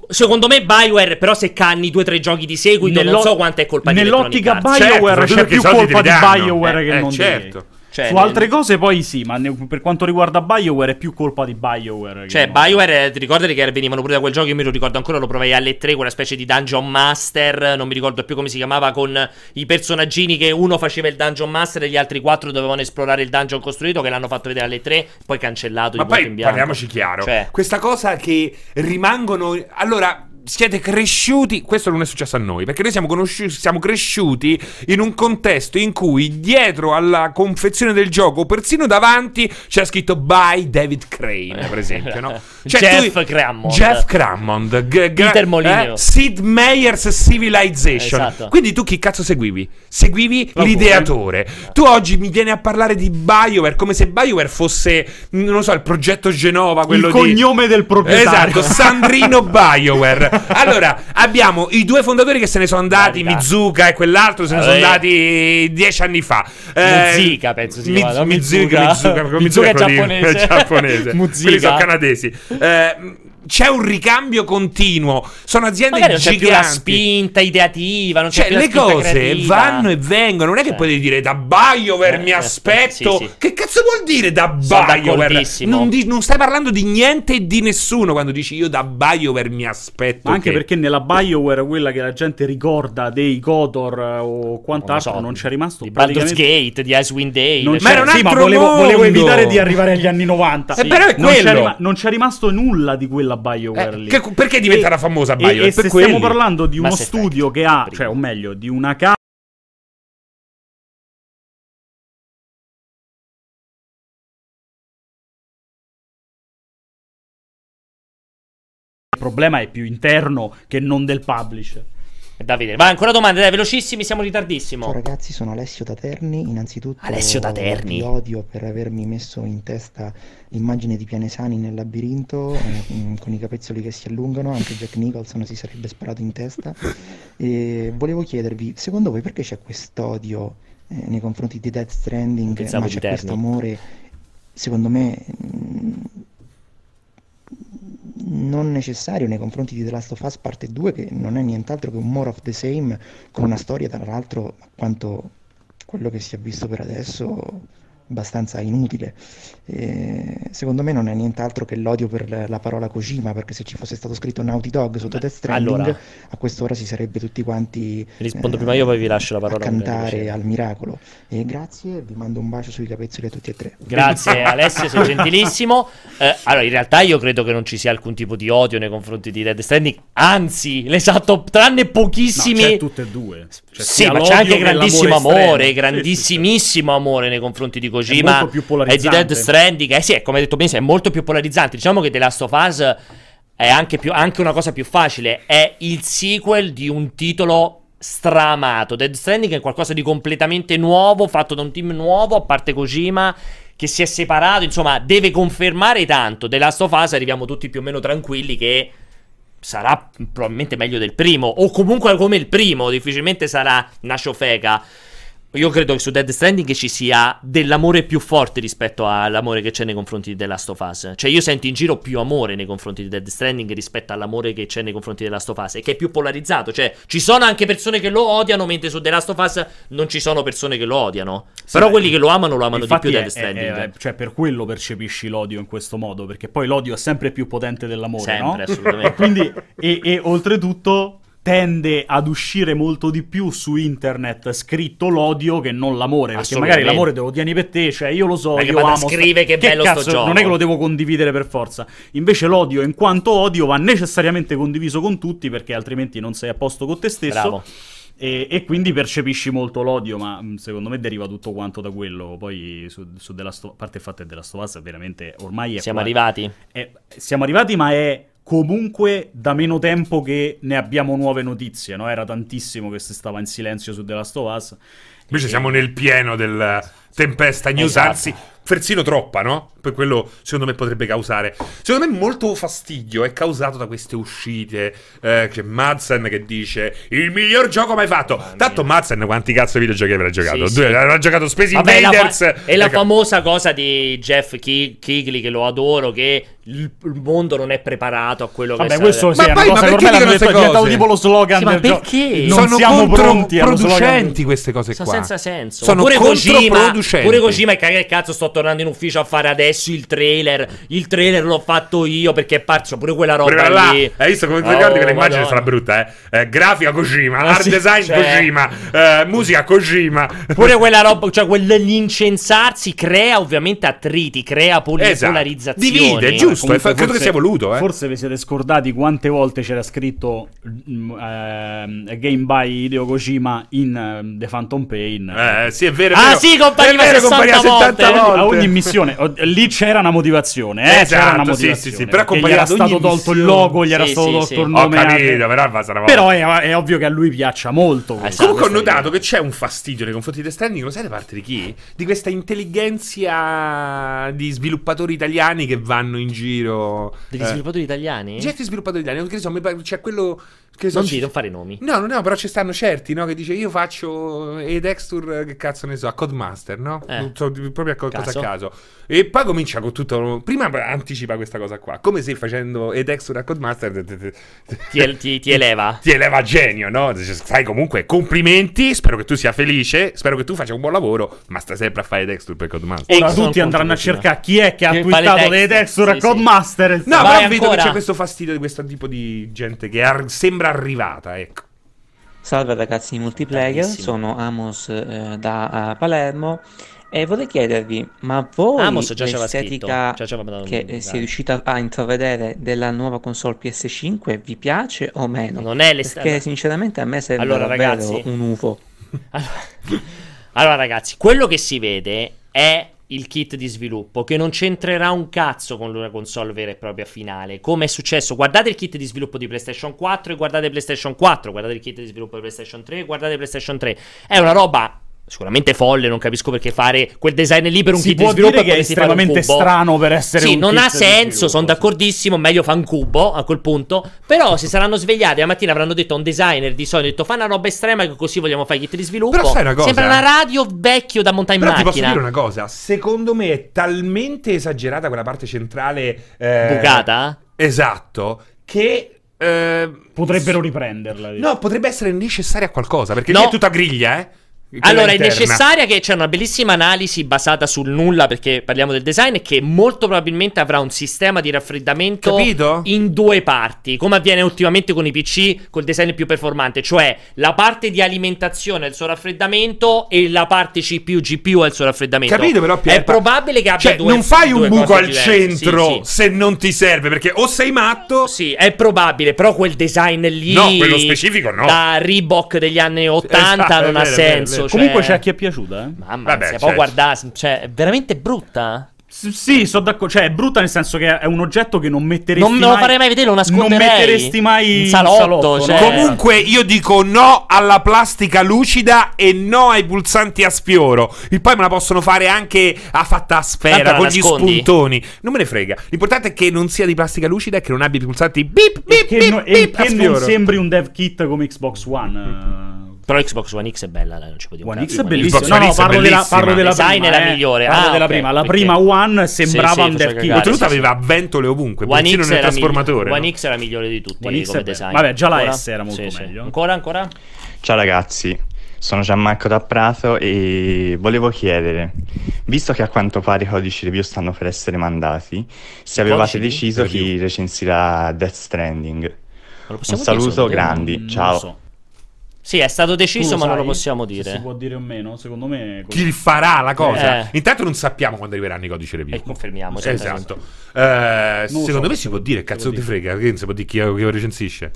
Secondo me, BioWare, però, se canni due o tre giochi di seguito, non Nello- so quanto è colpa di Nell'ottica Electronic Arts. Certo, BioWare soprattutto c'è più colpa di. BioWare Eh, che eh, non certo. di Cioè, Su altre cose poi sì, ma ne- per quanto riguarda BioWare è più colpa di BioWare. Cioè. BioWare, ti ricordi che venivano pure da quel gioco? Io mi lo ricordo ancora, lo provai alle 3, quella specie di Dungeon Master. Non mi ricordo più come si chiamava, con i personaggini che uno faceva il Dungeon Master e gli altri quattro dovevano esplorare il dungeon costruito. Che l'hanno fatto vedere alle 3, poi cancellato Ma poi parliamoci chiaro. Cioè, Questa cosa che rimangono. Allora. Siete cresciuti, questo non è successo a noi, perché noi siamo, conosciuti, siamo cresciuti in un contesto in cui dietro alla confezione del gioco, persino davanti, c'era scritto by David Crane, per esempio, no? Jeff tu- Crammond. Jeff Crammond, g- gra- Peter Molyneux. eh, Sid Meier's Civilization. Esatto. Quindi tu chi cazzo seguivi? Seguivi Lavoro. l'ideatore. Tu oggi mi vieni a parlare di BioWare come se BioWare fosse, non lo so, il progetto Genova, quello Il di cognome del proprietario. Esatto, Sandrino BioWare. Allora, abbiamo i due fondatori che se ne sono andati, Mizuka e quell'altro se ne sono Eh. andati dieci anni fa. Muzica, penso si chiama? Mizuka, Mizuka. Mizuka, Mizuka Mizuka è giapponese. è giapponese. Muzica. Quelli sono canadesi. Eh, c'è un ricambio continuo. Sono aziende Magari non c'è più la giganti. spinta ideativa, non c'è Cioè, più la le cose creativa. vanno e vengono. Non è che puoi dire da BioWare Eh, mi eh, aspetto. sì, sì. Che cazzo vuol dire da BioWare? Non, di- non stai parlando di niente e di nessuno quando dici io da BioWare mi aspetto. Ma anche che- perché nella BioWare, quella che la gente ricorda dei Kotor eh, o quant'altro, Non so, non c'è rimasto. Di Baldur's praticamente- Gate, di Icewind Dale. Non cioè- c'è, sì, ma volevo, volevo evitare di arrivare agli anni 90. Eh, però è non, c'è quello. rima- non c'è rimasto nulla di quella BioWare Eh, lì. che- perché è diventata famosa E, BioWare? e Per se quelli. stiamo parlando di uno Mass Effect, studio che ha, cioè, o meglio, di una casa. Il problema è più interno che non del publisher. Davide, vai ancora domande, dai, velocissimi, siamo ritardissimo. Ciao ragazzi, sono Alessio da Terni. Innanzitutto Alessio da Terni. vi odio per avermi messo in testa l'immagine di Pianesani nel labirinto eh, mm, con i capezzoli che si allungano, anche Jack Nicholson si sarebbe sparato in testa. E volevo chiedervi, secondo voi perché c'è quest'odio eh, nei confronti di Death Stranding, Pensavo ma c'è questo amore, secondo me, mm, non necessario nei confronti di The Last of Us parte 2 che non è nient'altro che un more of the same con una storia tra l'altro quanto quello che si è visto per adesso abbastanza inutile E secondo me non è nient'altro che l'odio per la- la parola Kojima perché se ci fosse stato scritto Naughty Dog sotto Death Stranding allora. a quest'ora si sarebbe tutti quanti Rispondo eh, prima io, poi vi lascio la a parola. cantare al miracolo e grazie vi mando un bacio sui capezzoli a tutti e tre Grazie Alessio, sei gentilissimo. Eh, allora, in realtà io credo che non ci sia alcun tipo di odio nei confronti di Dead Stranding, anzi, l'esatto, tranne pochissimi... No, c'è tutte e due. Cioè, sì, ma c'è anche che grandissimo amore, estremo. grandissimissimo amore nei confronti di Kojima molto più e di. Dead Stranding. Eh sì, è, come hai detto benissimo, è molto più polarizzante. Diciamo che The Last of Us è anche, più, anche una cosa più facile, è il sequel di un titolo stramato. Dead Stranding è qualcosa di completamente nuovo, fatto da un team nuovo, a parte Kojima che si è separato, insomma, deve confermare tanto. The Last of Us arriviamo tutti più o meno tranquilli che sarà probabilmente meglio del primo o comunque come il primo, difficilmente sarà una ciofeca. Io credo che su Dead Stranding ci sia dell'amore più forte rispetto all'amore che c'è nei confronti di The Last of Us. Cioè, io sento in giro più amore nei confronti di Dead Stranding rispetto all'amore che c'è nei confronti di The Last of Us. E che è più polarizzato. Cioè, ci sono anche persone che lo odiano, mentre su The Last of Us non ci sono persone che lo odiano. Però beh, quelli che lo amano lo amano di più è- Dead è- Stranding. è- cioè, per quello percepisci l'odio in questo modo, perché poi l'odio è sempre più potente dell'amore, Sempre, no? assolutamente. Quindi, e, e oltretutto tende ad uscire molto di più su internet scritto l'odio che non l'amore, perché magari l'amore te lo tieni per te, cioè io lo so, Perché io amo... sta- scrive che bello sto cazzo, gioco. Non è che lo devo condividere per forza. Invece l'odio, in quanto odio, va necessariamente condiviso con tutti, perché altrimenti non sei a posto con te stesso. Bravo. E, e quindi percepisci molto l'odio, ma mh, secondo me deriva tutto quanto da quello. Poi su, su The Last of- a parte che of Us è veramente ormai è Siamo qua- arrivati? è- siamo arrivati, ma è comunque da meno tempo che ne abbiamo nuove notizie. No? Era tantissimo che si stava in silenzio su The Last of Us. Invece E- siamo nel pieno del Tempesta News, Esatto. anzi, persino troppa, no? Per quello, secondo me, potrebbe causare. Secondo me, molto fastidio è causato da queste uscite. Eh, c'è Madsen che dice: Il miglior gioco mai fatto. Tanto, Madsen, quanti cazzo di videogiochi avrà giocato? Sì, Due, sì. avrà giocato Space Vabbè, la fa- Invaders. è la Ecco. famosa cosa di Jeff Ki- Kigley che lo adoro, che il, mondo non è preparato a quello Vabbè, che questo serve. sì, è una cosa che ormai detto, è diventato tipo lo slogan Sì, ma perché? Non Sono siamo pronti allo slogan. controproducenti queste cose Sono qua. senza senso. Sono pure Kojima, pure Kojima, che cagare il cazzo, sto tornando in ufficio a fare adesso il trailer. Il trailer l'ho fatto io perché è parso pure quella roba Pure là, lì. hai visto come ti Oh, ricordi che l'immagine Madonna. sarà brutta, eh? Eh, grafica Kojima, Ah, art sì, design cioè- Kojima, eh, musica Kojima. Pure quella roba, cioè quell'incensarsi crea ovviamente attriti, crea poli- Esatto. polarizzazioni. Divide, è giusto, Comunque, e fa- credo che sia voluto, eh. Forse vi siete scordati quante volte c'era scritto mm, ehm, Game by Hideo Kojima in ehm, The Phantom Pain. Eh, sì, è vero. è Ah, vero. sì, compariva È vero, 60 compariva 70 volte. volte. A ogni missione, lì c'era una motivazione, eh? Esatto, c'era una sì, motivazione. sì, sì, però perché gli era stato tolto il logo, gli era Sì, stato sì, tolto sì. il nome. capito, però. Però è, è ovvio che a lui piaccia molto. questo. Comunque ho notato che c'è un fastidio nei confronti di Stranding, lo sai da parte di chi? Di questa intelligenza di sviluppatori italiani che vanno in giro. Degli eh, sviluppatori italiani? Certi sviluppatori italiani, che ne so, c'è quello che so, Non ci- non fare nomi. No, no, no, però ci stanno certi, no? Che dice io faccio e Dexter, che cazzo ne so, a Codemaster, no? Eh. Non so, proprio a co- cosa Caso. a caso. E poi comincia con tutto. Prima anticipa questa cosa qua. Come se facendo e Dexter a Codemaster te- te- te- Ti, ti- ti eleva. ti eleva genio, no? Fai comunque complimenti. Spero che tu sia felice. Spero che tu faccia un buon lavoro. Ma stai sempre a fare Dexter per Codemaster. Ora sono tutti andranno a cercare chi è che ha fa le texture a. Codemaster. No, Vai però vedo che c'è questo fastidio di questo tipo di gente che ar- sembra arrivata, ecco. Salve ragazzi di multiplayer, Bravissimo. sono Amos eh, da eh, Palermo e vorrei chiedervi, ma voi Amos già l'estetica già un- che dai. si è riuscita a intravedere della nuova console PS5 vi piace o meno? Non è l'estetica- Perché sinceramente a me sembra Allora, ragazzi. un UFO. Allora, allora, ragazzi, quello che si vede è il kit di sviluppo che non c'entrerà un cazzo con una console vera e propria finale. Come è successo? Guardate il kit di sviluppo di PlayStation 4 e guardate PlayStation 4, guardate il kit di sviluppo di PlayStation 3 e guardate PlayStation 3. È una roba sicuramente folle, non capisco perché fare quel design lì per un Si kit può di sviluppo dire che è estremamente strano per essere Sì, un non kit ha senso, sono d'accordissimo, meglio fa un cubo a quel punto. Però si saranno svegliati la mattina avranno detto a un designer di solito, detto fa una roba estrema che così vogliamo fare i kit di sviluppo. Però sai una cosa? Sembra una radio vecchio da montare in Però ti posso macchina. dire una cosa, secondo me è talmente esagerata quella parte centrale eh, Bucata? Esatto, che eh, Potrebbero riprenderla. dico. No, potrebbe essere necessaria a qualcosa, perché No. lì è tutta griglia, eh. Allora, è interna. necessaria che c'è una bellissima analisi basata sul nulla, perché parliamo del design, che molto probabilmente avrà un sistema di raffreddamento Capito? in due parti, come avviene ultimamente con i PC, col design più performante, cioè la parte di alimentazione al suo raffreddamento e la parte CPU GPU al suo raffreddamento. Capito però Pier, È probabile che abbia cioè, due non fai un buco al diverse. centro Sì, sì. se non ti serve, perché o sei matto Sì, è probabile, però quel design lì No, quello specifico no. da Reebok degli anni 80 Esatto, non è ha vero, è vero, è senso. vero. cioè- Comunque c'è a chi è piaciuta, eh. Mamma Vabbè, mia, certo. può guardare, cioè, è veramente brutta. S- Sì, sono d'accordo. Cioè, è brutta nel senso che è un oggetto che non metteresti Non me lo farei mai vedere, lo Non nasconderei. metteresti mai In salotto, cioè. Comunque io dico no alla plastica lucida e no ai pulsanti a sfioro. Il poi me la possono fare anche a fatta a sfera con gli spuntoni. Non me ne frega. L'importante è che non sia di plastica lucida e che non abbia i pulsanti bip E bip che, bip, no- e bip a che non sembri un dev kit come Xbox One. Però Xbox One X è bella, non ci può dire One X cazzo. è bellissimo. Xbox No, no, X è parlo della, bellissima. parlo della Design prima. è la eh. migliore. Parlo Ah, della ok, prima. La perché- prima One sembrava Sì, sì, un faceva dev cagare. kit. Oltretutto sì, sì. aveva ventole ovunque, One X, nel trasformatore. One? X era migliore di tutti One X come è design. vabbè, già la Ancora? S era molto meglio. Ancora, ancora? Ciao ragazzi, sono Gianmarco da Prato e volevo chiedere, visto che a quanto pare i codici review stanno per essere mandati, se avevate deciso chi recensirà Death Stranding. Un saluto, grandi, Non ciao. Sì, è stato deciso, ma non lo possiamo Se dire. si può dire o meno, secondo me. Chi farà la cosa? Eh. Intanto non sappiamo quando arriveranno i codici review. E confermiamo, certo. Esatto. Eh, Non lo secondo so, me si può dire, cazzo ti frega, che non si può dire chi, chi lo recensisce.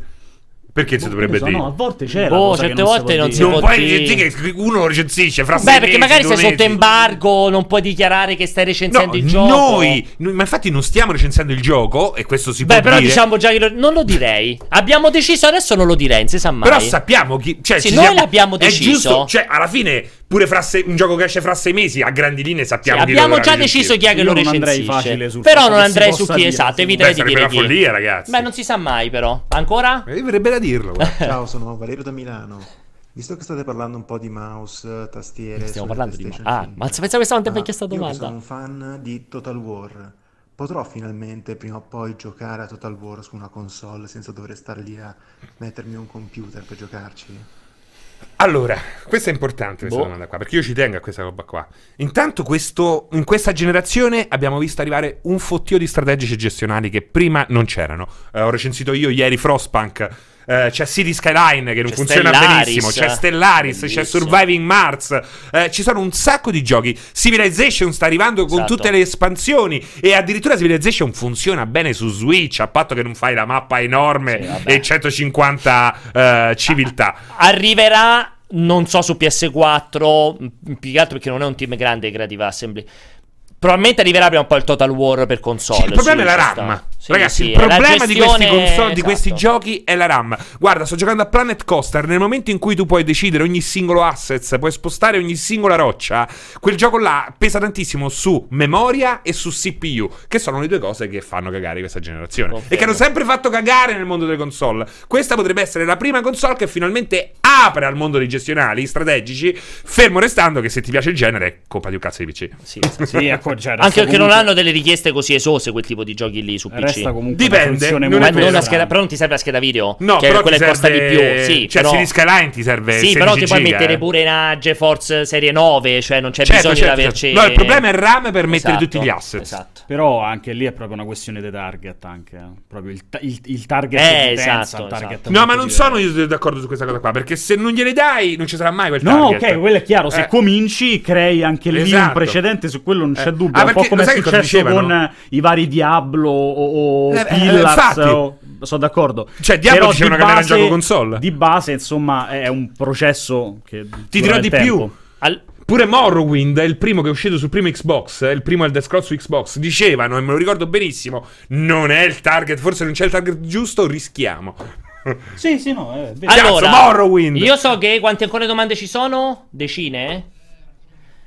Perché si Boh, dovrebbe so, dire? No, a volte c'è la Boh, cosa certe che non si volte può non si dire. non può puoi dire. dire che uno lo recensisce fra Beh, sei perché mesi, magari sei sotto mesi. embargo, non puoi dichiarare che stai recensendo No, il gioco. noi, noi- ma infatti non stiamo recensendo il gioco e questo si Beh, può però dire. diciamo già che lo- non lo direi. Abbiamo deciso, adesso non lo direi, non si sa mai. Però sappiamo chi. Cioè, Sì, ci noi siamo- l'abbiamo È deciso. giusto, cioè, alla fine, pure fra sei- un gioco che esce fra sei mesi, a grandi linee Sì, sappiamo chi abbiamo già deciso chi è che Io lo non andrei recensisce. Però non andrei su chi, dire, esatto, sì. eviterei Beh, di dire una chi. follia, ragazzi. Beh, non si sa mai, però. Ancora? Eh, verrebbe da dirlo. Ciao, sono Valerio da Milano. Visto che state parlando un po' di mouse, tastiere, Stiamo parlando di PlayStation Ah, 5, ma pensavo che stavamo ma per questa Io che domanda. sono un fan di Total War. Potrò finalmente prima o poi giocare a Total War su una console senza dover stare lì a mettermi un computer per giocarci? Allora, questa è importante questa Boh. domanda qua, perché io ci tengo a questa roba qua. Intanto questo, in questa generazione abbiamo visto arrivare un fottio di strategici gestionali che prima non c'erano. Eh, ho recensito io ieri Frostpunk. Eh, c'è City Skyline che non C'è funziona Stellaris. benissimo. C'è Stellaris, c'è Bellissimo. Surviving Mars. eh, ci sono un sacco di giochi. Civilization sta arrivando con Esatto. tutte le espansioni. E addirittura Civilization funziona bene su Switch. A patto che non fai la mappa enorme e 150 eh, civiltà. Arriverà, non so su PS4, m- più che altro perché non è un team grande Creative Assembly. Probabilmente arriverà prima o poi il Total War per console. Sì, il problema sì, è la. RAM. Sì, Ragazzi, il problema di questi, console, di questi esatto. giochi è la RAM. Guarda, sto giocando a Planet Coaster. Nel momento in cui tu puoi decidere ogni singolo asset, puoi spostare ogni singola roccia, quel gioco là pesa tantissimo su memoria e su CPU, che sono le due cose che fanno cagare questa generazione. E che hanno sempre fatto cagare nel mondo delle console. Questa potrebbe essere la prima console che finalmente apre al mondo dei gestionali strategici, fermo restando che se ti piace il genere, è colpa di un cazzo di PC. Sì, Sì, ecco, cioè, Anche perché non hanno delle richieste così esose quel tipo di giochi lì su PC. Resta comunque Dipende, non Ma non scheda, però non ti serve la scheda video. No, che però è quella che costa di serve- più. Sì, cioè, però... City Skyline ti serve Sì, però ti 16 puoi giga, mettere eh. pure una GeForce serie 9, cioè non c'è Certo, bisogno certo, di averci. certo. No, il problema è il RAM per mettere Esatto, tutti gli asset. Esatto. Però anche lì è proprio una questione di target anche, eh. proprio il, ta- il- il target Eh, esatto, target No, ma non sono io d'accordo su questa cosa qua, perché se non gliele dai non ci sarà mai quel No, target. ok, quello è chiaro. Se Eh. cominci, crei anche lì un Esatto. precedente, su quello non c'è Eh. Dubbio. Ah, un po' perché come è successo dicevano? con eh, i vari Diablo o, o Eh, eh, Pillars. infatti. o- sono d'accordo. Cioè, Diablo Però dicevano di che non era base- gioco console. Di base, insomma, è un processo che. Ti dirò di tempo. più. Al- Pure Morrowind è il primo che è uscito sul primo Xbox, è il primo Elder Scrolls su Xbox. Dicevano, e me lo ricordo benissimo, non è il target, forse non c'è il target giusto, rischiamo. Sì, sì, no, è vero. Allora, Cazzo, Morrowind! io so che quante ancora domande ci sono? Decine?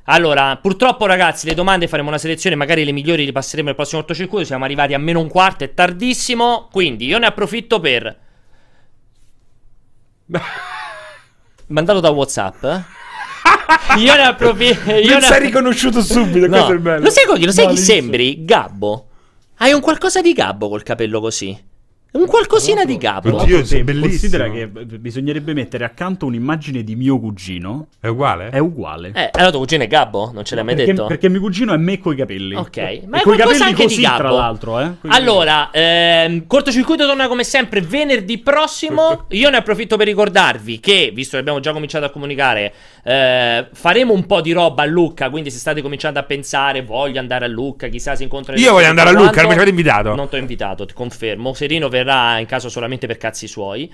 Allora, purtroppo ragazzi, le domande faremo una selezione, magari le migliori le passeremo nel prossimo cortocircuito, siamo arrivati a meno un quarto, è tardissimo, quindi io ne approfitto per... Mandato da Whatsapp. eh? Io ne approfitto... Io Non ne sei riconosciuto subito, No. questo è il bello. Lo sai, lo sai chi sembri? Gabbo. Hai un qualcosa di Gabbo col capello così. Un qualcosina di Gabbo. Oddio, bellissimo. Considera che bisognerebbe mettere accanto un'immagine di mio cugino. È uguale? È uguale. Eh, allora tuo cugino è Gabbo? Non ce l'hai mai perché, detto? perché mio cugino è me coi capelli. Ok, E ma è coi qualcosa capelli anche così, di Gabbo. tra l'altro, eh. Coi Allora, ehm, cortocircuito torna come sempre venerdì prossimo. Io ne approfitto per ricordarvi che, visto che abbiamo già cominciato a comunicare, eh, faremo un po' di roba a Lucca. Quindi, se state cominciando a pensare, voglio andare a Lucca, chissà si incontra. Io voglio andare a Lucca, non mi avete invitato. Non ti ho invitato, ti confermo. Serino verrà in caso solamente per cazzi suoi.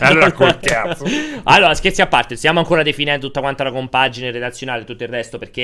Allora, col cazzo. Allora, scherzi a parte, stiamo ancora definendo tutta quanta la compagine redazionale e tutto il resto perché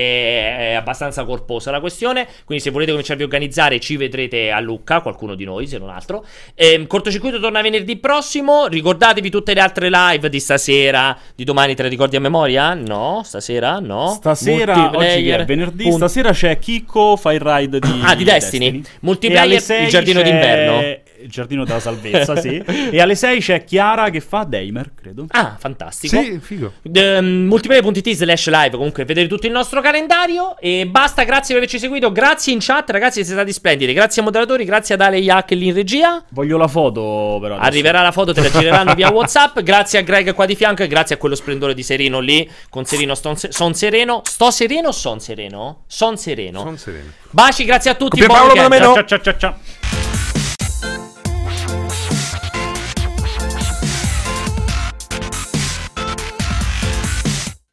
è abbastanza corposa la questione. Quindi, se volete cominciarvi a organizzare, ci vedrete a Lucca, qualcuno di noi, se non altro. Ehm, cortocircuito torna venerdì prossimo. Ricordatevi tutte le altre live di stasera, di domani, te le ricordi a memoria? No, stasera? No. Stasera, oggi Multiplayer, è venerdì, punto. stasera c'è Chicco fa il ride di Ah, di Destiny. Multiplayer, alle sei il giardino c'è- d'inverno. Il giardino della salvezza, sì. E alle 6 c'è Chiara che fa Daimer, credo. Ah, fantastico. Sì, figo. Um, multiplayer.it slash live comunque vedere tutto il nostro calendario e basta grazie per averci seguito grazie in chat ragazzi siete stati splendidi grazie ai moderatori grazie ad Ale Yak lì in regia Voglio la foto però. adesso. arriverà la foto te la gireranno via whatsapp grazie a Greg qua di fianco e grazie a quello splendore di Sereno lì con Sereno son, son sereno sto sereno o son sereno? son sereno Son sereno. baci grazie a tutti buon Paolo weekend. Ciao ciao ciao ciao.